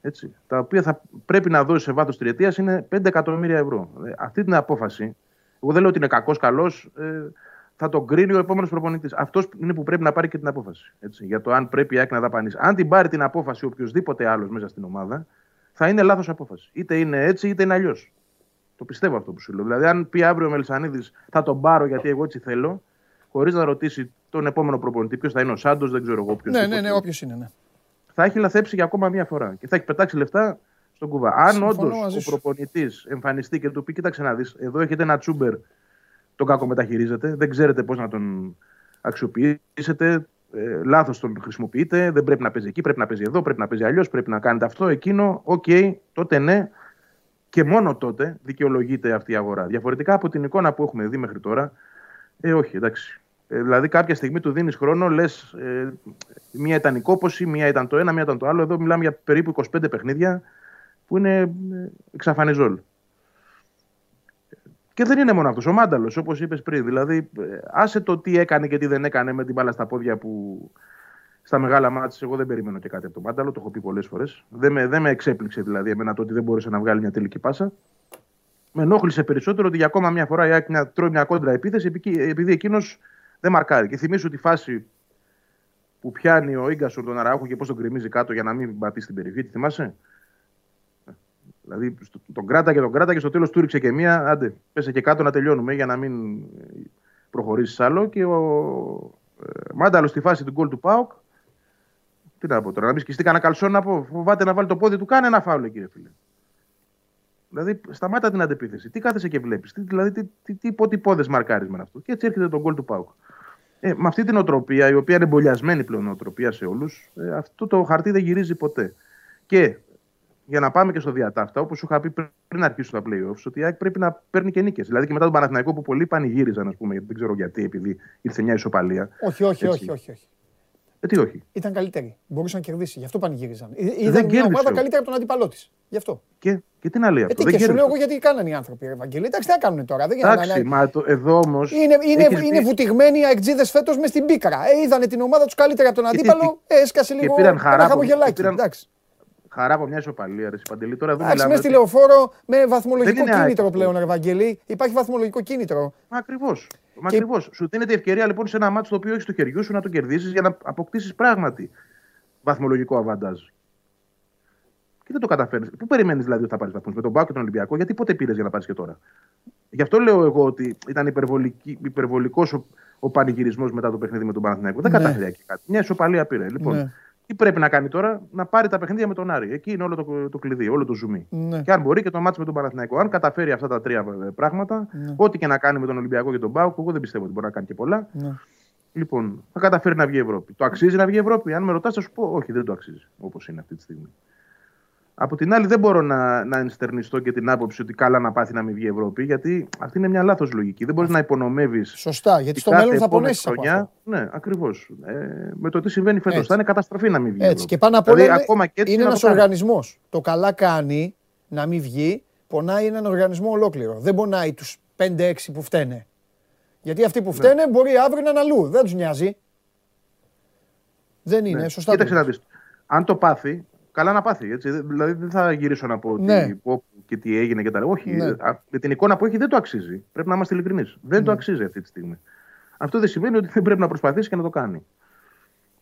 έτσι, τα οποία θα πρέπει να δώσει σε βάθος τριετίας είναι 5 εκατομμύρια ευρώ. Ε, αυτή την απόφαση, εγώ δεν λέω ότι είναι κακός, καλός, ε, θα τον κρίνει ο επόμενος προπονητής. Αυτός είναι που πρέπει να πάρει και την απόφαση. Έτσι, για το αν πρέπει η ΑΕΚ να δαπανίσει. Αν την πάρει την απόφαση οποιοδήποτε άλλος μέσα στην ομάδα, θα είναι λάθος απόφαση. Είτε είναι έτσι, είτε είναι αλλιώς. Το πιστεύω αυτό που σου λέω. Δηλαδή, αν πει αύριο ο Μελισανίδης, θα τον πάρω γιατί εγώ έτσι θέλω, χωρίς να ρωτήσει τον επόμενο προπονητή ποιος θα είναι ο Σάντος, δεν ξέρω εγώ ποιος. Ναι, ναι, ναι, όποιος είναι. Ναι θα έχει λαθέψει για ακόμα μία φορά και θα έχει πετάξει λεφτά στον κουβά. Αν όντως ο προπονητής εμφανιστεί και του πει: Κοίταξε να δεις, εδώ έχετε ένα Τζούμπερ, τον κακομεταχειρίζεστε, δεν ξέρετε πώς να τον αξιοποιήσετε, ε, λάθος τον χρησιμοποιείτε, δεν πρέπει να παίζει εκεί, πρέπει να παίζει εδώ, πρέπει να παίζει αλλιώς, πρέπει να κάνετε αυτό, εκείνο. OK, okay, τότε ναι. Και μόνο τότε δικαιολογείται αυτή η αγορά. Διαφορετικά από την εικόνα που έχουμε δει μέχρι τώρα, ε, όχι, εντάξει. Ε, δηλαδή, κάποια στιγμή του δίνεις χρόνο, λες, ε, μία ήταν η κόποση, μία ήταν το ένα, μία ήταν το άλλο. Εδώ μιλάμε για περίπου 25 παιχνίδια που είναι ε, εξαφανιζόλ. Και δεν είναι μόνο αυτός. Ο Μάνταλος, όπως είπες πριν. Δηλαδή, ε, άσε το τι έκανε και τι δεν έκανε με την μπάλα στα πόδια που στα μεγάλα μάτια. Εγώ δεν περιμένω και κάτι από τον Μάνταλο, το έχω πει πολλές φορές. Δεν με, δεν με εξέπληξε δηλαδή εμένα το ότι δεν μπόρεσε να βγάλει μια τελική πάσα. Με ενόχλησε περισσότερο ότι για ακόμα μια φορά η Άκη τρώει μια κόντρα επίθεση επειδή εκείνος δεν μαρκάρει. Και θυμίσου τη φάση που πιάνει ο γκασον τον Αραούχο και πώς τον κρεμίζει κάτω για να μην πατήσει την περιοχή. Τη θυμάσαι; Δηλαδή τον κράτα και τον κράτα και στο τέλος του ρίξε και μία. Άντε, πέσε και κάτω να τελειώνουμε για να μην προχωρήσεις άλλο. Και ο ε, Μάνταλος στη φάση του γκολ του Πάοκ. Τι να πω τώρα, να μην σκιστεί κανένα καλσόν να πω. Φοβάται να βάλει το πόδι του, κάνε ένα φάουλο, κύριε φίλε. Δηλαδή, σταμάτα την αντεπίθεση. Τι κάθεσαι και βλέπεις. Τι, δηλαδή, τι, τι, τι, τι πόδες μαρκάρεις με αυτό. Και έτσι έρχεται το γκολ του Πάουκ. Ε, με αυτή την οτροπία, η οποία είναι εμπολιασμένη πλέον οτροπία σε όλους, ε, αυτό το χαρτί δεν γυρίζει ποτέ. Και για να πάμε και στο διατάφτα, όπως σου είχα πει πριν αρχίσουν τα playoffs, ότι η ΑΕΚ πρέπει να παίρνει και νίκες. Δηλαδή και μετά τον Παναθηναϊκό που πολλοί πανηγύριζαν, ας πούμε, γιατί δεν ξέρω γιατί, επειδή ήρθε μια ισοπαλία. Όχι, όχι, όχι, όχι, όχι. Ε, τι όχι. Ήταν καλύτερη. Μπορούσε να κερδίσει. Γι' αυτό πανηγύριζαν. Ε, είδαν μια ομάδα καλύτερα από τον αντίπαλό της. Γι' αυτό. Και, και τι να λέει αυτό. Ε, τι και σου λέω εγώ γιατί κάνανε οι άνθρωποι, Ευαγγελία. Εντάξει, τι θα κάνουν τώρα. Δεν Εντάξει, μα το, εδώ όμως. Είναι, είναι, είναι βουτυγμένοι οι αεκτζίδες φέτος μες στην πίκρα. Ε, είδανε την ομάδα τους καλύτερα από τον αντίπαλο. Ε, έσκασε λίγο. Και πήραν χαρά. Ένα χαμογελάκι. Πήραν... Εντάξει. Χαρά από μια ισοπαλία, ρε Παντελή. Τώρα δεν μιλάμε. στη λεωφόρο με βαθμολογικό κίνητρο πλέον, Ευαγγελή. Υπάρχει βαθμολογικό κίνητρο. Ακριβώς. Μα και... ακριβώς. Σου δίνεται ευκαιρία λοιπόν σε ένα μάτσο το οποίο έχεις στο χεριού σου να το κερδίσει για να αποκτήσεις πράγματι βαθμολογικό αβαντάζ. Και δεν το καταφέρνεις. Πού περιμένεις δηλαδή ότι θα πάρεις βαθμούς; Με τον Μπάουκ και τον Ολυμπιακό, γιατί πότε πήρες για να πάρεις και τώρα; Γι' αυτό λέω εγώ ότι ήταν υπερβολικός ο, ο πανηγυρισμός μετά το παιχνίδι με τον Παναθηναϊκό. Δεν ναι. κατάφερε και κάτι. Μια ισοπαλία πήρε. Λοιπόν, ναι. Τι πρέπει να κάνει τώρα, να πάρει τα παιχνίδια με τον Άρη. Εκεί είναι όλο το, το κλειδί, όλο το ζουμί. Ναι. Και αν μπορεί και το μάτσο με τον Παναθηναϊκό. Αν καταφέρει αυτά τα τρία ε, πράγματα, ναι. ό,τι και να κάνει με τον Ολυμπιακό και τον Πάουκ, εγώ δεν πιστεύω ότι μπορεί να κάνει και πολλά. Ναι. Λοιπόν, θα καταφέρει να βγει η Ευρώπη. Το αξίζει να βγει η Ευρώπη. Αν με ρωτάς, θα σου πω, Όχι, δεν το αξίζει όπως είναι αυτή τη στιγμή. Από την άλλη, δεν μπορώ να, να ενστερνιστώ και την άποψη ότι καλά να πάθει να μην βγει η Ευρώπη, γιατί αυτή είναι μια λάθος λογική. Δεν μπορείς να υπονομεύεις. Σωστά, γιατί στο μέλλον θα πονέσεις. Χρονιά, ναι, ακριβώς. Ε, με το τι συμβαίνει φέτος. Θα είναι καταστροφή να μην βγει. Έτσι. Και πάνω απ' όλα δηλαδή, είναι, είναι ένας οργανισμός. Το καλά κάνει να μην βγει, πονάει έναν οργανισμό ολόκληρο. Δεν πονάει τους 5-6 που φταίνε. Γιατί αυτοί που ναι. φταίνε ναι. μπορεί αύριο να είναι αλλού. Δεν τους νοιάζει. Δεν είναι, ναι. σωστά. Κοίταξε να δεις. Αν το πάθει, καλά να πάθει. Έτσι. Δηλαδή δεν θα γυρίσω να πω ναι. τι, και τι έγινε και τα λοιπά. Όχι, ναι. με την εικόνα που έχει δεν το αξίζει. Πρέπει να είμαστε ειλικρινείς. Δεν το ναι. αξίζει αυτή τη στιγμή. Αυτό δεν σημαίνει ότι δεν πρέπει να προσπαθήσει και να το κάνει.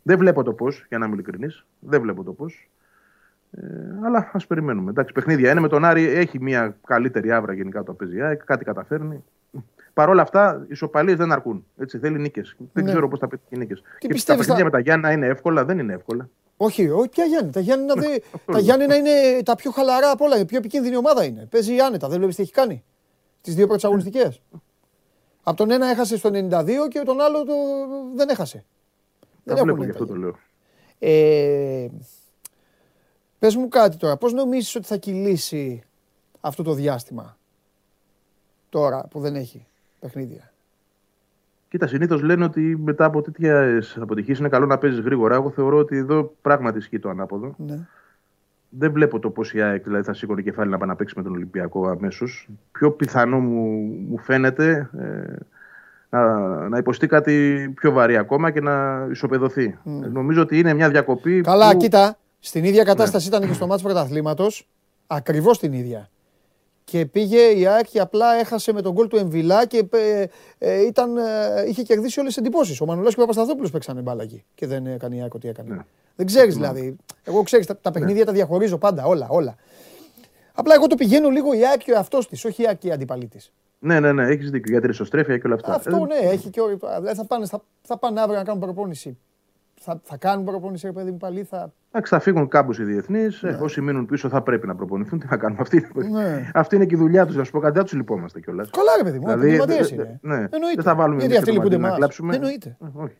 Δεν βλέπω το πώς, για να είμαι ειλικρινής. Δεν βλέπω το πώς. Ε, αλλά ας περιμένουμε. Εντάξει, παιχνίδια είναι. Με τον Άρη έχει μια καλύτερη άβρα γενικά το παίζει. Κάτι καταφέρνει. Παρ' όλα αυτά, οι σοπαλίες δεν αρκούν. Έτσι, θέλει νίκες. Δεν ναι. ξέρω πώς θα πετύχει νίκες. Και τα παιχνίδια θα... με τα Γιάννα είναι εύκολα, δεν είναι εύκολα. Όχι, όχι, ποια Γιάννη. Τα Γιάννη, ναι, δε, τα Γιάννη είναι τα πιο χαλαρά από όλα. Η πιο επικίνδυνη ομάδα είναι. Παίζει άνετα. Δεν βλέπεις τι έχει κάνει. Τις δύο πρώτε αγωνιστικέ. Από τον ένα έχασε στο 92 και τον άλλο το... δεν έχασε. Δεν βλέπω γι' αυτό το λέω. Ε, πες μου κάτι τώρα. Πώς νομίζεις ότι θα κυλήσει αυτό το διάστημα τώρα που δεν έχει παιχνίδια; Κοίτα, συνήθως λένε ότι μετά από τέτοια αποτυχίες είναι καλό να παίζεις γρήγορα. Εγώ θεωρώ ότι εδώ πράγματι ισχύει το ανάποδο. Ναι. Δεν βλέπω το πώς η ΑΕΚ δηλαδή, θα σήκωνε κεφάλι να πάει να παίξει με τον Ολυμπιακό αμέσως. Πιο πιθανό μου, μου φαίνεται ε, να, να υποστεί κάτι πιο βαρύ ακόμα και να ισοπεδωθεί. Mm. Νομίζω ότι είναι μια διακοπή. Καλά, που... κοίτα. Στην ίδια κατάσταση ναι. ήταν και στο μάτσο πρωταθλήματος. Ακριβώς την ίδια και πήγε η ΑΕΚ και απλά έχασε με τον γκολ του Εμβιλά και ε, ε, ήταν, ε, είχε κερδίσει όλες τις εντυπώσεις. Ο Μανουλά και ο Παπασταθόπουλος παίξανε μπάλα εκεί και δεν έκανε η ΑΕΚ ό,τι έκανε. Ναι. Δεν ξέρεις ναι. δηλαδή. Εγώ ξέρεις, τα, τα ναι. παιχνίδια τα διαχωρίζω πάντα, όλα. όλα. Απλά εγώ το πηγαίνω λίγο η ΑΕΚ και ο εαυτός της, όχι η ΑΕΚ και η αντιπαλή τη. Ναι, ναι, ναι, έχεις δίκιο. Για την ισοστρέφεια και όλα αυτά. Αυτό ναι, έχει και. Δηλαδή θα πάνε, θα, θα πάνε αύριο να κάνουν προπόνηση θα, θα κάνουν προπόνηση, ρε παιδί μου, πάλι θα. Εντάξει, θα φύγουν κάπου οι διεθνείς. Ναι. Όσοι μείνουν πίσω θα πρέπει να προπονηθούν. Τι θα κάνουν. Αυτή, ναι. αυτή είναι και η δουλειά τους. Να σου πω κάτι, δεν τους λυπόμαστε κιόλας. Καλά, ρε παιδί μου. Δηλαδή, είναι. Ναι. Εννοείται. Δεν θα βάλουμε Γιατί αυτοί λυπούνται να κλάψουμε. Εννοείται. Ε, όχι.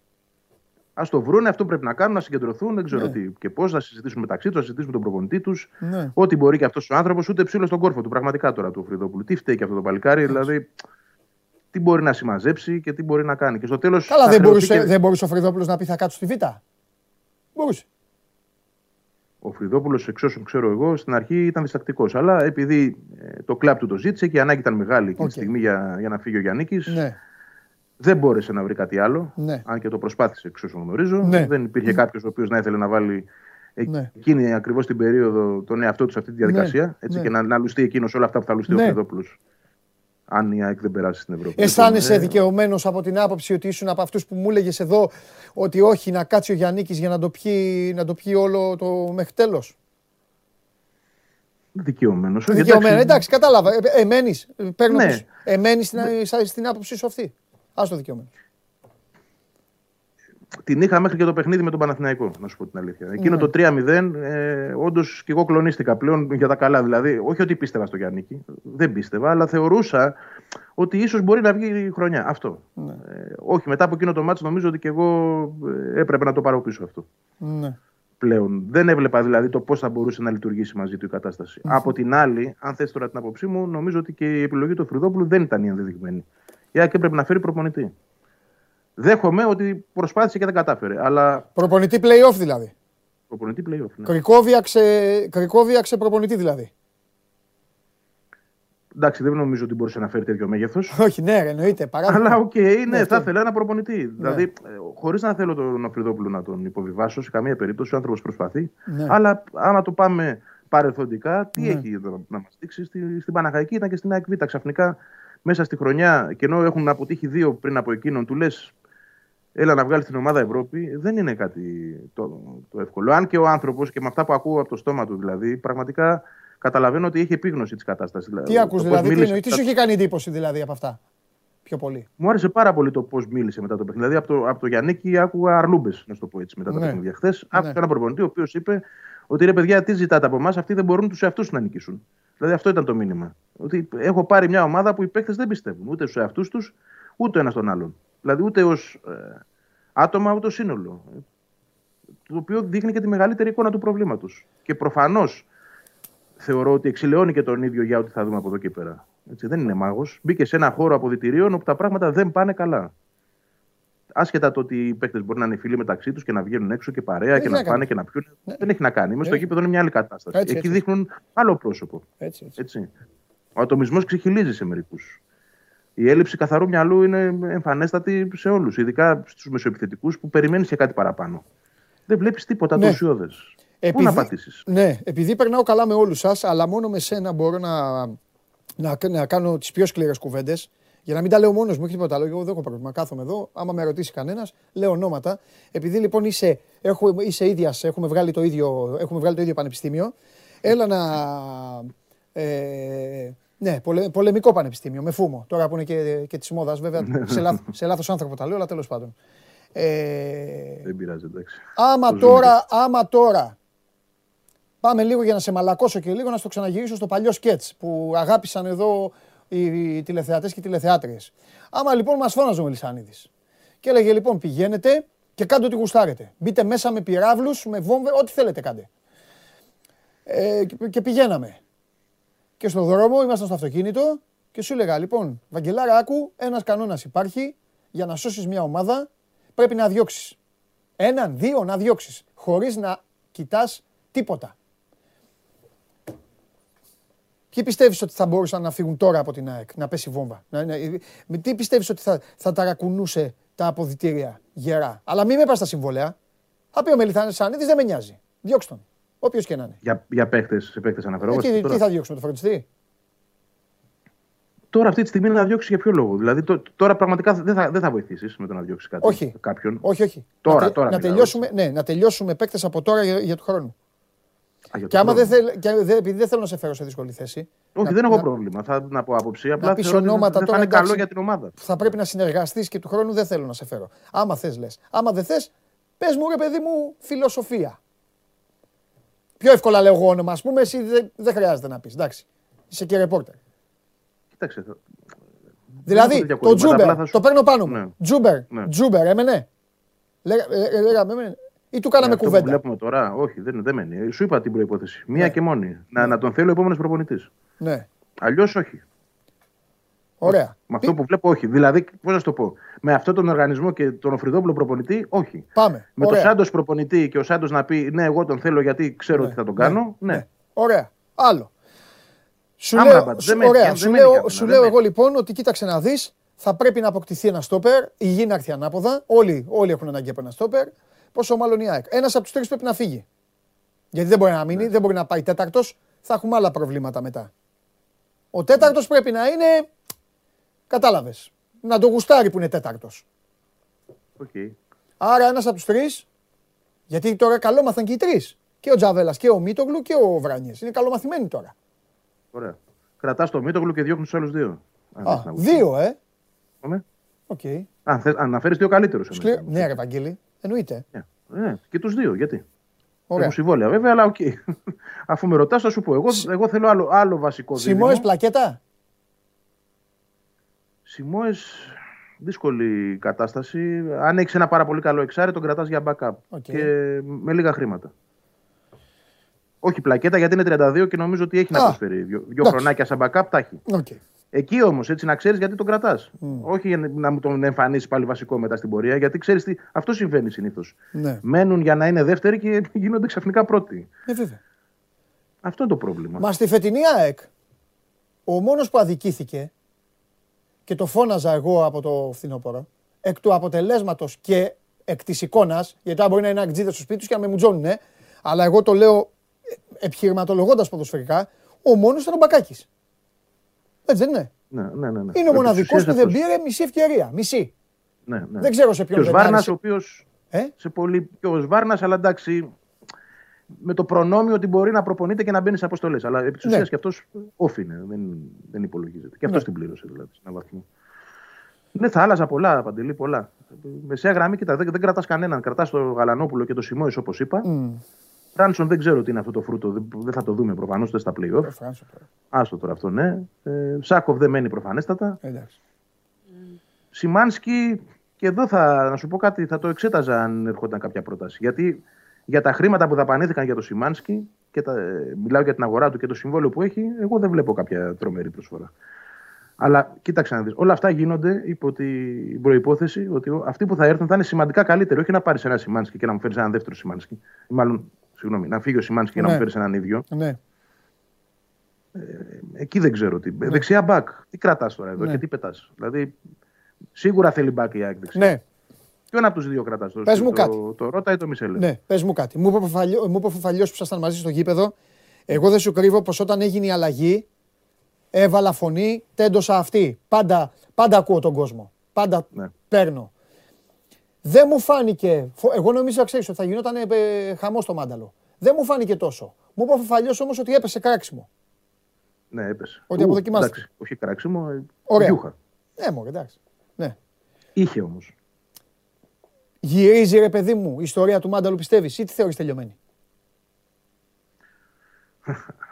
Α το βρούνε, αυτό πρέπει να κάνουν, να συγκεντρωθούν. Δεν ξέρω ναι. τι και πώς, να συζητήσουν μεταξύ τους, να συζητήσουν με τον προπονητή τους. Ναι. Ό,τι μπορεί και αυτός ο άνθρωπος, ούτε ψήλος στον κόρφο του. Πραγματικά τώρα του Φρυδόπουλου. Τι φταίει και αυτό το παλικάρι, δηλαδή τι μπορεί να συμμαζέψει και τι μπορεί να κάνει. Και στο τέλος. Καλά, δεν μπορούσε, και... δεν μπορούσε ο Φρυδόπουλος να πει θα κάτσω στη Β'. Μπορούσε. Ο Φρυδόπουλος, εξ όσων ξέρω εγώ, στην αρχή ήταν διστακτικός. Αλλά επειδή ε, το κλαπ του το ζήτησε και η ανάγκη ήταν μεγάλη εκείνη τη στιγμή για, για να φύγει ο Γιάννη, ναι. δεν μπόρεσε να βρει κάτι άλλο. Ναι. Αν και το προσπάθησε, εξ όσων γνωρίζω. Ναι. Δεν υπήρχε ναι. κάποιος ο οποίος να ήθελε να βάλει ναι. εκείνη ακριβώς την περίοδο τον εαυτό του σε αυτή τη διαδικασία. Ναι. Έτσι, και να, να λουστεί εκείνος όλα αυτά που θα λουστεί ο Φρυδόπουλος αν η ΑΕΚ δεν περάσει στην Ευρώπη. Αισθάνεσαι λοιπόν, ε... δικαιωμένος από την άποψη ότι ήσουν από αυτούς που μου έλεγες εδώ ότι όχι να κάτσει ο Γιάννη για να το, πιει, να το πιει όλο το μέχρι τέλος; Δικαιωμένος. Δικαιωμένος, εντάξει, κατάλαβα. Ε, εμένεις. Παίρνω ναι. Εμένεις στην, ναι. στην άποψή σου αυτή. Α το δικαιωμένος την είχα μέχρι και το παιχνίδι με τον Παναθηναϊκό, να σου πω την αλήθεια. Εκείνο ναι. το 3-0, ε, όντως και εγώ κλονίστηκα πλέον για τα καλά. Δηλαδή, όχι ότι πίστευα στο Γιάννη, δεν πίστευα, αλλά θεωρούσα ότι ίσως μπορεί να βγει η χρονιά. Αυτό. Ναι. Ε, όχι, μετά από εκείνο το μάτσο νομίζω ότι και εγώ ε, έπρεπε να το πάρω πίσω αυτό. Ναι. Πλέον. Δεν έβλεπα δηλαδή το πώς θα μπορούσε να λειτουργήσει μαζί του η κατασταση Από την άλλη, αν θες τώρα την άποψή μου, νομίζω ότι και η επιλογή του Φρυδόπουλου δεν ήταν η ενδεδειγμένη. Η Άκη έπρεπε να φέρει προπονητή. Δέχομαι ότι προσπάθησε και δεν κατάφερε. Αλλά... Προπονητή playoff δηλαδή. Προπονητή playoff. Ναι. Κρικόβιαξε, προπονητή δηλαδή. Εντάξει, δεν νομίζω ότι μπορούσε να φέρει τέτοιο μέγεθος. Όχι, ναι, εννοείται. Παράδειγμα. Αλλά OK, okay, ναι, ναι, θα ήθελα ένα προπονητή. Ναι. Δηλαδή, ε, χωρίς να θέλω τον Οφρυδόπουλο να τον υποβιβάσω σε καμία περίπτωση, ο άνθρωπος προσπαθεί. Ναι. Αλλά άμα το πάμε παρελθοντικά, τι ναι. έχει να μας δείξει; Στη, στην Παναχαϊκή ήταν και στην ΑΕΚ Ξαφνικά μέσα στη χρονιά, και ενώ έχουν αποτύχει δύο πριν από εκείνον, του λες έλα να βγάλει την ομάδα Ευρώπη, δεν είναι κάτι το, το εύκολο. Αν και ο άνθρωπος και με αυτά που ακούω από το στόμα του δηλαδή, πραγματικά καταλαβαίνω ότι έχει επίγνωση της κατάστασης. Τι ακούς δηλαδή, τι, τι σου είχε κάνει εντύπωση δηλαδή από αυτά. πιο πολύ; Μου άρεσε πάρα πολύ το πώς μίλησε μετά το παιχνίδι. Δηλαδή από το, από το Γιάννικη άκουγα αρλούμπες, να το πω έτσι, μετά το ναι. παιχνίδι. Χθες ναι. άκουγα ένα προπονητή ο οποίος είπε ότι ρε παιδιά, τι ζητάτε από εμάς, αυτοί δεν μπορούν τους εαυτούς να νικήσουν. Δηλαδή αυτό ήταν το μήνυμα. Ότι έχω πάρει μια ομάδα που οι παίκτες δεν πιστεύουν ούτε στους εαυτούς τους, ούτε ένας τον άλλον. Δηλαδή ούτε ως ε, άτομα, ούτε ως σύνολο. Το οποίο δείχνει και τη μεγαλύτερη εικόνα του προβλήματος. Και προφανώς θεωρώ ότι εξηλαιώνει και τον ίδιο για ό,τι θα δούμε από εδώ και πέρα. Έτσι, δεν είναι μάγος. Μπήκε σε ένα χώρο αποδητηρίων όπου τα πράγματα δεν πάνε καλά. Άσχετα το ότι οι παίκτες μπορεί να είναι φίλοι μεταξύ τους και να βγαίνουν έξω και παρέα και να πάνε και να πιούν. Ναι. Δεν έχει να κάνει. Είμαι στο γήπεδο είναι μια άλλη κατάσταση. Έτσι, Εκεί δείχνουν άλλο πρόσωπο. Έτσι, έτσι. έτσι. Ο ατομισμός ξεχυλίζει σε μερικούς. Η έλλειψη καθαρού μυαλού είναι εμφανέστατη σε όλους, ειδικά στους μεσοεπιθετικούς που περιμένεις και κάτι παραπάνω. Δεν βλέπεις τίποτα ναι. το ουσιώδε. Πού να πατήσεις; Ναι, επειδή περνάω καλά με όλους σας, αλλά μόνο με σένα μπορώ να, να, να κάνω τις πιο σκληρές κουβέντες. Για να μην τα λέω μόνος μου, όχι τίποτα άλλο. Εγώ δεν έχω πρόβλημα. Κάθομαι εδώ. Άμα με ρωτήσει κανένας, λέω ονόματα. Επειδή λοιπόν είσαι, έχω, είσαι ίδια, έχουμε βγάλει το ίδιο, έχουμε βγάλει το ίδιο πανεπιστήμιο. Έλα να. Ε, ναι, πολε, πολεμικό πανεπιστήμιο, με φούμο. Τώρα που είναι και, και της μόδας, βέβαια. σε, λάθ, σε λάθος άνθρωπο τα λέω, αλλά τέλος πάντων. Ε, δεν πειράζει, εντάξει. Άμα τώρα, άμα τώρα Πάμε λίγο για να σε μαλακώσω και λίγο να στο ξαναγυρίσω στο παλιό σκέτς που αγάπησαν εδώ οι τηλεθεατές και οι τηλεθεάτριες. Άμα λοιπόν μας φώναζε ο Μελισανίδης και έλεγε λοιπόν πηγαίνετε και κάντε ό,τι γουστάρετε. Μπείτε μέσα με πυράβλους, με βόμβε, ό,τι θέλετε κάντε. Ε, και πηγαίναμε. Και στον δρόμο ήμασταν στο αυτοκίνητο και σου έλεγα λοιπόν, Βαγγελάρα άκου, ένας κανόνας υπάρχει για να σώσεις μια ομάδα πρέπει να διώξεις. Έναν, δύο να διώξεις, χωρίς να κοιτάς τίποτα. Ποιοι πιστεύεις ότι θα μπορούσαν να φύγουν τώρα από την ΑΕΚ, να πέσει βόμβα; Να, με τι πιστεύεις ότι θα, θα ταρακουνούσε τα αποδητήρια γερά; Αλλά μην με πας στα συμβόλαια. Θα πει ο Μελιθάνη Σανίδη, δεν με νοιάζει. Διώξτε τον. Όποιος και να είναι. Για, για παίχτε παίχτες αναφερόμαστε. Ε, τι, τι θα διώξουμε, το φροντιστή; Τώρα αυτή τη στιγμή να διώξεις για ποιο λόγο; Δηλαδή τώρα πραγματικά δεν θα, δεν θα βοηθήσεις με το να διώξεις κάποιον. Όχι, όχι. Τώρα, να, τώρα να, τελειώσουμε, ναι, να τελειώσουμε παίκτες από τώρα για, για του χρόνου και άμα δεν θέλ, και δε, επειδή δεν θέλω να σε φέρω σε δύσκολη θέση. Όχι, να, δεν έχω να, πρόβλημα. Θα να πω άποψη. Απλά να πει ονόματα δεν, τώρα. είναι καλό για την ομάδα. Θα πρέπει να συνεργαστείς και του χρόνου δεν θέλω να σε φέρω. Άμα θες, λες. Άμα δεν θες, πες μου ρε παιδί μου φιλοσοφία. Πιο εύκολα λέω εγώ όνομα, ας πούμε, εσύ δεν, δεν χρειάζεται να πεις. Εντάξει. Είσαι και ρεπόρτερ. Κοίταξε. Δηλαδή, το Τζούμπερ, το παίρνω πάνω μου. Ναι. Τζούμπερ, ναι. Τζούμπερ, έμενε. Λέγαμε, ή του κάναμε κουβέντα. Αυτό που βλέπουμε τώρα, όχι, δεν, δεν μένει. Σου είπα την προϋπόθεση. Μία ναι. και μόνη. Να, ναι. να τον θέλω ο επόμενος προπονητής. Ναι. Αλλιώς όχι. Ωραία. Με αυτό που βλέπω, όχι. Δηλαδή, πώς να το πω, με αυτόν τον οργανισμό και τον Οφριδόπουλο προπονητή, όχι. Πάμε. Με τον Σάντος προπονητή και ο Σάντος να πει Ναι, εγώ τον θέλω γιατί ξέρω ναι. ότι θα τον κάνω. Ναι. ναι. Ωραία. Άλλο. Σου λέω, ωραία. σου λέω, σου λέω εγώ λοιπόν ότι κοίταξε να δεις, θα πρέπει να αποκτηθεί ένα στόπερ. Η γη να έρθει ανάποδα. Όλοι, όλοι έχουν ανάγκη από ένα στόπερ. Πόσο μάλλον η ΑΕΚ. Ένας από τους τρεις πρέπει να φύγει. Γιατί δεν μπορεί να μείνει, ναι. δεν μπορεί να πάει τέταρτος. Θα έχουμε άλλα προβλήματα μετά. Ο τέταρτος πρέπει να είναι. Κατάλαβες. Να το γουστάρει που είναι τέταρτος. Okay. Άρα ένας από τους τρεις. Γιατί τώρα καλό μάθαν και οι τρεις. Και ο Τζαβέλας και ο Μίτογλου και ο Βράνιες. Είναι καλομαθημένοι τώρα. Ωραία. Κρατάς το Μίτογλου και διώχνεις τους άλλους δύο. Α, δύο, ε. Ναι. Okay. Αν αναφέρεις δύο καλύτερους. Ναι, ρε Βαγγέλη. Εννοείται. Yeah. Ναι, και τους δύο. Γιατί. Ωραία. Έχουν συμβόλαια βέβαια, αλλά OK. Okay. Αφού με ρωτάς, θα σου πω. Εγώ, εγώ θέλω άλλο, άλλο βασικό Σιμόε πλακέτα; Σιμόε, δύσκολη κατάσταση. Αν έχεις ένα πάρα πολύ καλό εξάρι, τον κρατάς για backup. Okay. Και με λίγα χρήματα. Όχι πλακέτα γιατί είναι 32 και νομίζω ότι έχει να προσφέρει. Δύο, δύο χρονάκια σαν backup τα έχει. Okay. Εκεί όμως έτσι να ξέρεις γιατί τον κρατάς. Mm. Όχι για να μου τον εμφανίσεις πάλι βασικό μετά στην πορεία, γιατί ξέρεις τι. Αυτό συμβαίνει συνήθως. Ναι. Μένουν για να είναι δεύτεροι και γίνονται ξαφνικά πρώτοι. Ε, βέβαια. Αυτό είναι το πρόβλημα. Μα στη φετινή ΑΕΚ, ο μόνος που αδικήθηκε και το φώναζα εγώ από το φθινόπωρο, εκ του αποτελέσματος και εκ της εικόνας, γιατί αν μπορεί να είναι αγτζίδε στο σπίτι τους και να με μουτζώνουν, αλλά εγώ το λέω επιχειρηματολογώντας ποδοσφαιρικά, ο μόνος ήταν ο Μπακάκης. Έτσι δεν είναι; Ναι, ναι, ναι, ναι. Είναι ο μοναδικός που δεν πήρε μισή ευκαιρία. Μισή. Ναι, ναι. Δεν ξέρω σε ποιον Και ο Βάρνα, ο οποίος. Ε; Σε πολύ... Και ο Βάρνα, αλλά εντάξει. Με το προνόμιο ότι μπορεί να προπονείται και να μπαίνει σε αποστολές. Αλλά επί της ουσίας ναι. και αυτός όφη είναι. Δεν, δεν υπολογίζεται. Και αυτό ναι. την πλήρωσε δηλαδή σε έναν βαθμό. Ναι, θα άλλαζα πολλά, Παντελή, πολλά. Μεσαία γραμμή, κοίτα, δεν, δεν κρατάς κανέναν. Κρατάς το Γαλανόπουλο και το Σιμόη, όπως είπα. Mm. Ράνσον δεν ξέρω τι είναι αυτό το φρούτο. Δεν, δεν θα το δούμε προφανώς στα playoff. Ε, Άστο τώρα αυτό, ναι. Ε, Σάκοβ δεν μένει προφανέστατα. Εντάξει. Σιμάνσκι, και εδώ θα να σου πω κάτι, θα το εξέταζα αν έρχονταν κάποια πρόταση. Γιατί για τα χρήματα που δαπανήθηκαν για το Σιμάνσκι, και τα, ε, μιλάω για την αγορά του και το συμβόλαιο που έχει, εγώ δεν βλέπω κάποια τρομερή προσφορά. Αλλά κοίταξε να δεις. Όλα αυτά γίνονται υπό την προπόθεση ότι αυτοί που θα έρθουν θα είναι σημαντικά καλύτεροι. Όχι να πάρεις ένα Σιμάνσκι και να μου φέρεις ένα δεύτερο Σιμάνσκι. Μάλλον, συγγνώμη, να φύγει ο Σιμάνσκι και να μου ναι. φέρεις έναν ίδιο. Ναι. Ε, εκεί δεν ξέρω τι. Ναι. Δεξιά μπακ. Τι κρατάς τώρα εδώ ναι. και τι πετάς. Δηλαδή, σίγουρα θέλει μπακ η Άκη Ναι. Ποιον από τους δύο κρατάς το, πες μου το, κάτι. το, το, Ρώτα ή το Μισελ; Ναι, πες μου κάτι. Μου είπε ο Φαλιό που ήσασταν μαζί στο γήπεδο. Εγώ δεν σου κρύβω πως όταν έγινε η αλλαγή έβαλα φωνή, τέντωσα αυτή. Πάντα, πάντα ακούω τον κόσμο. Πάντα ναι. παίρνω. Δεν μου φάνηκε. Εγώ νομίζω ξέρεις ότι θα γινόταν ε, χαμό στο μάνταλο. Δεν μου φάνηκε τόσο. Μου είπε ο Φαλιό όμως ότι έπεσε κράξιμο. Ναι, έπεσε. Ότι αποδοκιμάστηκε. όχι κράξιμο, ε, Ωραία. Γιούχα. Ναι, μου εντάξει. Ναι. Είχε όμως. Γυρίζει ρε παιδί μου η ιστορία του Μάνταλου πιστεύεις ή τη θεωρείς τελειωμένη;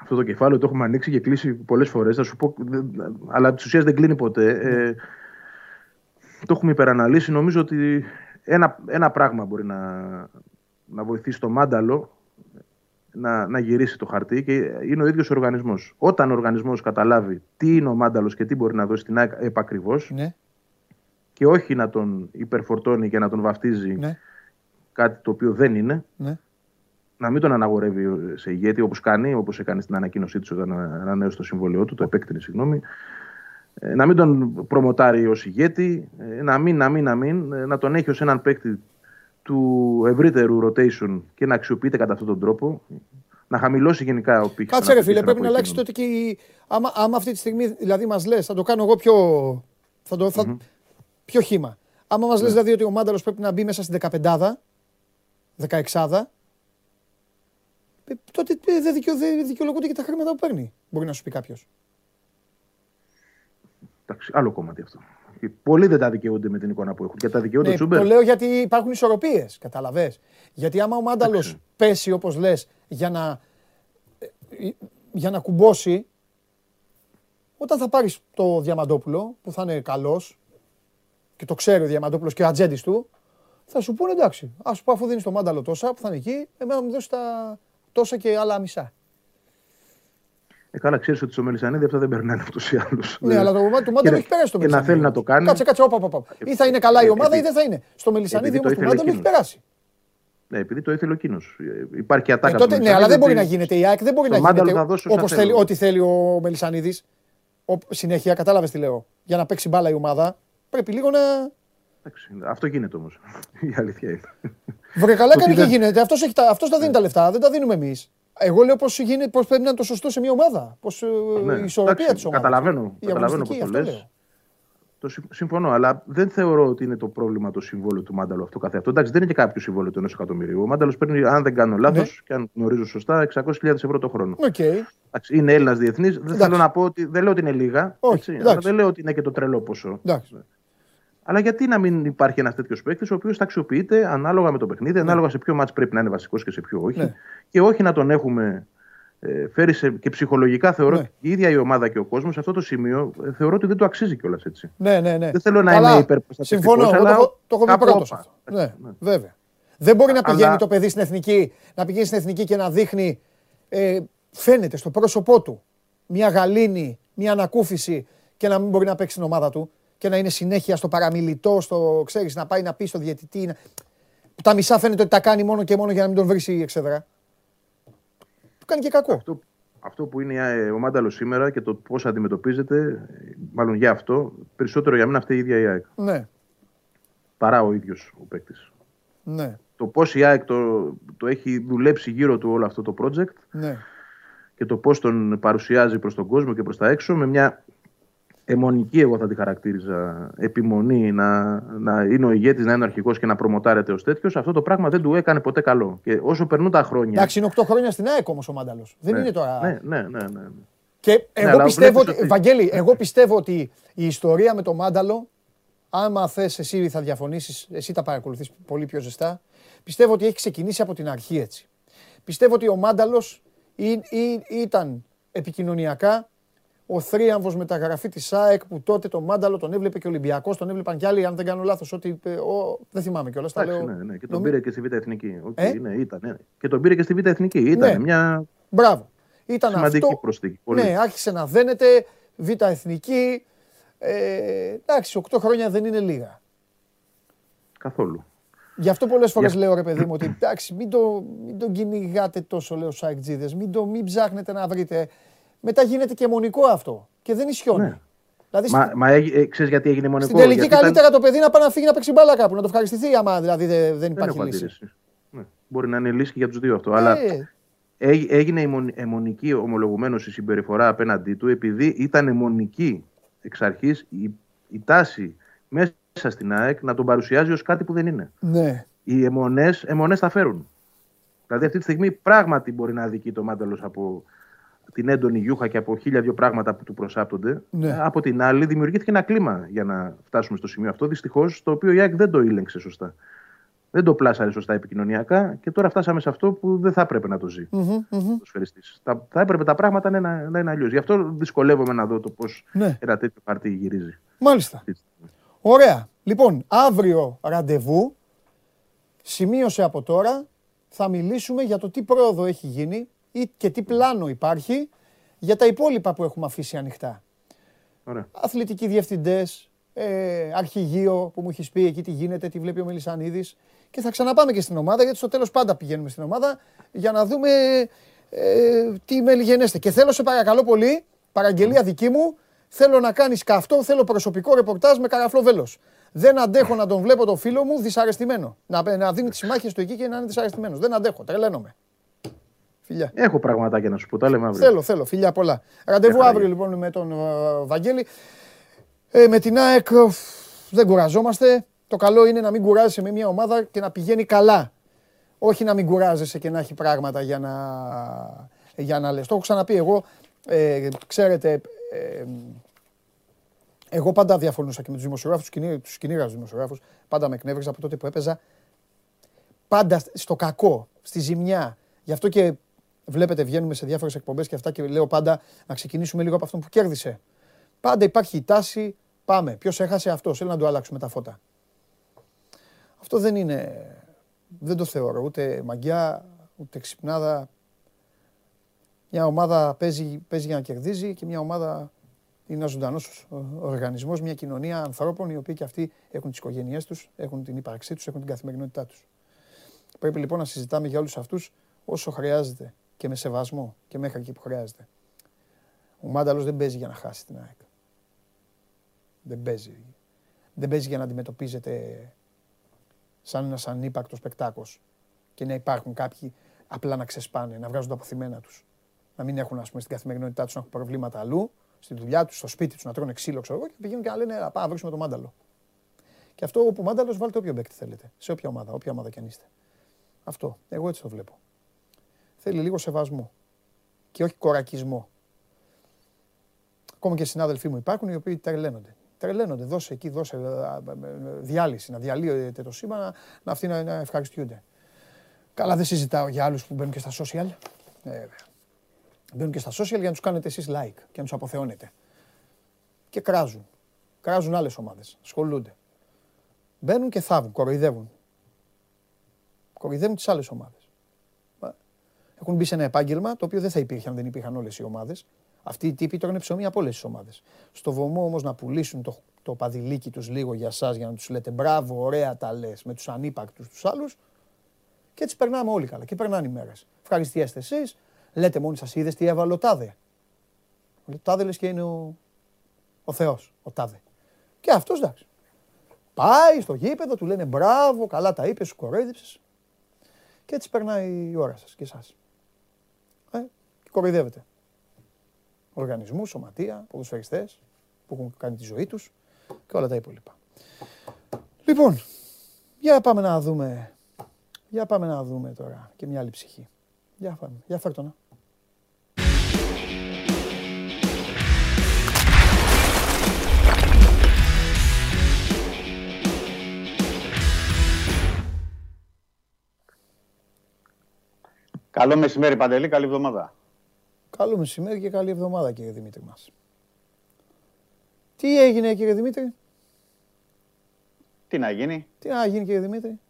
Αυτό το κεφάλαιο το έχουμε ανοίξει και κλείσει πολλές φορές. Θα σου πω, αλλά της ουσίας δεν κλείνει ποτέ. Ε, το έχουμε υπεραναλύσει. Νομίζω ότι ένα, ένα πράγμα μπορεί να, να βοηθήσει το Μάνταλο να, να γυρίσει το χαρτί και είναι ο ίδιος ο οργανισμός. Όταν ο οργανισμός καταλάβει τι είναι ο Μάνταλος και τι μπορεί να δώσει την ΑΕΚ επακριβώς, ναι και όχι να τον υπερφορτώνει και να τον βαφτίζει ναι. κάτι το οποίο δεν είναι. Ναι. Να μην τον αναγορεύει σε ηγέτη όπως κάνει, όπως έκανε στην ανακοίνωσή του όταν ανανέωσε το συμβόλαιό του, το επέκτηνε, συγγνώμη. Ε, να μην τον προμοτάρει ως ηγέτη, ε, να μην, να μην, να μην, ε, να τον έχει ως έναν παίκτη του ευρύτερου rotation και να αξιοποιείται κατά αυτόν τον τρόπο. Να χαμηλώσει γενικά ο πύχης. Κάτσε, ρε φίλε, πρέπει να αλλάξει τότε και. Άμα, άμα αυτή τη στιγμή δηλαδή μας λες, θα το κάνω εγώ πιο. Θα το, θα, Ποιο χήμα. Άμα μας λες ναι. δηλαδή ότι ο Μάνταλος πρέπει να μπει μέσα στην 15 16 ε, τότε ε, δεν δικαιω, δε δικαιολογούνται και τα χρήματα που παίρνει. Μπορεί να σου πει κάποιος. Εντάξει, άλλο κομμάτι αυτό. Πολλοί δεν τα δικαιούνται με την εικόνα που έχουν. Και τα δικαιούνται ναι, Τσούμπερ. Το λέω γιατί υπάρχουν ισορροπίες. Καταλαβέ. Γιατί άμα ο Μάνταλος πέσει όπως λες για να, ε, για να κουμπώσει, όταν θα πάρεις το Διαμαντόπουλο που θα είναι καλός, και το ξέρει ο Διαμαντόπουλος και ο ατζέντης του, θα σου πούνε εντάξει. Α σου πω αφού δίνεις το μάνταλο τόσα που θα είναι εκεί, εμένα μου δώσεις τα τόσα και άλλα μισά. Ε, καλά, ξέρεις ότι στο Μελισανίδη αυτά δεν περνάνε ούτω ή άλλω. Ναι, αλλά το, το μάνταλο έχει περάσει το Μελισανίδη. Και να θέλει να το κάνει. Κάτσε, κάτσε, όπα, όπα. Ή θα είναι καλά η ομάδα ή δεν θα είναι. Στο Μελισανίδη όμως το μάνταλο έχει περάσει. Ναι, επειδή το ήθελε ο εκείνος. Υπάρχει και ατάκα. Ε, τότε, ναι, αλλά δεν μπορεί να γίνεται η ΑΕΚ, δεν μπορεί να γίνεται όπως θέλει, ό,τι θέλει ο Μελισανίδης. Συνέχεια, κατάλαβες τι λέω. Για να παίξει μπάλα η ομάδα, Πρέπει λίγο να. Αυτό γίνεται όμως. Η αλήθεια είναι. Βρε καλά κάνει και γίνεται. Αυτός αυτός τα δίνει τα λεφτά, δεν τα δίνουμε εμείς. Εγώ λέω πώς πώς πρέπει να είναι το σωστό σε μια ομάδα. Πώς ε, ναι, η ισορροπία της ομάδας. Καταλαβαίνω, καταλαβαίνω πώ το λες. Το συμφωνώ, αλλά δεν θεωρώ ότι είναι το πρόβλημα το συμβόλαιο του Μάνταλου αυτό καθεαυτό. Εντάξει, δεν είναι και κάποιο συμβόλαιο του ενός εκατομμυρίου. Ο Μάνταλος παίρνει, αν δεν κάνω λάθος ναι. και αν γνωρίζω σωστά, 600.000 ευρώ το χρόνο. Okay. Εντάξει, είναι Έλληνας διεθνής. Δεν θέλω να πω ότι. Δεν λέω ότι είναι λίγα. Όχι, έτσι, αλλά δεν λέω ότι είναι και το τρελό ποσό. Εντάξει. Αλλά γιατί να μην υπάρχει ένας τέτοιος παίκτης, ο οποίος θα αξιοποιείται ανάλογα με το παιχνίδι, ναι. ανάλογα σε ποιο μάτς πρέπει να είναι βασικός και σε ποιο όχι. Ναι. Και όχι να τον έχουμε ε, φέρει σε, και ψυχολογικά θεωρώ ναι. η ίδια η ομάδα και ο κόσμος σε αυτό το σημείο ε, θεωρώ ότι δεν το αξίζει κιόλας έτσι. Ναι, ναι, ναι. Δεν θέλω να είμαι υπερπροστατευτικός. Συμφωνώ, αλλά το, το έχω πει πρώτος. Ναι, ναι, βέβαια. Δεν μπορεί να πηγαίνει το παιδί στην εθνική, να πηγαίνει στην εθνική και να δείχνει. Ε, φαίνεται στο πρόσωπό του μια γαλήνη, μια ανακούφιση και να μην μπορεί να παίξει την ομάδα του και να είναι συνέχεια στο παραμιλητό, στο ξέρεις, να πάει να πει στο διαιτητή. Να... Τα μισά φαίνεται ότι τα κάνει μόνο και μόνο για να μην τον βρει η εξέδρα. Του κάνει και κακό. Αυτό, αυτό που είναι ε, ο Μάνταλος σήμερα και το πώς αντιμετωπίζεται, μάλλον για αυτό, περισσότερο για μένα αυτή η ίδια η ΑΕΚ. Ναι. Παρά ο ίδιος ο παίκτης. Ναι. Το πώς η ΑΕΚ το, το έχει δουλέψει γύρω του όλο αυτό το project. Ναι. Και το πώς τον παρουσιάζει προς τον κόσμο και προς τα έξω με μια αιμονική εγώ θα τη χαρακτήριζα επιμονή να, να είναι ο ηγέτης, να είναι ο αρχικός και να προμοτάρεται ως τέτοιος, αυτό το πράγμα δεν του έκανε ποτέ καλό. Και όσο περνούν τα χρόνια... Εντάξει, είναι 8 χρόνια στην ΑΕΚ όμως ο Μάνταλος. Δεν ναι, είναι τώρα... Ναι, ναι, ναι. ναι. Και ναι, εγώ πιστεύω ότι, Βαγγέλη, εγώ πιστεύω ότι η ιστορία με τον Μάνταλο άμα θες, εσύ θα διαφωνήσεις, εσύ τα παρακολουθείς πολύ πιο ζεστά. Πιστεύω ότι έχει ξεκινήσει από την αρχή έτσι. Πιστεύω ότι ο Μάνταλος ήταν επικοινωνιακά ο θρίαμβος μεταγραφή της ΣΑΕΚ που τότε το Μάνταλο τον έβλεπε και ο Ολυμπιακός, τον έβλεπαν κι άλλοι. Αν δεν κάνω λάθος, ότι. Ο, δεν θυμάμαι κιόλας. Τα λέω... ναι, ναι. Και τον πήρε και στη Β' Εθνική. Okay, ε; ναι, ήταν, ναι. Και τον πήρε και στη Β' Εθνική. Ήταν ναι. μια. Μπράβο. Ήταν σημαντική αυτό... προσθήκη. Ναι, άρχισε να δένεται. Β' Εθνική. Ε, εντάξει, 8 χρόνια δεν είναι λίγα. Καθόλου. Γι' αυτό πολλές φορές Για... λέω ρε παιδί μου ότι εντάξει, μην, το, μην τον κυνηγάτε τόσο, λέω Σάικτζίδε. Μην, το, μην ψάχνετε να βρείτε. Μετά γίνεται και μονικό αυτό. Και δεν ισιώνει. Ναι. Δηλαδή, μα, μα ε, ξέρεις γιατί έγινε μονικό; Στην τελική καλύτερα ήταν... το παιδί να πάει να φύγει να παίξει μπάλα κάπου, να το ευχαριστηθεί άμα δηλαδή δεν, δεν υπάρχει δεν λύση. Ναι. Μπορεί να είναι λύση και για τους δύο αυτό. Αλλά ε. έγινε αιμονική ομολογουμένως η συμπεριφορά απέναντί του επειδή ήταν αιμονική εξ αρχής η, η τάση μέσα στην ΑΕΚ να τον παρουσιάζει ως κάτι που δεν είναι. Ναι. Οι αιμονές θα φέρουν. Δηλαδή αυτή τη στιγμή πράγματι μπορεί να αδικεί το μάνταλος από την έντονη γιούχα και από χίλια δύο πράγματα που του προσάπτονται. Ναι. Από την άλλη, δημιουργήθηκε ένα κλίμα για να φτάσουμε στο σημείο αυτό. Δυστυχώς, το οποίο η ΑΕΚ δεν το ήλεγξε σωστά. Δεν το πλάσαρε σωστά επικοινωνιακά και τώρα φτάσαμε σε αυτό που δεν θα έπρεπε να το ζει mm-hmm, mm-hmm. Θα, θα έπρεπε τα πράγματα να είναι, να είναι αλλιώς. Γι' αυτό δυσκολεύομαι να δω το πώς ναι. ένα τέτοιο χαρτί γυρίζει. Μάλιστα. Ωραία. Λοιπόν, αύριο ραντεβού. Σημείωσε από τώρα. Θα μιλήσουμε για το τι πρόοδο έχει γίνει ή και τι πλάνο υπάρχει για τα υπόλοιπα που έχουμε αφήσει ανοιχτά. Ωραία. Αθλητικοί διευθυντές, ε, αρχηγείο που μου έχεις πει εκεί τι γίνεται, τι βλέπει ο Μελισανίδης. Και θα ξαναπάμε και στην ομάδα, γιατί στο τέλος πάντα πηγαίνουμε στην ομάδα για να δούμε ε, τι μελιγενέστε. Και θέλω σε παρακαλώ πολύ, παραγγελία δική μου, θέλω να κάνεις καυτό, θέλω προσωπικό ρεπορτάζ με καραφλό βέλος. Δεν αντέχω να τον βλέπω το φίλο μου δυσαρεστημένο. Να, να δίνει τις μάχες του εκεί και να είναι δυσαρεστημένος. Δεν αντέχω, τρελαίνομαι. Φιλιά. Έχω πραγματάκια να σου πω, τα λέμε αύριο. Θέλω, θέλω, φιλιά πολλά. Ραντεβού αύριο λοιπόν με τον uh, Βαγγέλη. Ε, με την ΑΕΚ δεν κουραζόμαστε. Το καλό είναι να μην κουράζεσαι με μια ομάδα και να πηγαίνει καλά. Όχι να μην κουράζεσαι και να έχει πράγματα για να, για να λες. Το έχω ξαναπεί εγώ. Ε, ξέρετε, ε, εγώ πάντα διαφωνούσα και με τους δημοσιογράφους, τους κυνήγας δημοσιογράφους. Πάντα με εκνεύριζα από τότε που έπαιζα. Πάντα στο κακό, στη ζημιά. Γι' αυτό και Βλέπετε, βγαίνουμε σε διάφορες εκπομπές και αυτά και λέω πάντα να ξεκινήσουμε λίγο από αυτό που κέρδισε. Πάντα υπάρχει η τάση, πάμε. Ποιος έχασε αυτός, θέλει να του αλλάξουμε τα φώτα. Αυτό δεν είναι. Δεν το θεωρώ ούτε μαγιά, ούτε ξυπνάδα. Μια ομάδα παίζει, παίζει για να κερδίζει και μια ομάδα είναι ένας ζωντανός οργανισμός, μια κοινωνία ανθρώπων οι οποίοι και αυτοί έχουν τις οικογένειές τους, έχουν την ύπαρξή τους, έχουν την καθημερινότητά τους. Πρέπει λοιπόν να συζητάμε για όλους αυτούς όσο χρειάζεται και με σεβασμό και μέχρι εκεί που χρειάζεται. Ο Μάνταλος δεν παίζει για να χάσει την ΑΕΚ. Δεν παίζει. Δεν παίζει για να αντιμετωπίζεται σαν ένας ανύπαρκτος παικτάκος και να υπάρχουν κάποιοι απλά να ξεσπάνε, να βγάζουν τα αποθυμένα τους. Να μην έχουν, ας πούμε, στην καθημερινότητά τους να έχουν προβλήματα αλλού, στη δουλειά τους, στο σπίτι τους, να τρώνε ξύλο, ξέρω εγώ, και πηγαίνουν και να λένε, πάμε να βρίσκουμε το Μάνταλο. Και αυτό όπου Μάνταλος βάλτε όποιο παίκτη θέλετε, σε όποια ομάδα, όποια ομάδα κι αν είστε. Αυτό. Εγώ έτσι το βλέπω θέλει λίγο σεβασμό και όχι κορακισμό. Ακόμα και συνάδελφοί μου υπάρχουν οι οποίοι τρελαίνονται. Τρελαίνονται, δώσε εκεί, δώσε διάλυση, να διαλύεται το σήμα, να, να αυτοί να, ευχαριστούνται. Καλά δεν συζητάω για άλλους που μπαίνουν και στα social. Ε, μπαίνουν και στα social για να τους κάνετε εσείς like και να τους αποθεώνετε. Και κράζουν. Κράζουν άλλες ομάδες. Ασχολούνται. Μπαίνουν και θάβουν, κοροϊδεύουν. Κοροϊδεύουν τις άλλες ομάδες έχουν μπει σε ένα επάγγελμα το οποίο δεν θα υπήρχε αν δεν υπήρχαν όλες οι ομάδες. Αυτοί οι τύποι τρώνε ψωμί από όλες τις ομάδες. Στο βωμό όμως να πουλήσουν το, το παδιλίκι τους λίγο για εσά για να τους λέτε μπράβο, ωραία τα λες με τους ανύπαρκτους τους άλλους. Και έτσι περνάμε όλοι καλά και περνάνε οι μέρες. Ευχαριστιέστε εσείς, λέτε μόνοι σας είδες τι έβαλε ο Τάδε. Ο Τάδε λες και είναι ο, ο Θεός, ο Τάδε. Και αυτός εντάξει. Πάει στο γήπεδο, του λένε μπράβο, καλά τα είπες, σου κοροϊδεύσε. Και έτσι περνάει η ώρα σας και εσάς κοροϊδεύεται. Οργανισμού, σωματεία, ποδοσφαιριστές που έχουν κάνει τη ζωή τους και όλα τα υπόλοιπα. Λοιπόν, για πάμε να δούμε. Για πάμε να δούμε τώρα και μια άλλη ψυχή. Για πάμε. Για φέρτονα. Καλό μεσημέρι, Παντελή. Καλή εβδομάδα. Καλό μεσημέρι και καλή εβδομάδα κύριε Δημήτρη μας. Τι έγινε κύριε Δημήτρη; Τι να γίνει; Τι να γίνει κύριε Δημήτρη;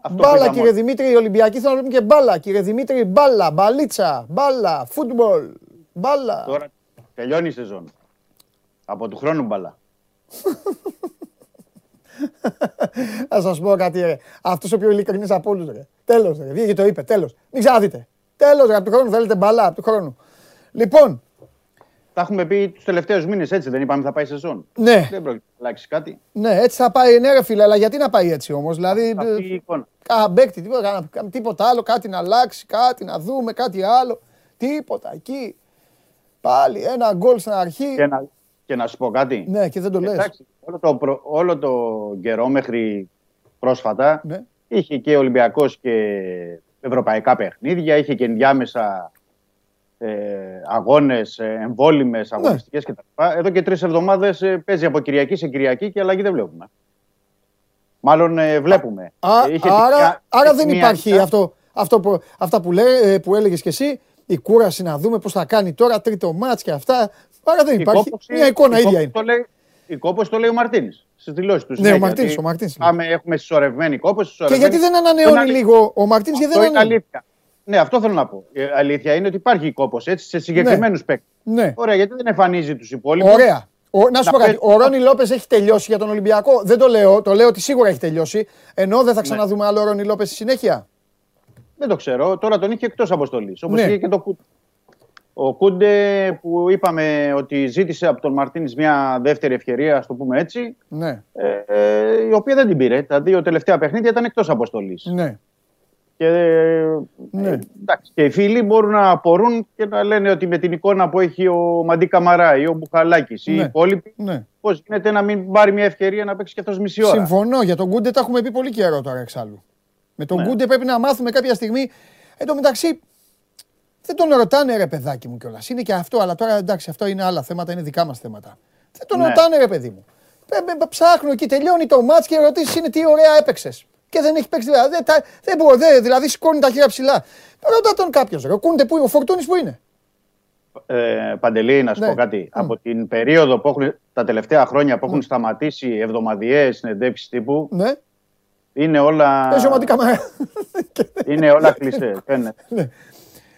Αυτό μπάλα κύριε Δημήτρη, οι Ολυμπιακοί θέλουν να βλέπουν και μπάλα. Κύριε Δημήτρη, μπάλα, μπαλίτσα, μπάλα, φούτμπολ, μπάλα. Τώρα τελειώνει η σεζόν. Από του χρόνου μπάλα. Θα σας πω κάτι, ρε. Αυτός ο πιο ειλικρινής από όλους, ρε. Τέλος, ρε. Βγήκε το είπε, τέλος. Μην ξαναδείτε. Τέλος, ρε. Από του χρόνου θέλετε μπαλά, από του χρόνου. Λοιπόν. Τα έχουμε πει τους τελευταίους μήνες έτσι, δεν είπαμε θα πάει σεζόν. Ναι. Δεν πρόκειται να αλλάξει κάτι. Ναι, έτσι θα πάει, ναι, ρε φίλε, αλλά γιατί να πάει έτσι όμως. Δηλαδή. Καμπέκτη, τίποτα, τίποτα άλλο, κάτι να αλλάξει, κάτι να δούμε, κάτι άλλο. Τίποτα εκεί. Πάλι ένα γκολ στην αρχή. Και να, και να σου πω κάτι. Ναι, και δεν το λες. Όλο το, προ, όλο το καιρό μέχρι πρόσφατα ναι. είχε και Ολυμπιακός και ευρωπαϊκά παιχνίδια, είχε και ενδιάμεσα ε, αγώνες, ε, εμβόλυμες, ναι. αγωνιστικές κτλ. Εδώ και τρεις εβδομάδες ε, παίζει από Κυριακή σε Κυριακή και αλλαγή δεν βλέπουμε. Μάλλον ε, βλέπουμε. Α, είχε άρα, άρα δεν υπάρχει αυτό, αυτό που, αυτά που, λέ, ε, που έλεγες και εσύ, η κούραση να δούμε πώς θα κάνει τώρα, τρίτο μάτς και αυτά. Άρα δεν υπάρχει. Μια εικόνα ίδια είναι. Το λέει, η κόπο το λέει ο Μαρτίνης στις δηλώσεις του. Ναι, ο Μαρτίνης. Ο Μαρτίνης. Πάμε, έχουμε συσσωρευμένη κόπο. Και γιατί δεν ανανεώνει λίγο ο Μαρτίνης, γιατί δεν ανανεώνει; Αλήθεια. Ναι, αυτό θέλω να πω. Η αλήθεια είναι ότι υπάρχει κόπο έτσι σε συγκεκριμένους ναι. παίκτες. Ναι. Ωραία, γιατί δεν εμφανίζει τους υπόλοιπους; Ωραία. Ο, να σου πω κάτι. Ο Ρόνι Λόπες έχει τελειώσει για τον Ολυμπιακό. Δεν το λέω. Το λέω ότι σίγουρα έχει τελειώσει. Ενώ δεν θα ναι. ξαναδούμε ναι. άλλο Ρόνι Λόπες στη συνέχεια. Δεν το ξέρω. Τώρα τον είχε εκτός αποστολής. Όπως ναι. είχε και το Κούτ. Ο Κούντε που είπαμε ότι ζήτησε από τον Μαρτίνη μια δεύτερη ευκαιρία, ας το πούμε έτσι. Ναι. Ε, ε, η οποία δεν την πήρε. Τα δύο τελευταία παιχνίδια ήταν εκτός αποστολής. Ναι. Και, ναι. Ε, εντάξει, και οι φίλοι μπορούν να απορούν και να λένε ότι με την εικόνα που έχει ο Μαντί Καμαρά ή ο Μπουχαλάκης ή ναι. οι υπόλοιποι, ναι. πώς γίνεται να μην πάρει μια ευκαιρία να παίξει και αυτός μισή ώρα; Συμφωνώ. Για τον Κούντε τα έχουμε πει πολύ καιρό τώρα εξάλλου. Με τον ναι. Κούντε πρέπει να μάθουμε κάποια στιγμή. Εν τω μεταξύ, δεν τον ρωτάνε ρε παιδάκι μου κιόλας. Είναι και αυτό, αλλά τώρα εντάξει, αυτό είναι άλλα θέματα, είναι δικά μας θέματα. Δεν τον ναι. ρωτάνε ρε παιδί μου. Ψάχνω εκεί, τελειώνει το μάτς και ερωτήσει είναι τι ωραία έπαιξες. Και δεν έχει παίξει δηλαδή. Δεν, δεν μπορεί, δεν, δηλαδή σηκώνει τα χέρια ψηλά. Ρωτά τον κάποιος. Ρε, κούντε που είναι, ο Φορτούνης που είναι. Ε, Παντελή, να σου ναι. πω κάτι. Mm. Από την περίοδο που έχουν, τα τελευταία χρόνια που έχουν mm. σταματήσει εβδομαδιαίες συνεντεύξεις τύπου. Ναι. Είναι όλα. είναι όλα κλειστές. ναι.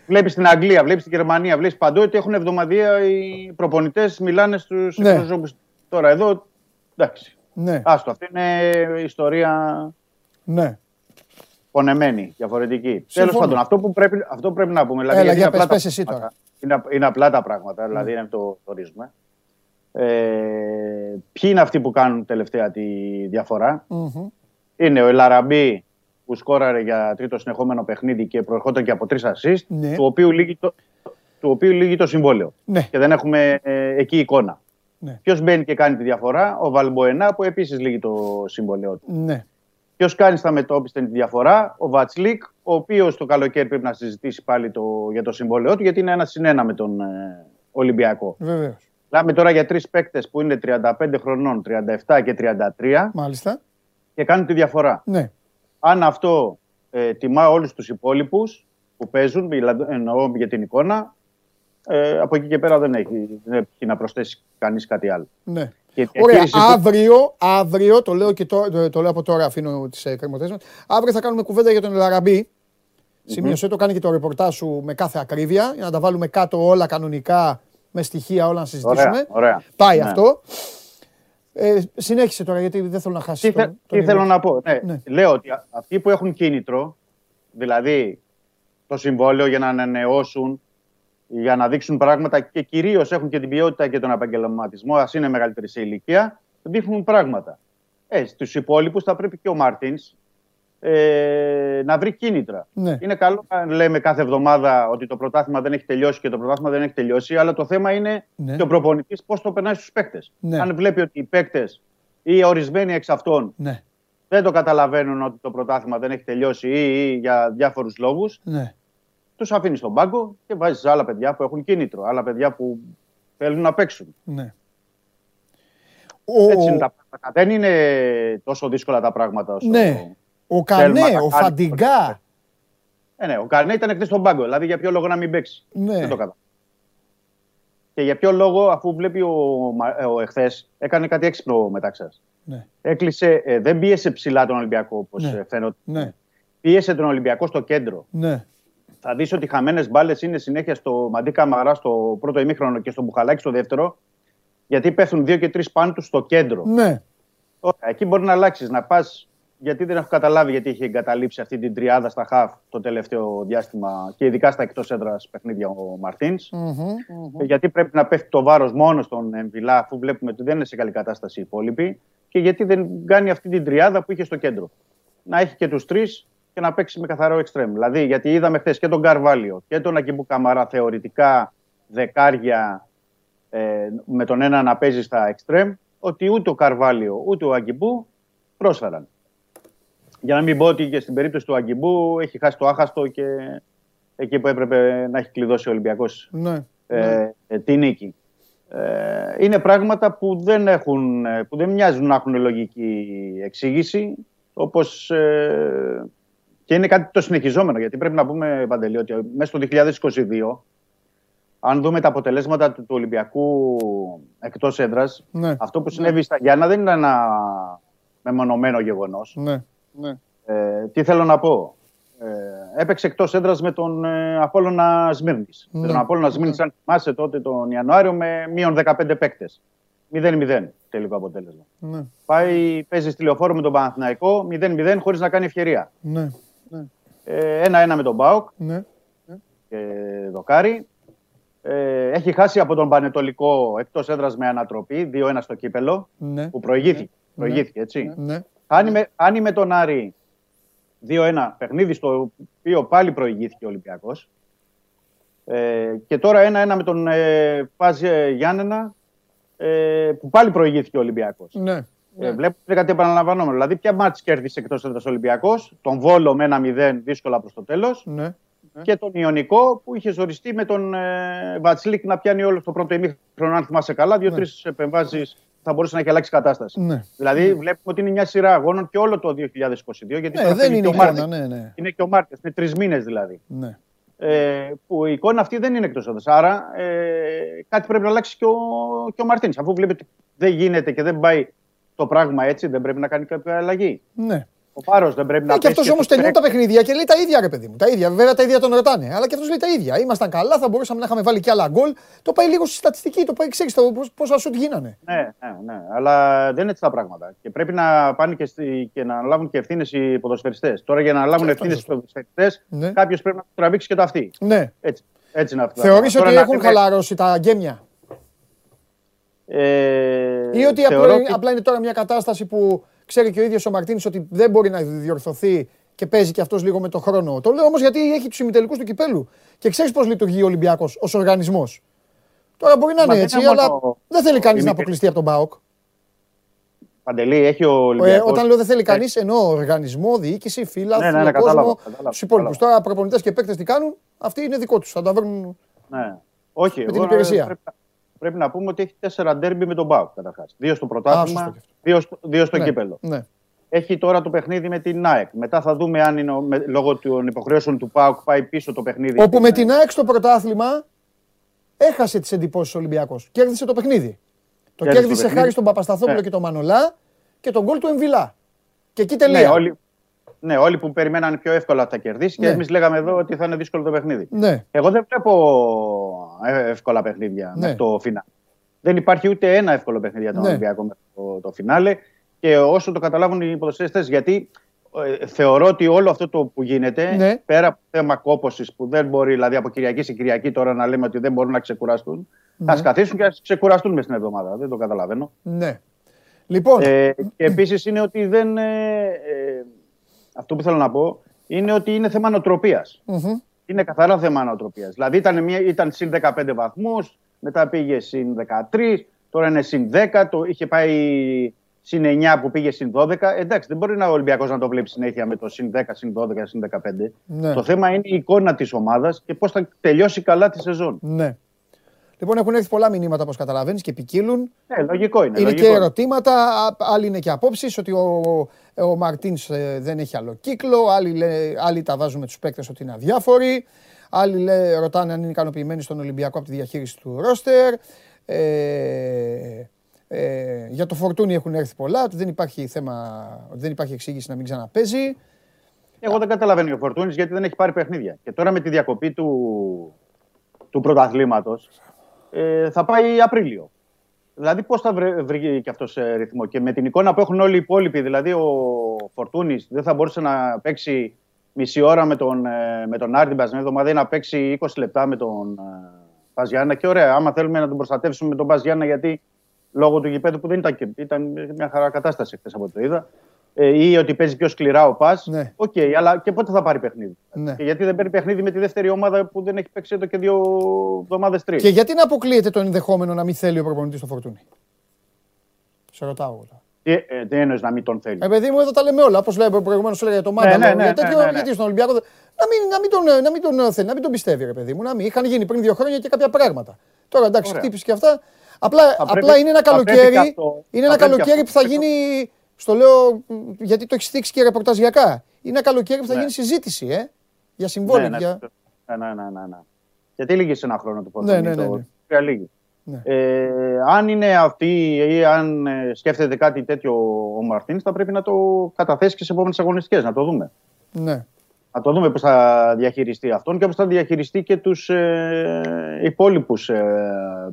Βλέπεις στην Αγγλία, βλέπεις στην Γερμανία, βλέπεις παντού ότι έχουν εβδομαδία οι προπονητές μιλάνε στους ναι. εκπροσώπους. Τώρα εδώ. Εντάξει. Ναι. Άστο, αυτή είναι ιστορία. Ναι. Πονεμένη, διαφορετική. Τέλος πάντων, αυτό που, πρέπει, αυτό που πρέπει να πούμε. Δηλαδή, Έλα, για πες, πες εσύ τώρα. Είναι, είναι απλά τα πράγματα, δηλαδή ναι. είναι το ορίζουμε. Ε, ποιοι είναι αυτοί που κάνουν τελευταία τη διαφορά; Mm-hmm. Είναι ο Ελαραμπή που σκόραρε για τρίτο συνεχόμενο παιχνίδι και προερχόταν και από τρεις assist, ναι. του, οποίου λύγει το, του οποίου λύγει το συμβόλαιο. Ναι. Και δεν έχουμε ε, εκεί εικόνα. Ναι. Ποιος μπαίνει και κάνει τη διαφορά, ο Βαλμποενά που επίσης λύγει το συμβόλαιό του. Ναι. Ποιος κάνει στα μετώπιστε τη διαφορά, ο Βατσλίκ, ο οποίος το καλοκαίρι πρέπει να συζητήσει πάλι το, για το συμβόλαιό του, γιατί είναι ένα συνένα με τον ε, Ολυμπιακό. Βεβαίως. Μιλάμε τώρα για τρεις παίκτες που είναι 35 χρονών, 37 και 33. Μάλιστα. Και κάνουν τη διαφορά. Ναι. Αν αυτό ε, τιμά όλους τους υπόλοιπους που παίζουν, εννοώ για την εικόνα, ε, από εκεί και πέρα δεν έχει, δεν έχει να προσθέσει κανείς κάτι άλλο. Ναι. Ωραία, αύριο, αύριο, το λέω, και το, το, λέω από τώρα, αφήνω τις ε, αύριο θα κάνουμε κουβέντα για τον Λαραμπή. Mm-hmm. Σημείωσε το, κάνει και το ρεπορτάζ σου με κάθε ακρίβεια, για να τα βάλουμε κάτω όλα κανονικά, με στοιχεία όλα να συζητήσουμε. Ωραία, ωραία. Πάει ναι. αυτό. Ε, συνέχισε τώρα γιατί δεν θέλω να χάσει. Τι, τι θέλω να πω. Ναι. ναι. Λέω ότι αυτοί που έχουν κίνητρο, δηλαδή το συμβόλαιο για να ανανεώσουν, για να δείξουν πράγματα και κυρίως έχουν και την ποιότητα και τον επαγγελματισμό, ας είναι μεγαλύτερη σε ηλικία, δείχνουν πράγματα. Ε, Στους υπόλοιπους θα πρέπει και ο Μάρτινς ε, να βρει κίνητρα. Ναι. Είναι καλό να λέμε κάθε εβδομάδα ότι το πρωτάθλημα δεν έχει τελειώσει και το πρωτάθλημα δεν έχει τελειώσει, αλλά το θέμα είναι ναι. και ο προπονητής πώς το περνάει στους παίκτες. Ναι. Αν βλέπει ότι οι παίκτες ή ορισμένοι εξ αυτών ναι. δεν το καταλαβαίνουν ότι το πρωτάθλημα δεν έχει τελειώσει ή, ή για διάφορους λόγους, ναι. τους αφήνεις στον πάγκο και βάζεις άλλα παιδιά που έχουν κίνητρο, άλλα παιδιά που θέλουν να παίξουν. Ναι. Έτσι είναι τα πράγματα. Δεν είναι τόσο δύσκολα τα πράγματα όσο. Ναι. Ο Κανέ, ο Φαντιγκά. Ε, ναι, ο Καρνέ ήταν εκτός στον πάγκο. Δηλαδή για ποιο λόγο να μην παίξει. Ναι. Δεν το κατάλαβα. Και για ποιο λόγο, αφού βλέπει ο, ο εχθές, έκανε κάτι έξυπνο μεταξύ Ναι. Έκλεισε, ε, δεν πίεσε ψηλά τον Ολυμπιακό όπως Ναι. φαίνεται. Ναι. Πίεσε τον Ολυμπιακό στο κέντρο. Ναι. Θα δεις ότι οι χαμένες μπάλες είναι συνέχεια στο Μαντί Καμαρά στο πρώτο ημίχρονο και στο Μπουχαλάκι στο δεύτερο. Γιατί πέφτουν δύο και τρεις πάνω τους στο κέντρο. Ναι. Ωραία, εκεί μπορεί να αλλάξεις, να πας. Γιατί δεν έχω καταλάβει γιατί έχει εγκαταλείψει αυτή την τριάδα στα χαφ το τελευταίο διάστημα και ειδικά στα εκτός έδρας παιχνίδια ο μαρτιν Μμμ. Γιατί πρέπει να πέφτει το βάρος μόνο στον Εμβιλά, αφού βλέπουμε ότι δεν είναι σε καλή κατάσταση οι υπόλοιποι. Και γιατί δεν κάνει αυτή την τριάδα που είχε στο κέντρο. Να έχει και τους τρεις και να παίξει με καθαρό εξτρέμ. Δηλαδή, γιατί είδαμε χθες και τον Καρβάλιο και τον Ακιμπού Καμαρά θεωρητικά δεκάρια ε, με τον ένα να παίζει στα εξτρέμ, ότι ούτε ο Καρβάλιο ούτε ο Αγκιμπού πρόσφεραν. Για να μην πω ότι και στην περίπτωση του Αγκιμπού έχει χάσει το άχαστο και εκεί που έπρεπε να έχει κλειδώσει ο Ολυμπιακός Ναι. ε, ε, τη νίκη. Ε, είναι πράγματα που δεν, έχουν, ε, που δεν μοιάζουν να έχουν λογική εξήγηση, όπως ε, και είναι κάτι το συνεχιζόμενο, γιατί πρέπει να πούμε, Παντελή, ότι μέσα στο 2022, αν δούμε τα αποτελέσματα του, του Ολυμπιακού εκτός έδρας, Ναι. αυτό που συνέβη στα Γιάννα δεν είναι ένα μεμονωμένο γεγονός. Ναι. Ε, τι θέλω να πω. Ε, έπαιξε εκτός έδρας με τον ε, Απόλλωνα Σμύρνης. Ναι. Με τον Απόλλωνα Σμύρνης, αν θυμάσαι τότε τον Ιανουάριο, με μείον 15 παίκτες. 0-0 τελικό αποτέλεσμα. Ναι. Πάει, παίζει στη λεωφόρο με τον Παναθηναϊκό 0-0 χωρίς να κάνει ευκαιρία. Ναι. Ε, 1-1 με τον Μπάουκ Ναι. και δοκάρι. Ε, έχει χάσει από τον Πανετολικό εκτός έδρας με ανατροπή 2-1 στο κύπελο Ναι. που προηγήθηκε. Προηγήθηκε έτσι. Ναι. Χάνει με, χάνει με τον Άρη 2-1 παιχνίδι στο οποίο πάλι προηγήθηκε ο Ολυμπιακός. Ε, και τώρα 1-1 με τον ε, Πάζ ε, Γιάννενα ε, που πάλι προηγήθηκε ο Ολυμπιακός. Ναι. Ε, βλέπουμε είναι κάτι επαναλαμβανόμενο. Δηλαδή, ποια μάτς κέρδισε εκτός έδρας ο Ολυμπιακός, τον Βόλο με ένα 0 δύσκολα προς το τέλος Ναι. και τον Ιωνικό που είχε ζοριστεί με τον ε, Βάτσλικ να πιάνει όλο στο πρώτο ημίχρονο, αν θυμάσαι καλά, δύο-τρεις επεμβάσεις θα μπορούσε να έχει αλλάξει κατάσταση. Ναι. Δηλαδή, βλέπουμε ότι είναι μια σειρά αγώνων και όλο το 2022. Γιατί Ναι, τώρα δεν φεύγει είναι και ο εικόνα, Μαρτίνς. ναι, ναι. Είναι και ο Μαρτίνς, είναι τρεις μήνες δηλαδή. ναι. Ε, που η εικόνα αυτή δεν είναι εκτός έδρας. Άρα ε, κάτι πρέπει να αλλάξει και ο, και ο Μαρτίνς. Αφού βλέπει ότι δεν γίνεται και δεν πάει το πράγμα έτσι, δεν πρέπει να κάνει κάποια αλλαγή. ναι. Ο Πάρο δεν πρέπει να Ε, και πέσει αυτό όμω στους τελειώνει τα παίκτες. παιχνίδια και λέει τα ίδια, ρε παιδί μου. Τα ίδια. Βέβαια τα ίδια τον ρωτάνε. Αλλά και αυτός λέει τα ίδια. Ήμασταν καλά, θα μπορούσαμε να είχαμε βάλει και άλλα γκολ. Το πάει λίγο στη στατιστική, το πάει, ξέρεις πόσα σουτ γίνανε. Ναι, ναι, ναι. Αλλά δεν είναι έτσι τα πράγματα. Και πρέπει να πάνε και, στη, και να λάβουν και ευθύνες οι ποδοσφαιριστές. Τώρα για να λάβουν Και αυτό ευθύνες είναι οι ποδοσφαιριστές, Ναι. κάποιος πρέπει να τους τραβήξει και τα αυτή. Ναι. Έτσι, έτσι είναι αυτό. Θεωρείς Τώρα ότι να έχουν λέμε- χαλαρώσει τα γκέμια. Ε, Ή ότι θεωρώ απλά, απλά είναι τώρα μια κατάσταση που ξέρει και ο ίδιος ο Μαρτίνης ότι δεν μπορεί να διορθωθεί και παίζει και αυτός λίγο με το χρόνο. Το λέω όμως γιατί έχει τους ημιτελικούς του κυπέλου και ξέρεις πώς λειτουργεί ο Ολυμπιακός ως οργανισμός. Τώρα μπορεί να Μα είναι δεν έτσι, είναι αλλά μόνο δεν θέλει κανείς να ημιτελικός. αποκλειστεί από τον Μπάοκ. Παντελή, έχει ο Ε, Ολυμπιακός. όταν λέω δεν θέλει κανείς, εννοώ οργανισμό, διοίκηση, φύλλα, Ναι, ναι, ναι, κόσμο, κατάλαβα, κατάλαβα, τους υπόλοιπους. κατάλαβα. Τώρα προπονητές και παίκτες τι κάνουν, αυτοί είναι δικό τους. Θα τα βρουν. Ναι. Όχι, Με την εγώ, υπηρεσία. Πρέπει, πρέπει να πούμε ότι έχει τέσσερα ντέρμπι με τον Μπάουκ καταρχάς. Δύο στο Α, σωστό πρωτάθλημα, και αυτό. δύο, στο- δύο στο Ναι, κύπελο. Ναι. Έχει τώρα το παιχνίδι με την ΑΕΚ. Μετά θα δούμε αν είναι, ο- με, λόγω των υποχρεώσεων του ΠΑΟΚ πάει πίσω το παιχνίδι. Όπου με στην- την ΑΕΚ στο πρωτάθλημα έχασε τις εντυπώσεις ο Ολυμπιακός. Κέρδισε το παιχνίδι. Το Κέρδισε το κέρδισε παιχνίδι. χάρη στον Παπασταθόπουλο Ναι. και τον Μανολά και τον γκολ του Εμβιλά. Και εκεί Ναι, τελεία. όλοι, ναι, όλοι που περιμέναν πιο εύκολα θα κερδίσει Ναι. και εμείς λέγαμε εδώ ότι θα είναι δύσκολο το παιχνίδι. Ναι. Εγώ δεν βλέπω ε, εύκολα παιχνίδια Ναι. μέχρι το φινάλε. Δεν υπάρχει ούτε ένα εύκολο παιχνίδι για τον Ναι. Ολυμπιακό μέχρι το, το φινάλε. Και όσο το καταλάβουν οι ποδοσφαιριστές, γιατί ε, θεωρώ ότι όλο αυτό το που γίνεται, Ναι. πέρα από το θέμα κόποση που δεν μπορεί, δηλαδή από Κυριακή σε Κυριακή τώρα να λέμε ότι δεν μπορούν να ξεκουραστούν, Ναι. α καθίσουν και ας ξεκουραστούν μες στην εβδομάδα. Δεν το καταλαβαίνω. ναι. Λοιπόν, Ε, και επίσης είναι ότι δεν. Ε, ε, αυτό που θέλω να πω είναι ότι είναι θέμα νοοτροπίας. μμμ. Είναι καθαρά θέμα νοοτροπίας. Δηλαδή ήταν, μια, ήταν συν 15 βαθμούς, μετά πήγε συν 13, τώρα είναι συν 10, το είχε πάει συν 9 που πήγε συν 12. Εντάξει, δεν μπορεί να ο Ολυμπιακός να το βλέπει συνέχεια με το συν 10, συν 12, συν 15. Ναι. Το θέμα είναι η εικόνα της ομάδας και πώς θα τελειώσει καλά τη σεζόν. ναι. Λοιπόν, έχουν έρθει πολλά μηνύματα όπως καταλαβαίνεις και ποικίλουν. Ναι, λογικό είναι. Είναι λογικό. και ερωτήματα, άλλοι είναι και απόψεις ότι ο, ο Μαρτίνς ε, δεν έχει άλλο κύκλο, άλλοι, άλλοι τα βάζουν με τους παίκτες ότι είναι αδιάφοροι. Άλλοι λέ, ρωτάνε αν είναι ικανοποιημένοι στον Ολυμπιακό από τη διαχείριση του ρόστερ. Ε, ε, για το Φορτούνι έχουν έρθει πολλά, ότι δεν υπάρχει θέμα, δεν υπάρχει εξήγηση να μην ξαναπέζει. Εγώ δεν καταλαβαίνω ο Φορτούνη γιατί δεν έχει πάρει παιχνίδια. Και τώρα με τη διακοπή του, του πρωταθλήματος ε, θα πάει Απρίλιο. Δηλαδή, πώς θα βρει, βρει και αυτός σε ρυθμό; Και με την εικόνα που έχουν όλοι οι υπόλοιποι, δηλαδή ο Φορτούνης δεν θα μπορούσε να παίξει μισή ώρα με τον, ε, με τον Άρντιν μια εβδομάδα ή να παίξει 20 λεπτά με τον ΠΑΣ Γιάννενα. Και ωραία, άμα θέλουμε να τον προστατεύσουμε με τον ΠΑΣ Γιάννενα, γιατί λόγω του γηπέδου που δεν ήταν, ήταν μια χαρά κατάσταση χθες από το είδα. Ε, ή ότι παίζει πιο σκληρά ο ΠΑΣ. Ναι. OK, okay, αλλά και πότε θα πάρει παιχνίδι. Ναι. Και γιατί δεν παίρνει παιχνίδι με τη δεύτερη ομάδα που δεν έχει παίξει εδώ και δύο εβδομάδες τρεις; Και γιατί να αποκλείεται το ενδεχόμενο να μην θέλει ο προπονητής τον Φορτούνη; Σε ρωτάω εγώ. Τι, ε, τι εννοείς να μην τον θέλει; Ε, παιδί μου, εδώ τα λέμε όλα. Όπως λέει προηγουμένως, έλεγε το Μάνταλο. Ναι, ναι, ναι, για τέτοιο, ναι, ναι, ναι. Γιατί στον Ολυμπιακό. Να μην, να, μην τον, να μην τον θέλει, να μην τον πιστεύει, ρε παιδί μου. Να μην. Είχαν γίνει πριν δύο χρόνια και κάποια πράγματα. Τώρα εντάξει, χτύπησε και αυτά. Απλά, πρέπει, απλά είναι ένα καλοκαίρι, αυτό, είναι ένα καλοκαίρι που θα γίνει. Στο λέω γιατί το έχεις θίξει και ρεπορταζιακά. Είναι ένα καλοκαίρι που θα Ναι. γίνει συζήτηση, ε, για συμβόλαια. Ναι, ναι, για... ναι, ναι, ναι, ναι, ναι. Γιατί λύγει σε ένα χρόνο το Ναι, ποδόσφαιρο. ναι, ναι, ναι. Το... Λίγη. Ναι. Ε, αν είναι αυτή ή αν ε, σκέφτεται κάτι τέτοιο ο Μαρτίνς, θα πρέπει να το καταθέσει και σε επόμενες αγωνιστικές, να το δούμε. Ναι. Να το δούμε πώς θα διαχειριστεί αυτόν και πώς θα διαχειριστεί και τους ε, υπόλοιπους ε,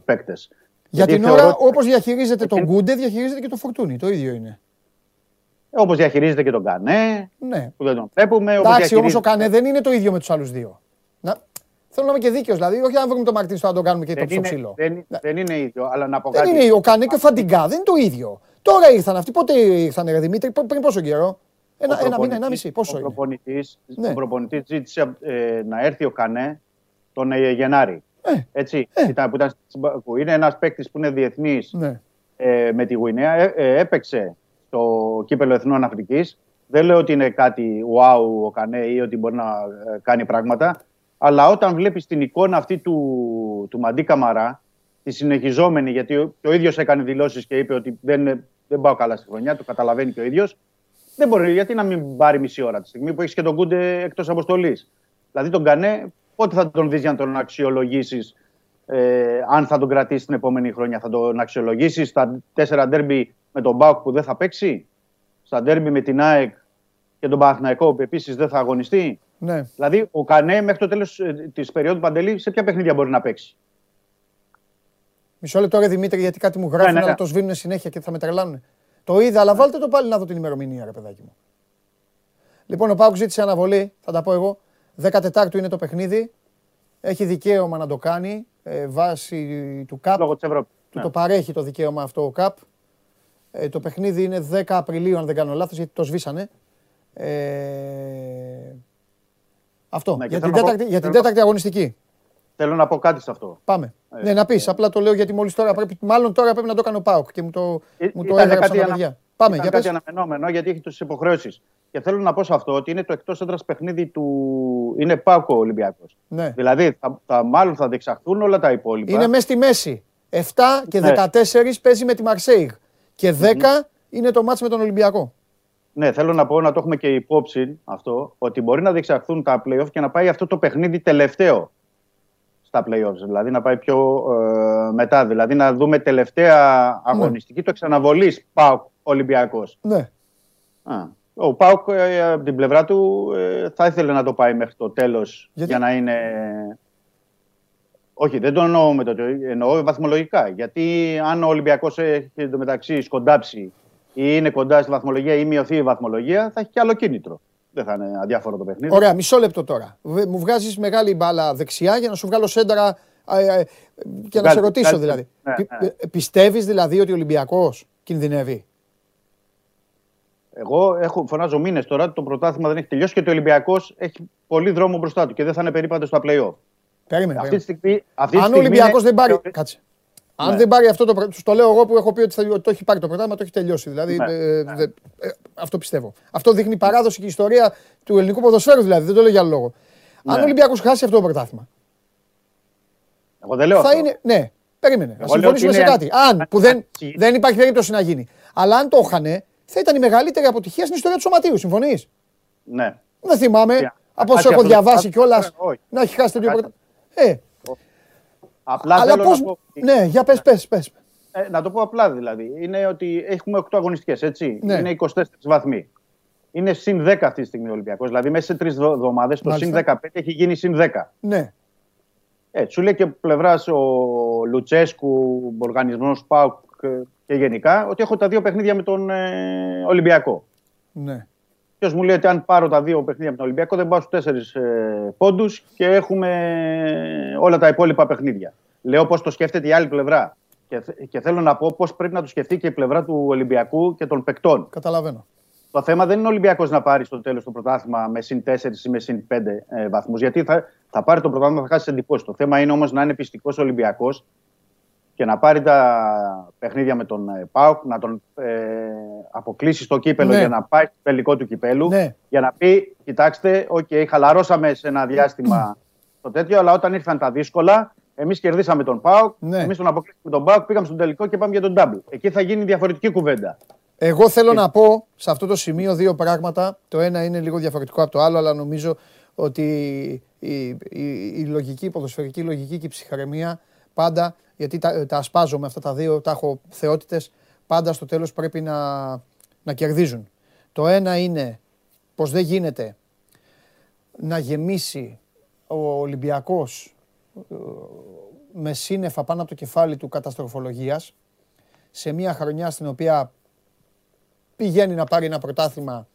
παίκτες. Για Γιατί την θεωρώ ώρα, ότι- όπως διαχειρίζεται τον Εκείνη- Γκούντε, διαχειρίζεται και το Φορτούνι. Το ίδιο είναι. Όπως διαχειρίζεται και τον Κανέ, Ναι. που δεν τον βλέπουμε. όπως Εντάξει, όμω ο διαχειρίζεται- Κανέ δεν είναι το ίδιο με τους άλλους δύο. Να... Θέλω να είμαι και δίκαιος. Δηλαδή, όχι να βρούμε τον Μαρτίν στο να τον κάνουμε και το δεν στο είναι, ψηλό. δεν, Ναι. δεν είναι ίδιο, αλλά να πω Δεν κάτι. είναι ο Κανέ και ο Φαντιγκά, δεν είναι το ίδιο. Τώρα ήρθαν αυτοί. Πότε ήρθαν, ρε Δημήτρη, π- πριν πόσο καιρό; Ένα, Ο ένα μήνα, ένα προπονητής- μισή. Πόσο ο είναι; προπονητής, Ναι. Ο προπονητής ζήτησε ε, να έρθει ο Κανέ τον ε, Γενάρη. Ε, Έτσι, Ε. ήταν, που, ήταν, στην Μπακού. είναι ένας παίκτης που είναι διεθνής ναι. ε, με τη Γουινέα. Ε, ε, έπαιξε στο κύπελο Εθνών Αφρικής. Δεν λέω ότι είναι κάτι wow ο Κανέ ή ότι μπορεί να ε, κάνει πράγματα. Αλλά όταν βλέπεις την εικόνα αυτή του, του Μαντί Καμαρά, τη συνεχιζόμενη, γιατί ο, και ο ίδιος έκανε δηλώσεις και είπε ότι δεν, δεν πάω καλά στη χρονιά, το καταλαβαίνει και ο ίδιος, δεν μπορεί, γιατί να μην πάρει μισή ώρα τη στιγμή που έχεις και τον Κούντε εκτός αποστολής. Δηλαδή τον Κανέ, πότε θα τον δεις για να τον αξιολογήσεις, ε, αν θα τον κρατήσει την επόμενη χρονιά, θα τον αξιολογήσεις στα τέσσερα ντέρμπι με τον Μπάουκ που δεν θα παίξει, στα ντέρμπι με την ΑΕΚ και τον Παναθηναϊκό που επίσης δεν θα αγωνιστεί. ναι. Δηλαδή ο Κανέ μέχρι το τέλος της περίοδου Παντελή σε ποια παιχνίδια μπορεί να παίξει; Μισό λεπτό, ρε Δημήτρη, γιατί κάτι μου γράφουν, ναι, ναι. αλλά το σβήνουν συνέχεια και θα με τρελάνουν. Το είδα, αλλά βάλτε το πάλι να δω την ημερομηνία, ρε παιδάκι μου. Λοιπόν, ο Πάουκ ζήτησε αναβολή, θα τα πω εγώ. 14 είναι το παιχνίδι. Έχει δικαίωμα να το κάνει ε, βάσει του ΚΑΠ. Λόγω της Ευρώπης. Του το παρέχει το δικαίωμα αυτό ο ΚΑΠ. Ε, το παιχνίδι είναι 10 Απριλίου, αν δεν κάνω λάθος, γιατί το σβήσανε. Ε, αυτό, Ναι, και για, θέλω την να πω- τέταρτη, για την θέλω να- τέταρτη αγωνιστική. Θέλω να πω κάτι σε αυτό. Πάμε. Ε, ναι, να πεις. Απλά το λέω γιατί μόλις τώρα πρέπει. Μάλλον τώρα πρέπει να το κάνω Πάοκ και μου το, Ε, μου το ήταν έγραψαν κάτι τα ανα- παιδιά. Πάμε, ήταν για κάτι πες. αναμενόμενο γιατί έχει τι υποχρεώσεις. Και θέλω να πω σε αυτό ότι είναι το εκτός έδρας παιχνίδι του. Είναι Πάκο Ολυμπιακός. Ναι. Δηλαδή, θα, θα, μάλλον θα διεξαχθούν όλα τα υπόλοιπα. Είναι μέσα στη μέση. 7 και Ναι. 14 παίζει με τη Μαρσέιγ. Και 10 είναι το μάτς με τον Ολυμπιακό. Ναι, θέλω να πω να το έχουμε και υπόψη αυτό, ότι μπορεί να διεξαχθούν τα playoff και να πάει αυτό το παιχνίδι τελευταίο στα playoffs. Δηλαδή να πάει πιο ε, μετά. Δηλαδή να δούμε τελευταία αγωνιστική του εξαναβολής ΠΑΟΚ Ολυμπιακός. Ναι. Ο ΠΑΟΚ ε, από την πλευρά του ε, θα ήθελε να το πάει μέχρι το τέλος Γιατί; για να είναι. Όχι, δεν το εννοώ με το. Εννοώ βαθμολογικά. Γιατί αν ο Ολυμπιακός έχει εντωμεταξύ σκοντάψει ή είναι κοντά στη βαθμολογία ή μειωθεί η βαθμολογία, θα έχει και άλλο κίνητρο. Δεν θα είναι αδιάφορο το παιχνίδι. Ωραία, μισό λεπτό τώρα. Βε- Μου βγάζεις μεγάλη μπάλα δεξιά για να σου βγάλω σέντρα ε, ε, και να Βγάλτε, σε ρωτήσω βγάλτε. δηλαδή. Ναι, Πι- ναι. ε, Πιστεύεις δηλαδή ότι ο Ολυμπιακός κινδυνεύει; Εγώ έχω, φωνάζω μήνες τώρα ότι το πρωτάθλημα δεν έχει τελειώσει και ότι ο Ολυμπιακός έχει πολύ δρόμο μπροστά του και δεν θα είναι περίπατο στα playoff. Περίμενε. Αυτή περίμενε. τη στιγμή. Αυτή τη Αν ο στιγμή Ολυμπιακός είναι- δεν πάρει. Κάτσε. Αν Ναι. δεν πάρει αυτό το. πρω- Στο λέω εγώ που έχω πει ότι θα- το έχει πάρει το πρωτάθλημα, το έχει τελειώσει. Δηλαδή. Ναι, ε, δε- ε, αυτό πιστεύω. Αυτό δείχνει παράδοση και ιστορία του ελληνικού ποδοσφαίρου δηλαδή. Δεν το λέω για άλλο λόγο. Αν Ναι. ο Ολυμπιακός χάσει αυτό το πρωτάθλημα. Εγώ δεν λέω θα αυτό. είναι. Ναι, περίμενε. Να συμφωνήσουμε σε κάτι. Αν, που δεν, δεν υπάρχει περίπτωση να γίνει. Αλλά αν το είχανε, θα ήταν η μεγαλύτερη αποτυχία στην ιστορία του σωματείου. Συμφωνείς; Ναι. Δεν θυμάμαι. Από όσο έχω διαβάσει κιόλας να έχει χάσει τέτοιο πρωτάθλημα. Ε. Απλά Αλλά θέλω πώς... να πω... Ναι, για πες, πες, πες. Ε, να το πω απλά δηλαδή. Είναι ότι έχουμε 8 αγωνιστικές, έτσι. Ναι. Είναι 24 βαθμοί. Είναι συν 10 αυτή τη στιγμή ο Ολυμπιακός. Δηλαδή μέσα σε τρεις εβδομάδες το συν 15 έχει γίνει συν 10. Ναι. Ε, σου λέει και πλευράς ο Λουτσέσκου, ο οργανισμός ΠΑΟΚ και γενικά, ότι έχω τα δύο παιχνίδια με τον ε, Ολυμπιακό. Ναι. Ποιος μου λέει ότι αν πάρω τα δύο παιχνίδια με τον Ολυμπιακό δεν πάω στους τέσσερις ε, πόντους και έχουμε όλα τα υπόλοιπα παιχνίδια. Λέω πώς το σκέφτεται η άλλη πλευρά. Και, και θέλω να πω πώς πρέπει να το σκεφτεί και η πλευρά του Ολυμπιακού και των παικτών. Καταλαβαίνω. Το θέμα δεν είναι ο Ολυμπιακός να πάρει στο τέλος το πρωτάθλημα με συν 4 ή με συν 5 ε, βαθμούς. Γιατί θα, θα πάρει το πρωτάθλημα, θα χάσει εντυπώσεις. Το θέμα είναι όμως να είναι πιστικός Ολυμπιακός και να πάρει τα παιχνίδια με τον ε, ΠΑΟΚ, να τον ε, αποκλείσει στο κύπελο ναι. για να πάει στο τελικό του κυπέλου. Ναι. Για να πει, κοιτάξτε, okay, χαλαρώσαμε σε ένα διάστημα το τέτοιο, αλλά όταν ήρθαν τα δύσκολα, εμείς κερδίσαμε τον ΠΑΟΚ, ναι. εμείς τον αποκλείσαμε τον ΠΑΟΚ, πήγαμε στο τελικό και πάμε για τον Double. Εκεί θα γίνει διαφορετική κουβέντα. Εγώ θέλω να πω σε αυτό το σημείο δύο πράγματα. Το ένα είναι λίγο διαφορετικό από το άλλο, αλλά νομίζω ότι η, η, η λογική, η ποδοσφαιρική λογική και η ψυχραιμία πάντα, γιατί τα, τα ασπάζω με αυτά τα δύο, τα έχω θεότητες, πάντα στο τέλος πρέπει να, να κερδίζουν. Το ένα είναι πως δεν γίνεται να γεμίσει ο Ολυμπιακός ε, με σύννεφα πάνω από το κεφάλι του καταστροφολογίας σε μια χρονιά στην οποία πηγαίνει να πάρει ένα πρωτάθλημα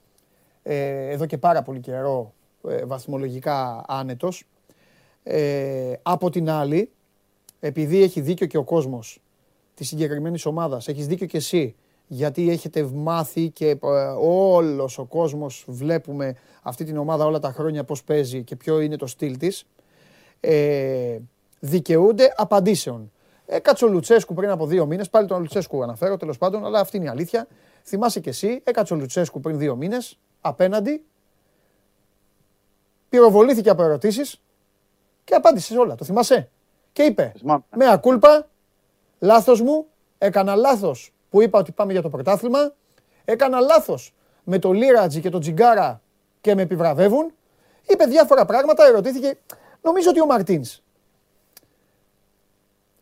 ε, εδώ και πάρα πολύ καιρό ε, βαθμολογικά άνετος. Ε, από την άλλη, επειδή έχει δίκιο και ο κόσμος της συγκεκριμένης ομάδας, έχεις δίκιο και εσύ, γιατί έχετε μάθει και ε, όλος ο κόσμος βλέπουμε αυτή την ομάδα όλα τα χρόνια πώς παίζει και ποιο είναι το στυλ της, ε, δικαιούνται απαντήσεων. Έκατσε ο Λουτσέσκου πριν από δύο μήνες, πάλι τον Λουτσέσκου αναφέρω τέλος πάντων, αλλά αυτή είναι η αλήθεια. Θυμάσαι κι εσύ, έκατσε ο Λουτσέσκου πριν δύο μήνες, απέναντι, πυροβολήθηκε από ερωτήσεις και απάντησες όλα. Το θυμάσαι; Και είπε, με ακούλπα, λάθος μου, έκανα λάθος που είπα ότι πάμε για το πρωτάθλημα, έκανα λάθος με το Λίρατζι και το Τζιγκάρα και με επιβραβεύουν. Είπε διάφορα πράγματα, ερωτήθηκε. Νομίζω ότι ο Μαρτίν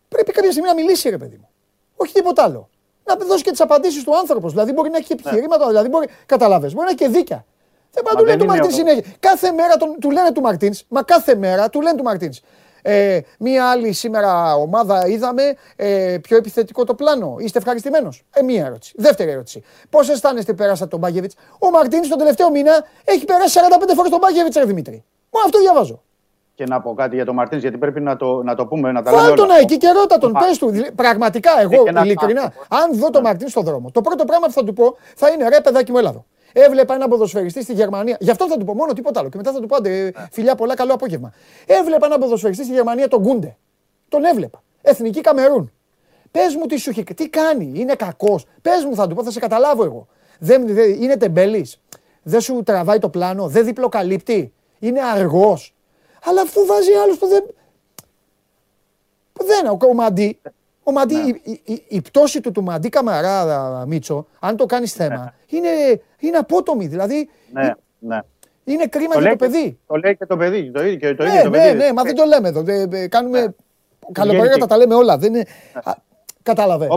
πρέπει κάποια στιγμή να μιλήσει, ρε παιδί μου. Όχι τίποτα άλλο. Να δώσει και τις απαντήσεις του άνθρωπος. Δηλαδή μπορεί να έχει και ναι. επιχειρήματα, δηλαδή μπορεί. Καταλαβες, μπορεί να έχει και δίκια. Δεν πάει να του λένε του Μαρτίν συνέχεια. Κάθε μέρα τον, του λένε του Μαρτίν, μα κάθε μέρα του λένε του Μαρτίν. Ε, μία άλλη σήμερα ομάδα είδαμε ε, πιο επιθετικό το πλάνο. Είστε ευχαριστημένος; Ε, μία ερώτηση. Δεύτερη ερώτηση. Πώς αισθάνεστε πέρασα τον Μπάγκεβιτς; Ο Μαρτίν τον τελευταίο μήνα έχει περάσει 45 φορές τον Μπάγκεβιτς, ρε Δημήτρη. Μόνο αυτό διαβάζω. Και να πω κάτι για τον Μαρτίν, γιατί πρέπει να το, να το πούμε. Να τα Βάλ τον εκεί και ρώτα τον. Πες του. Πραγματικά, εγώ ειλικρινά, αν δω τον Μαρτίν στον δρόμο, το πρώτο πράγμα που θα του πω θα είναι ρε παιδάκι μου, Ελλάδο. Έβλεπα ένα ποδοσφαιριστή στη Γερμανία. Γι' αυτό θα του πω μόνο τίποτα άλλο. Και μετά θα του πω άντε, φιλιά, πολλά, καλό απόγευμα. Έβλεπα ένα ποδοσφαιριστή στη Γερμανία, τον Γκούντε. Τον έβλεπα. Εθνική Καμερούν. Πες μου τι σου έχει, τι κάνει, είναι κακός. Πες μου, θα του πω, θα σε καταλάβω εγώ. Δεν, δεν, είναι τεμπέλης. Δεν σου τραβάει το πλάνο, δεν διπλοκαλύπτει. Είναι αργός. Αλλά αφού βάζει άλλο που δεν. Δεν, ο, ο Μαντί, ο Μαντί, ναι. η, η, η, πτώση του του Μαντί Καμαρά, Μίτσο, αν το κάνεις θέμα, ναι. είναι, είναι απότομη. Δηλαδή. Ναι, ναι. Είναι κρίμα το για το παιδί. Το λέει και το παιδί. Το ίδιο, το ναι, ίδιο το ναι, παιδί. Ναι, μα δεν το λέμε εδώ. Κάνουμε. Ναι. Καλοπαρέγρατα τα λέμε όλα. Δεν είναι... Ναι. Κατάλαβε.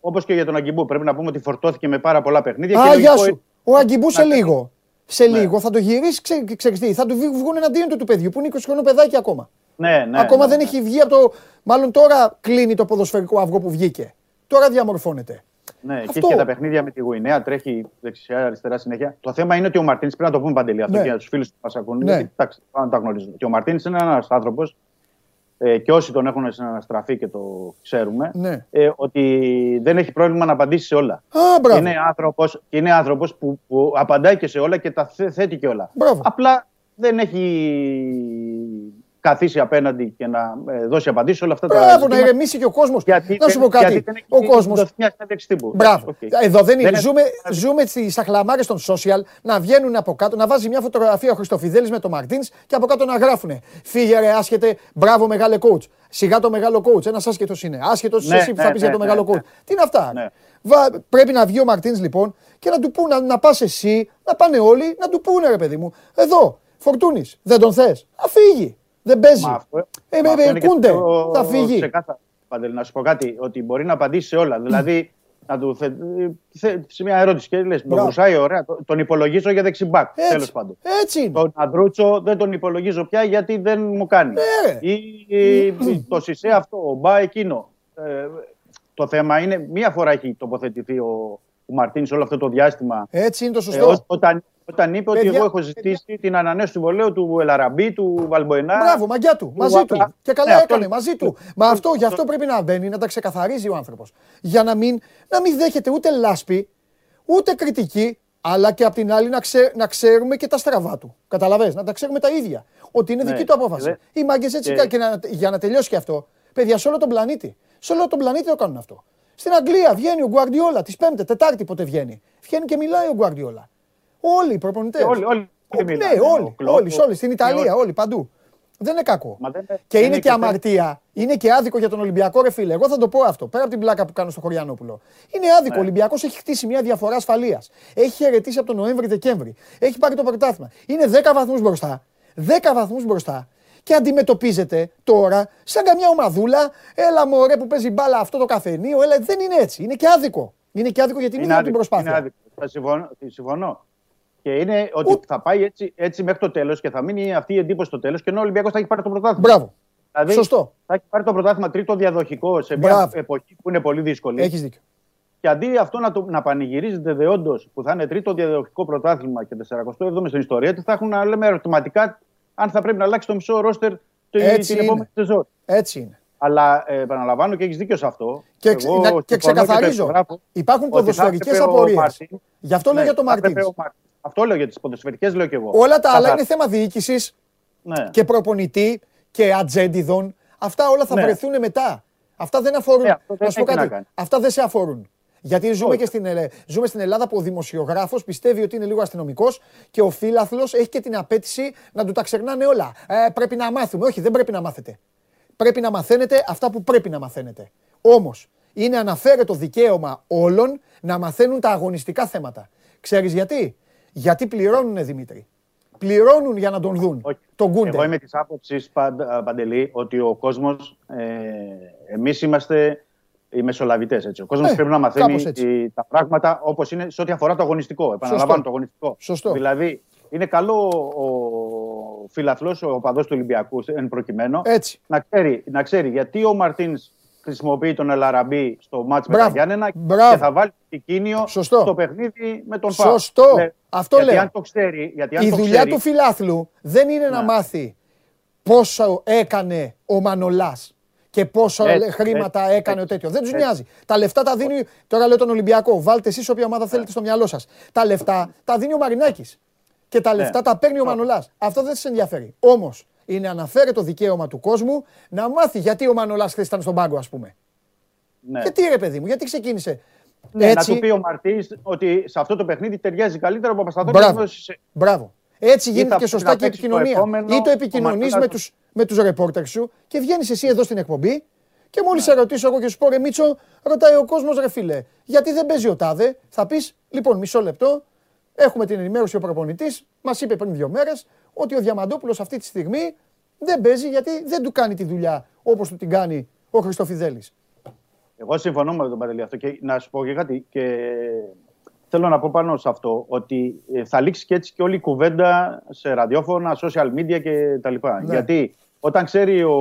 Όπως και για τον Αγκιμπού. Πρέπει να πούμε ότι φορτώθηκε με πάρα πολλά παιχνίδια. Α, γεια σου. Ο Αγκιμπού σε λίγο. Σε λίγο θα το γυρίσει, ξέρεις τι, θα του βγουν εναντίον του του παιδιού που είναι 20 χρονών παιδάκι ακόμα. Ναι, ναι, ακόμα ναι, δεν έχει βγει από το. Μάλλον τώρα κλείνει το ποδοσφαιρικό αυγό που βγήκε. Τώρα διαμορφώνεται. Ναι, Αυτό... και έχει και τα παιχνίδια με τη Γουινέα, τρέχει δεξιά-αριστερά συνέχεια. Το θέμα είναι ότι ο Μαρτίνη πρέπει να το πούμε παντελή αυτό ναι. για τους φίλους που μας ακούνε. Ναι. Γιατί, εντάξει, να τα γνωρίζουν. Και ο Μαρτίνη είναι ένας άνθρωπος ε, και όσοι τον έχουν συναναστραφεί και το ξέρουμε, ναι. ε, ότι δεν έχει πρόβλημα να απαντήσει σε όλα. Α, είναι άνθρωπος, είναι άνθρωπος που, που απαντάει και σε όλα και τα θέτει και όλα. Μπράβο. Απλά δεν έχει καθίσει απέναντι και να ε, δώσει απαντήσεις όλα αυτά τα Μπράβο, να ηρεμήσει και ο κόσμος. Να σου πω κάτι. Ο κόσμο. Μπράβο. Εδώ δεν είναι. Ζούμε, ζούμε στα χλαμάρε των social να βγαίνουν από κάτω, να βάζει μια φωτογραφία ο Χριστοφιδέλης με τον Μαρτίνς και από κάτω να γράφουν. Φύγε ρε, άσχετε, μπράβο μεγάλε coach. Σιγά το μεγάλο coach. Ένας άσχετος είναι. Άσχετος ναι, εσύ που θα ναι, πεις για το ναι, μεγάλο coach. Τι είναι αυτά; Πρέπει να βγει ο Μαρτίνς λοιπόν και να του πούνε να πας εσύ, να πάνε όλοι, να του πούνε ρε παιδί μου. Εδώ, Φορτούνης, δεν τον θες. Αφήγει. Δεν παίζει. Ε, ε, ε, κούντε, θα φύγει. Παντελή, να σου πω κάτι, ότι μπορεί να απαντήσει σε όλα. Δηλαδή, να του θε, θε, σε μια ερώτηση και λες: Τον Μπουσάη, ωραία, τον υπολογίζω για δεξιμπάκ. Τέλος πάντων. Έτσι είναι. Τον Αντρούτσο δεν τον υπολογίζω πια γιατί δεν μου κάνει. Ναι. Ή, το Σισε αυτό, ο Μπα εκείνο. Ε, το θέμα είναι, μία φορά έχει τοποθετηθεί ο, ο Μαρτίν όλο αυτό το διάστημα. Έτσι είναι το σωστό. Ε, όταν, όταν είπε ότι εγώ έχω ζητήσει την ανανέωση του βολέου του Ελαραμπή, του Βαλμποενά. Μπράβο, μαγιά του, μαζί του. Και καλά ναι, έκανε, μαζί του. Μα αυτό, γι' αυτό πρέπει να μπαίνει, να τα ξεκαθαρίζει ο άνθρωπος. Για να μην, να μην δέχεται ούτε λάσπη, ούτε κριτική, αλλά και απ' την άλλη να, να ξέρουμε και τα στραβά του. Καταλαβες, να τα ξέρουμε τα ίδια. Ότι είναι ναι, δική του απόφαση. Οι μάγκες έτσι και... και να, για να τελειώσει και αυτό. Παιδιά, σε όλο τον πλανήτη. Σε όλο τον πλανήτη το κάνουν αυτό. Στην Αγγλία βγαίνει ο Γκουαρδιόλα της Πέμπτη, Τετάρτη πότε βγαίνει. Βγαίνει και μιλάει ο Γκουαρδιόλα. Όλοι οι προπονητές. Όλοι, όλοι. Ναι, όλοι, όλοι, όλοι, στην Ιταλία, όλοι, παντού. Δεν είναι κακό. και είναι και αμαρτία. Είναι και άδικο για τον Ολυμπιακό, ρε φίλε. Εγώ θα το πω αυτό. Πέρα από την πλάκα που κάνω στο Χωριανόπουλο. Είναι άδικο. Ο ναι. Ολυμπιακός έχει χτίσει μια διαφορά ασφαλείας. Έχει χαιρετήσει από τον Νοέμβρη-Δεκέμβρη. Έχει πάρει το πρωτάθλημα. Είναι 10 βαθμούς μπροστά. 10 βαθμούς μπροστά. Και αντιμετωπίζεται τώρα σαν καμιά ομαδούλα. Έλα μωρέ που παίζει μπάλα αυτό το καφενείο. Έλα, δεν είναι έτσι. Είναι και άδικο. Είναι και άδικο γιατί είναι την προσπάθεια. Είναι άδικο. Θα συμφωνώ. Συμφωνώ. Και είναι ότι θα πάει έτσι, έτσι μέχρι το τέλος και θα μείνει αυτή η εντύπωση στο τέλος και ενώ ο Ολυμπιακός θα έχει πάρει το πρωτάθλημα. Μπράβο. Δηλαδή, Σωστό. Θα έχει πάρει το πρωτάθλημα τρίτο διαδοχικό σε μια Μπράβο. εποχή που είναι πολύ δύσκολη. Έχεις δίκιο. Και αντί αυτό να, το, να πανηγυρίζεται δεόντως που θα είναι τρίτο διαδοχικό πρωτάθλημα και 47ο στην ιστορία του, θα έχουν να λέμε ερωτηματικά αν θα πρέπει να αλλάξει το μισό ρόστερ την επόμενη σεζόν. Έτσι είναι. Αλλά ε, επαναλαμβάνω και έχεις δίκιο σε αυτό. Και, Εγώ, να, και ξεκαθαρίζω. υπάρχουν ποδοσφαιρικές απορίες. Γι' αυτό ναι, λέω για το Μαρτίν. Αυτό λέω για τις ποδοσφαιρικές, λέω και εγώ. Όλα τα άλλα είναι θέμα διοίκησης ναι. και προπονητή και ατζέντιδων. Αυτά όλα θα ναι. βρεθούν μετά. Αυτά δεν αφορούν. Ε, δεν κάτι. Αυτά δεν σε αφορούν. Γιατί ζούμε, και στην, ζούμε στην Ελλάδα που ο δημοσιογράφος πιστεύει ότι είναι λίγο αστυνομικός και ο φίλαθλος έχει και την απέτηση να του τα ξερνάνε όλα. Ε, πρέπει να μάθουμε. Όχι, δεν πρέπει να μάθετε. Πρέπει να μαθαίνετε αυτά που πρέπει να μαθαίνετε. Όμως, είναι αναφέρετο δικαίωμα όλων να μαθαίνουν τα αγωνιστικά θέματα. Ξέρεις γιατί; Γιατί πληρώνουν, Δημήτρη; Πληρώνουν για να τον δουν. Όχι. Τον Γκούντε. Εγώ είμαι της άποψης, Παντελή, ότι ο κόσμος. Ε, Εμείς είμαστε οι μεσολαβητές. Ο κόσμος ε, πρέπει να μαθαίνει τα πράγματα όπως είναι σε ό,τι αφορά το αγωνιστικό. Επαναλαμβάνω το αγωνιστικό. Σωστό. Δηλαδή, είναι καλό ο φιλαθλός, ο παδό του Ολυμπιακού, εν προκειμένου, Έτσι. Να, ξέρει, να ξέρει γιατί ο Μαρτίνς χρησιμοποιεί τον Ελαραμπή στο μάτς με τα Γιάννενα και θα βάλει πικίνιο στο παιχνίδι με τον Πάο. Σωστό. Ναι. Αυτό γιατί λέω. Αν το ξέρει, γιατί αν Η το δουλειά ξέρει... του φιλάθλου δεν είναι να ναι. μάθει πόσο έκανε ο Μανολάς και πόσα χρήματα έκανε ο τέτοιο. Δεν τους νοιάζει. Τα λεφτά τα δίνει. Τώρα λέω τον Ολυμπιακό. Βάλτε εσείς όποια ομάδα θέλετε στο μυαλό σας. Τα λεφτά τα δίνει ο Μαρινάκης. Και τα λεφτά ναι. τα παίρνει ο Μανολάς. Αυτό δεν σας ενδιαφέρει. Όμως είναι αναφέρετο δικαίωμα του κόσμου να μάθει γιατί ο Μανολάς χθες ήταν στον πάγκο, ας πούμε. Ναι. Γιατί ρε παιδί μου, γιατί ξεκίνησε. Ναι, Έτσι... Να του πει ο Μαρτής ότι σε αυτό το παιχνίδι ταιριάζει καλύτερα από ο Παπασταθόπουλο. Μπράβο. Μπράβο. Έτσι γίνεται και σωστά και η επικοινωνία. Ή το επικοινωνείς με του με τους ρεπόρτερς σου και βγαίνεις εσύ εδώ στην εκπομπή και μόλις ναι. σε ρωτήσω εγώ και σου πω ρε Μίτσο, ρωτάει ο κόσμος ρε φίλε, γιατί δεν παίζει ο Τάδε, θα πεις λοιπόν μισό λεπτό, έχουμε την ενημέρωση ο προπονητής, μας είπε πριν δύο μέρες ότι ο Διαμαντόπουλος αυτή τη στιγμή δεν παίζει γιατί δεν του κάνει τη δουλειά όπως του την κάνει ο Χριστοφιδέλης. Εγώ συμφωνώ με τον Παντελή αυτό και να σου πω και κάτι. Και θέλω να πω πάνω σε αυτό ότι ε, θα λήξει και έτσι και όλη η κουβέντα σε ραδιόφωνα, social media κτλ. Ναι. Γιατί όταν ξέρει ο,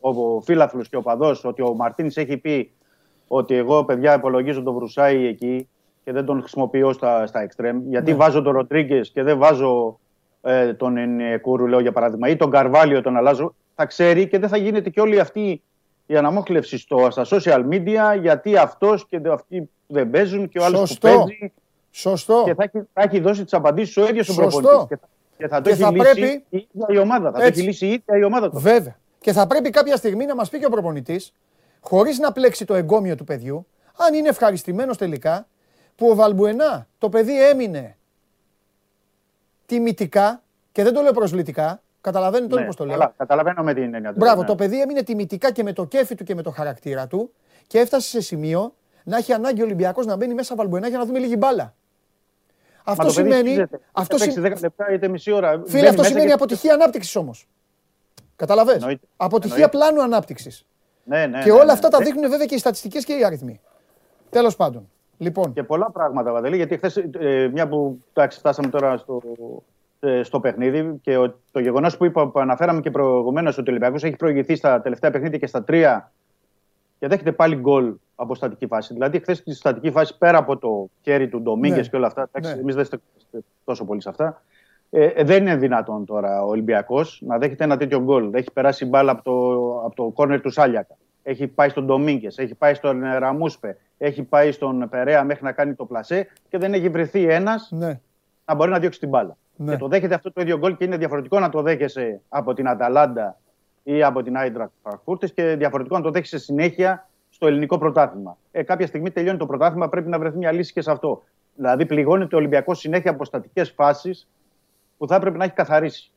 ο, ο φίλαθλο και ο παδός ότι ο Μαρτίνης έχει πει ότι εγώ παιδιά υπολογίζω τον Βρουσάη εκεί και δεν τον χρησιμοποιώ στα, στα extreme, γιατί ναι. βάζω τον Ροτρίγκε και δεν βάζω ε, τον Ενεκούρου, λέω για παράδειγμα, ή τον Καρβάλιο τον αλλάζω, θα ξέρει και δεν θα γίνεται και όλη αυτή η αναμόχλευση στο, στα social media γιατί αυτός και αυτοί δεν παίζουν και ο άλλος που παίζει. Σωστό. Και θα έχει, θα έχει δώσει τις απαντήσεις ο ίδιος ο προπονητής. Και θα το έχει λύσει πρέπει... η ίδια η ομάδα. Θα το έχει λύσει η ίδια η ομάδα του. Βέβαια. Και θα πρέπει κάποια στιγμή να μας πει και ο προπονητής, χωρίς να πλέξει το εγκόμιο του παιδιού, αν είναι ευχαριστημένος τελικά που ο Βαλμπουενά το παιδί έμεινε τιμητικά και δεν το λέω προσβλητικά. Καταλαβαίνετε ναι, πώς το λέω. καταλαβαίνω με την έννοια του. Μπράβο, ναι. το παιδί έμεινε τιμητικά και με το κέφι του και με το χαρακτήρα του και έφτασε σε σημείο να έχει ανάγκη ο Ολυμπιακός να μπαίνει μέσα Βαλμπουενά για να δούμε λίγη μπάλα. Αυτό σημαίνει. Αυτό σημαίνει. 10 λεπτά είτε μισή ώρα. Φίλε, αυτό σημαίνει αποτυχία ανάπτυξης όμως. Καταλαβέ. Αποτυχία πλάνου ανάπτυξης. Ναι, ναι, και όλα αυτά τα δείχνουν βέβαια και οι στατιστικές και οι αριθμοί. Τέλος πάντων. Λοιπόν. Και πολλά πράγματα, Βαδελή, γιατί χθες, ε, μια που εντάξει, φτάσαμε τώρα στο, ε, στο παιχνίδι και το γεγονός που, που αναφέραμε και προηγουμένως ότι ο Ολυμπιακός έχει προηγηθεί στα τελευταία παιχνίδια και στα τρία και δέχεται πάλι γκολ από στατική φάση. Δηλαδή, χθες στη στατική φάση πέρα από το χέρι του Ντομίγκε ναι. και όλα αυτά, ναι. εμείς δεν είστε τόσο πολύ σε αυτά. Ε, ε, δεν είναι δυνατόν τώρα ο Ολυμπιακός να δέχεται ένα τέτοιο γκολ. Έχει περάσει μπάλα από το, από το κόρνερ του Σάλιακα. Έχει πάει στον Ντομίγκε, έχει πάει στον Ραμούσπε, έχει πάει στον Περέα μέχρι να κάνει το πλασέ και δεν έχει βρεθεί ένας ναι. να μπορεί να διώξει την μπάλα. Ναι. Και το δέχεται αυτό το ίδιο γκολ και είναι διαφορετικό να το δέχεσαι από την Αταλάντα ή από την Άιντρακ Φαρκούρτη και διαφορετικό να το δέχεσαι συνέχεια στο ελληνικό πρωτάθλημα. Ε, κάποια στιγμή τελειώνει το πρωτάθλημα, πρέπει να βρεθεί μια λύση και σε αυτό. Δηλαδή, πληγώνεται ο Ολυμπιακός συνέχεια από στατικές φάσεις που θα έπρεπε να έχει καθαρίσει.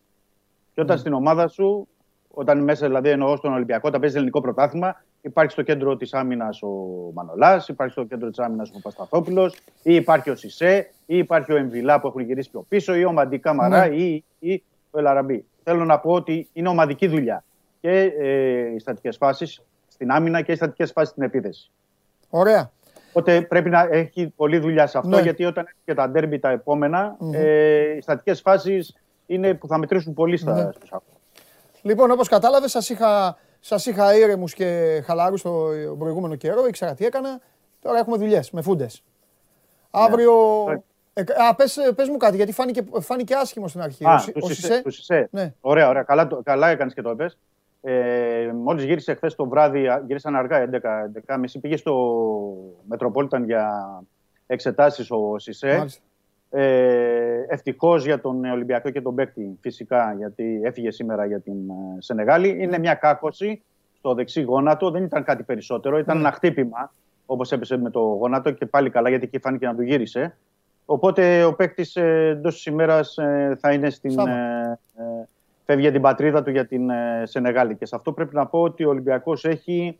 Και όταν mm. στην ομάδα σου, όταν μέσα δηλαδή εννοώ στον Ολυμπιακό, όταν παίζει ελληνικό πρωτάθλημα, υπάρχει στο κέντρο της άμυνας ο Μανολάς, υπάρχει στο κέντρο της άμυνας ο Πασταθόπουλος, ή υπάρχει ο Σισε, ή υπάρχει ο Εμβιλά που έχουν γυρίσει πιο πίσω, ή ο Μαντικά Μαρά, mm. ή, ή ο Ελαραμπή. Θέλω να πω ότι είναι ομαδική δουλειά. Και ε, οι στατικές φάσεις στην άμυνα και οι στατικές φάσεις στην επίθεση. Ωραία. Οπότε πρέπει να έχει πολλή δουλειά σε αυτό, ναι. γιατί όταν έχει και τα ντέρμπι τα επόμενα, mm-hmm. ε, οι στατικές φάσεις είναι που θα μετρήσουν πολύ στα ναι. στους Λοιπόν, όπως κατάλαβες, σας είχα, σας είχα ήρεμους και χαλαρού στο προηγούμενο καιρό. Ήξερα τι έκανα. Τώρα έχουμε δουλειές με φούντες. Ναι. Αύριο. Ε, α, πες, πες μου κάτι, γιατί φάνηκε, φάνηκε άσχημο στην αρχή. Α, ο, ο Σισε. Ναι. Ωραία, ωραία. Καλά, καλά έκανες και το έπες. Ε, Μόλις γύρισε χθες το βράδυ, γύρισαν αργά 11-11.30, πήγε στο Μετροπόλιταν για εξετάσεις ο Σισε. Ε, Ευτυχώς για τον Ολυμπιακό και τον παίκτη, φυσικά, γιατί έφυγε σήμερα για την ε, Σενεγάλη. Είναι μια κάκωση στο δεξί γόνατο, δεν ήταν κάτι περισσότερο. Ήταν ναι. ένα χτύπημα, όπως έπεσε με το γόνατο και πάλι καλά, γιατί εκεί φάνηκε να του γύρισε. Οπότε ο παίκτης ε, εντός της ημέρας ε, θα είναι στην, φεύγει για την πατρίδα του για την ε, Σενεγάλη. Και σε αυτό πρέπει να πω ότι ο Ολυμπιακός έχει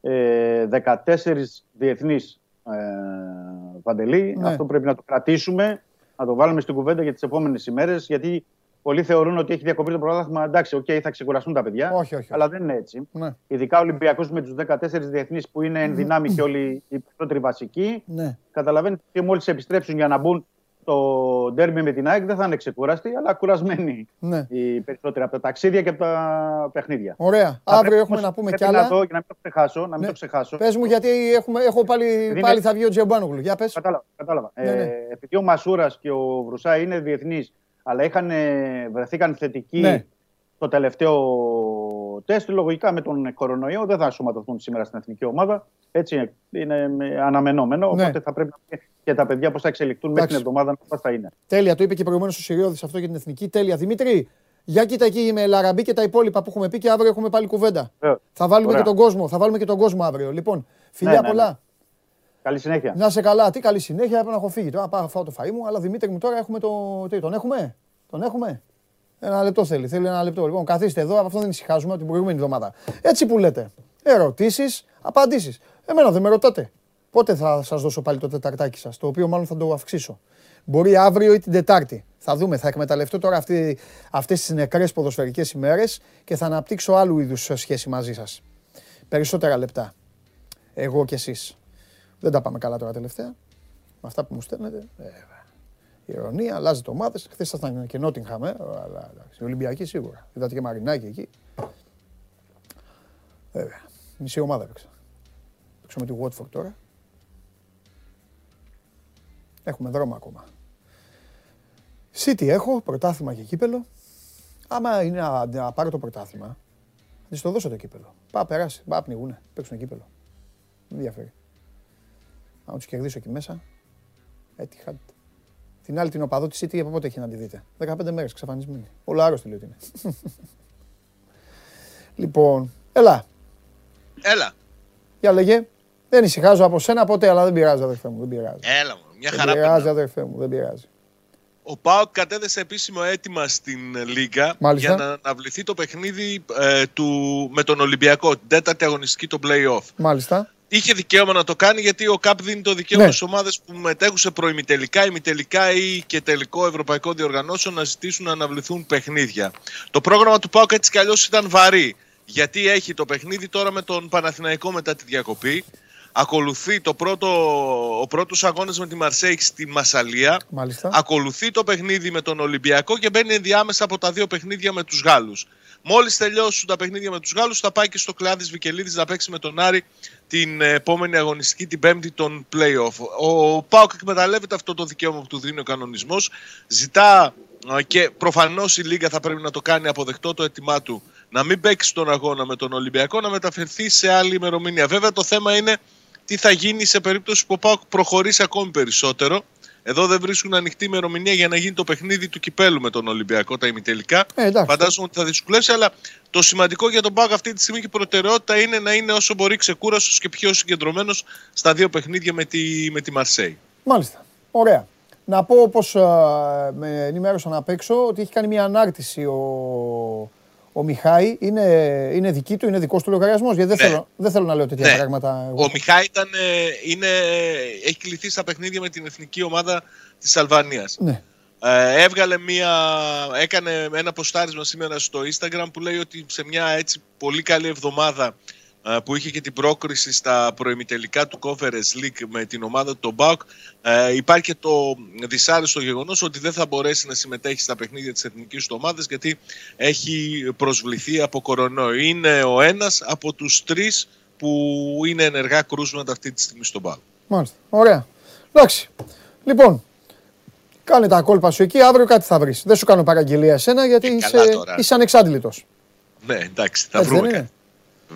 ε, 14 διεθνείς ε, Παντελή. Ναι. Αυτό πρέπει να το κρατήσουμε, να το βάλουμε στην κουβέντα για τις επόμενες ημέρες, γιατί πολλοί θεωρούν ότι έχει διακοπεί το πρωτάθλημα. Εντάξει, οκ, θα ξεκουραστούν τα παιδιά. Όχι, όχι, Αλλά δεν είναι έτσι. Ναι. Ειδικά ο Ολυμπιακός με τους 14 διεθνείς που είναι εν δυνάμει και όλοι οι περισσότεροι βασικοί. Ναι. Καταλαβαίνετε ότι μόλις επιστρέψουν για να μπουν το ντέρμπι με την ΑΕΚ δεν θα είναι ξεκούραστη, αλλά κουρασμένη ναι. οι περισσότεροι από τα ταξίδια και από τα παιχνίδια. Ωραία. Θα Αύριο έχουμε να πούμε κι άλλα. Να το, για να μην το ξεχάσω. Να μην ναι. το ξεχάσω. Πες μου, γιατί έχουμε, έχω πάλι, πάλι θα βγει ο Τζεμπάνογλου. Για πες. Κατάλαβα. κατάλαβα. Ναι, ναι. Ε, επειδή ο Μασούρας και ο Βρουσά είναι διεθνείς, αλλά είχαν, βρεθήκαν θετικοί ναι. το τελευταίο τεστ, λογικά με τον κορονοϊό δεν θα σωματωθούν σήμερα στην εθνική ομάδα. Έτσι είναι αναμενόμενο. Ναι. Οπότε θα πρέπει να και τα παιδιά πώς θα εξελιχθούν μέχρι την εβδομάδα πώς θα είναι. Τέλεια, το είπε και προηγουμένως ο Σιριώδης αυτό για την εθνική. Τέλεια. Δημήτρη, για κοίτα εκεί με Λαραμπή και τα υπόλοιπα που έχουμε πει και αύριο έχουμε πάλι κουβέντα. Ε, θα βάλουμε και τον κόσμο. Θα βάλουμε και τον κόσμο αύριο. Λοιπόν, φιλιά ναι, ναι, πολλά. Ναι. Καλή συνέχεια. Να σε καλά. Τι καλή συνέχεια. Έπρεπε να έχω φύγει. Τώρα πάω φάω το φαΐ μου. Αλλά Δημήτρη μου τώρα έχουμε το. Τι, τον έχουμε; Τον έχουμε; Ένα λεπτό θέλει. Θέλει ένα λεπτό. Λοιπόν, καθίστε εδώ. Από αυτό δεν ησυχάζουμε από την προηγούμενη εβδομάδα. Έτσι που λέτε. Ερωτήσεις, απαντήσεις. Εμένα δεν με ρωτάτε. Πότε θα σας δώσω πάλι το τεταρτάκι σας, το οποίο μάλλον θα το αυξήσω. Μπορεί αύριο ή την Τετάρτη. Θα δούμε. Θα εκμεταλλευτώ τώρα αυτές τις νεκρές ποδοσφαιρικές ημέρες και θα αναπτύξω άλλου είδους σχέση μαζί σας. Περισσότερα λεπτά. Εγώ και εσείς. Δεν τα πάμε καλά τώρα τελευταία. Με αυτά που μου στέλνετε. Ε, η ηρωνία, αλλάζει το ομάδες. Χθες ήσασταν και Νότιγχαμ, ε, αλλά η Ολυμπιακή σίγουρα. Είδατε και Μαρινάκη εκεί. Βέβαια. Μισή ομάδα έπαιξα. Παίξω με τη Watford τώρα. Έχουμε δρόμο ακόμα. City έχω, πρωτάθλημα και κύπελο. Άμα είναι να, να πάρω το πρωτάθλημα, θα το δώσω το κύπελο. Πά, περάσει. Πά, πνιγούνε. Παίξουν κύπελο. Δεν ενδιαφέρει. Αν τους κερδίσω εκεί μέσα, Etihad, Την άλλη την οπαδό της City από πότε έχει να τη δείτε; 15 μέρες ξαφανισμένη. Όλο άρρωστη λέει ότι είναι. λοιπόν, έλα. Έλα. Για λέγε. Δεν ησυχάζω από σένα ποτέ, αλλά δεν πειράζει, αδερφέ μου. Δεν πειράζει. Έλα μου, μια χαρά. Δεν πειράζει, αδερφέ μου, δεν πειράζει. Ο Πάοκ κατέδεσε επίσημο αίτημα στην Λίγκα για να αναβληθεί το παιχνίδι ε, του, με τον Ολυμπιακό, την τέταρτη αγωνιστική, το play-off. Μάλιστα. Είχε δικαίωμα να το κάνει γιατί ο ΚΑΠ δίνει το δικαίωμα ναι. στις ομάδες που μετέχουν σε προημιτελικά, ημιτελικά ή και τελικό ευρωπαϊκό διοργανώσεων να ζητήσουν να αναβληθούν παιχνίδια. Το πρόγραμμα του ΠΑΟΚ έτσι κι αλλιώς ήταν βαρύ. Γιατί έχει το παιχνίδι τώρα με τον Παναθηναϊκό μετά τη διακοπή. Ακολουθεί το πρώτο, ο πρώτος αγώνας με τη Μαρσέη στη Μασαλία. Μάλιστα. Ακολουθεί το παιχνίδι με τον Ολυμπιακό και μπαίνει ενδιάμεσα από τα δύο παιχνίδια με τους Γάλλους. Μόλις τελειώσουν τα παιχνίδια με τους Γάλλους, θα πάει και στο κλάδι Βικελίδης να παίξει με τον Άρη την επόμενη αγωνιστική, την πέμπτη των playoff. Ο Πάοκ εκμεταλλεύεται αυτό το δικαίωμα που του δίνει ο κανονισμός. Ζητά και προφανώς η Λίγκα θα πρέπει να το κάνει αποδεκτό το αίτημά του να μην παίξει τον αγώνα με τον Ολυμπιακό, να μεταφερθεί σε άλλη ημερομηνία. Βέβαια το θέμα είναι τι θα γίνει σε περίπτωση που ο Πάοκ προχωρήσει ακόμη περισσότερο. Εδώ δεν βρίσκουν ανοιχτή ημερομηνία για να γίνει το παιχνίδι του κυπέλου με τον Ολυμπιακό, τα ημιτελικά. Ε, Φαντάζομαι ότι θα δυσκολεύσει, αλλά το σημαντικό για τον Πάοκ αυτή τη στιγμή και η προτεραιότητα είναι να είναι όσο μπορεί ξεκούραστος και πιο συγκεντρωμένος στα δύο παιχνίδια με τη, με τη Μαρσέη. Μάλιστα. Ωραία. Να πω όπως με ενημέρωσαν απ' έξω ότι έχει κάνει μια ανάρτηση ο, ο Μιχάη είναι, είναι δική του, είναι δικός του λογαριασμός. Γιατί δεν, ναι. θέλω, δεν θέλω να λέω τέτοια ναι. πράγματα. Εγώ. Ο Μιχάη ήταν, ε, είναι, έχει κληθεί στα παιχνίδια με την εθνική ομάδα της Αλβανίας. Ναι. Ε, έβγαλε μία, έκανε ένα ποστάρισμα σήμερα στο Instagram που λέει ότι σε μια έτσι πολύ καλή εβδομάδα ε, που είχε και την πρόκριση στα προημιτελικά του Conference League με την ομάδα του Μπάουκ ε, υπάρχει και το δυσάρεστο γεγονός ότι δεν θα μπορέσει να συμμετέχει στα παιχνίδια της εθνικής του ομάδας γιατί έχει προσβληθεί από κορονοϊό. Είναι ο ένας από τους τρεις που είναι ενεργά κρούσματα αυτή τη στιγμή στον Μπάουκ. Μάλιστα. Ωραία. Εντάξει. Λοιπόν, κάνε τα κόλπα σου εκεί, αύριο κάτι θα βρεις. Δεν σου κάνω παραγγελία εσένα γιατί ε, είσαι, είσαι ανεξάντλητος. Ναι, εντάξει, θα βρούμε κάτι.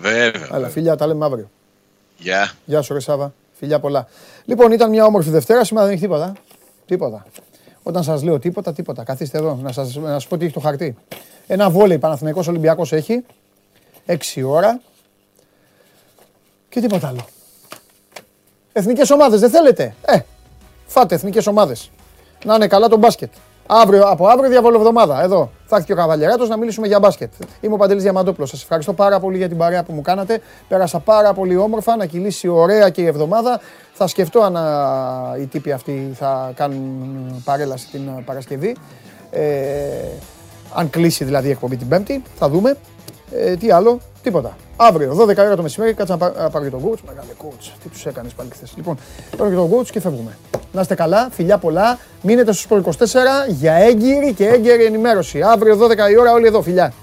Βέβαια. Αλλά φιλιά, τα λέμε αύριο. Γεια. Γεια σου, ρε Σάβα. Φιλιά πολλά. Λοιπόν, ήταν μια όμορφη Δευτέρα. Σήμερα δεν έχει τίποτα. Τίποτα. Όταν σας λέω τίποτα, τίποτα. Καθίστε εδώ να σας να σας πω τι έχει το χαρτί. Ένα βόλεϊ Παναθηναϊκός Ολυμπιακός έχει. 6 ώρα. Και τίποτα άλλο. Εθνικές ομάδες δεν θέλετε; Ε, φάτε εθνικές ομάδες. Να είναι καλά το μπάσκετ. Αύριο, από αύριο διαβολοβδομάδα. Εδώ θα έρθει και ο Καβαλιαράτο να μιλήσουμε για μπάσκετ. Είμαι ο Παντελής Διαμαντόπουλος. Σας ευχαριστώ πάρα πολύ για την παρέα που μου κάνατε. Πέρασα πάρα πολύ όμορφα να κυλήσει ωραία και η εβδομάδα. Θα σκεφτώ αν οι τύποι αυτοί θα κάνουν παρέλαση την Παρασκευή. Ε, αν κλείσει δηλαδή η εκπομπή την Πέμπτη, θα δούμε. Ε, τι άλλο, τίποτα. Αύριο, 12 ώρα το μεσημέρι, κάτσα να πάρω και τον coach. Μεγάλε coach. Τι τους έκανες πάλι χθες. Λοιπόν, πάρω και τον coach και φεύγουμε. Να είστε καλά, φιλιά πολλά. Μείνετε στου 24 για έγκυρη και έγκαιρη ενημέρωση. Αύριο, 12 η ώρα, όλοι εδώ, φιλιά.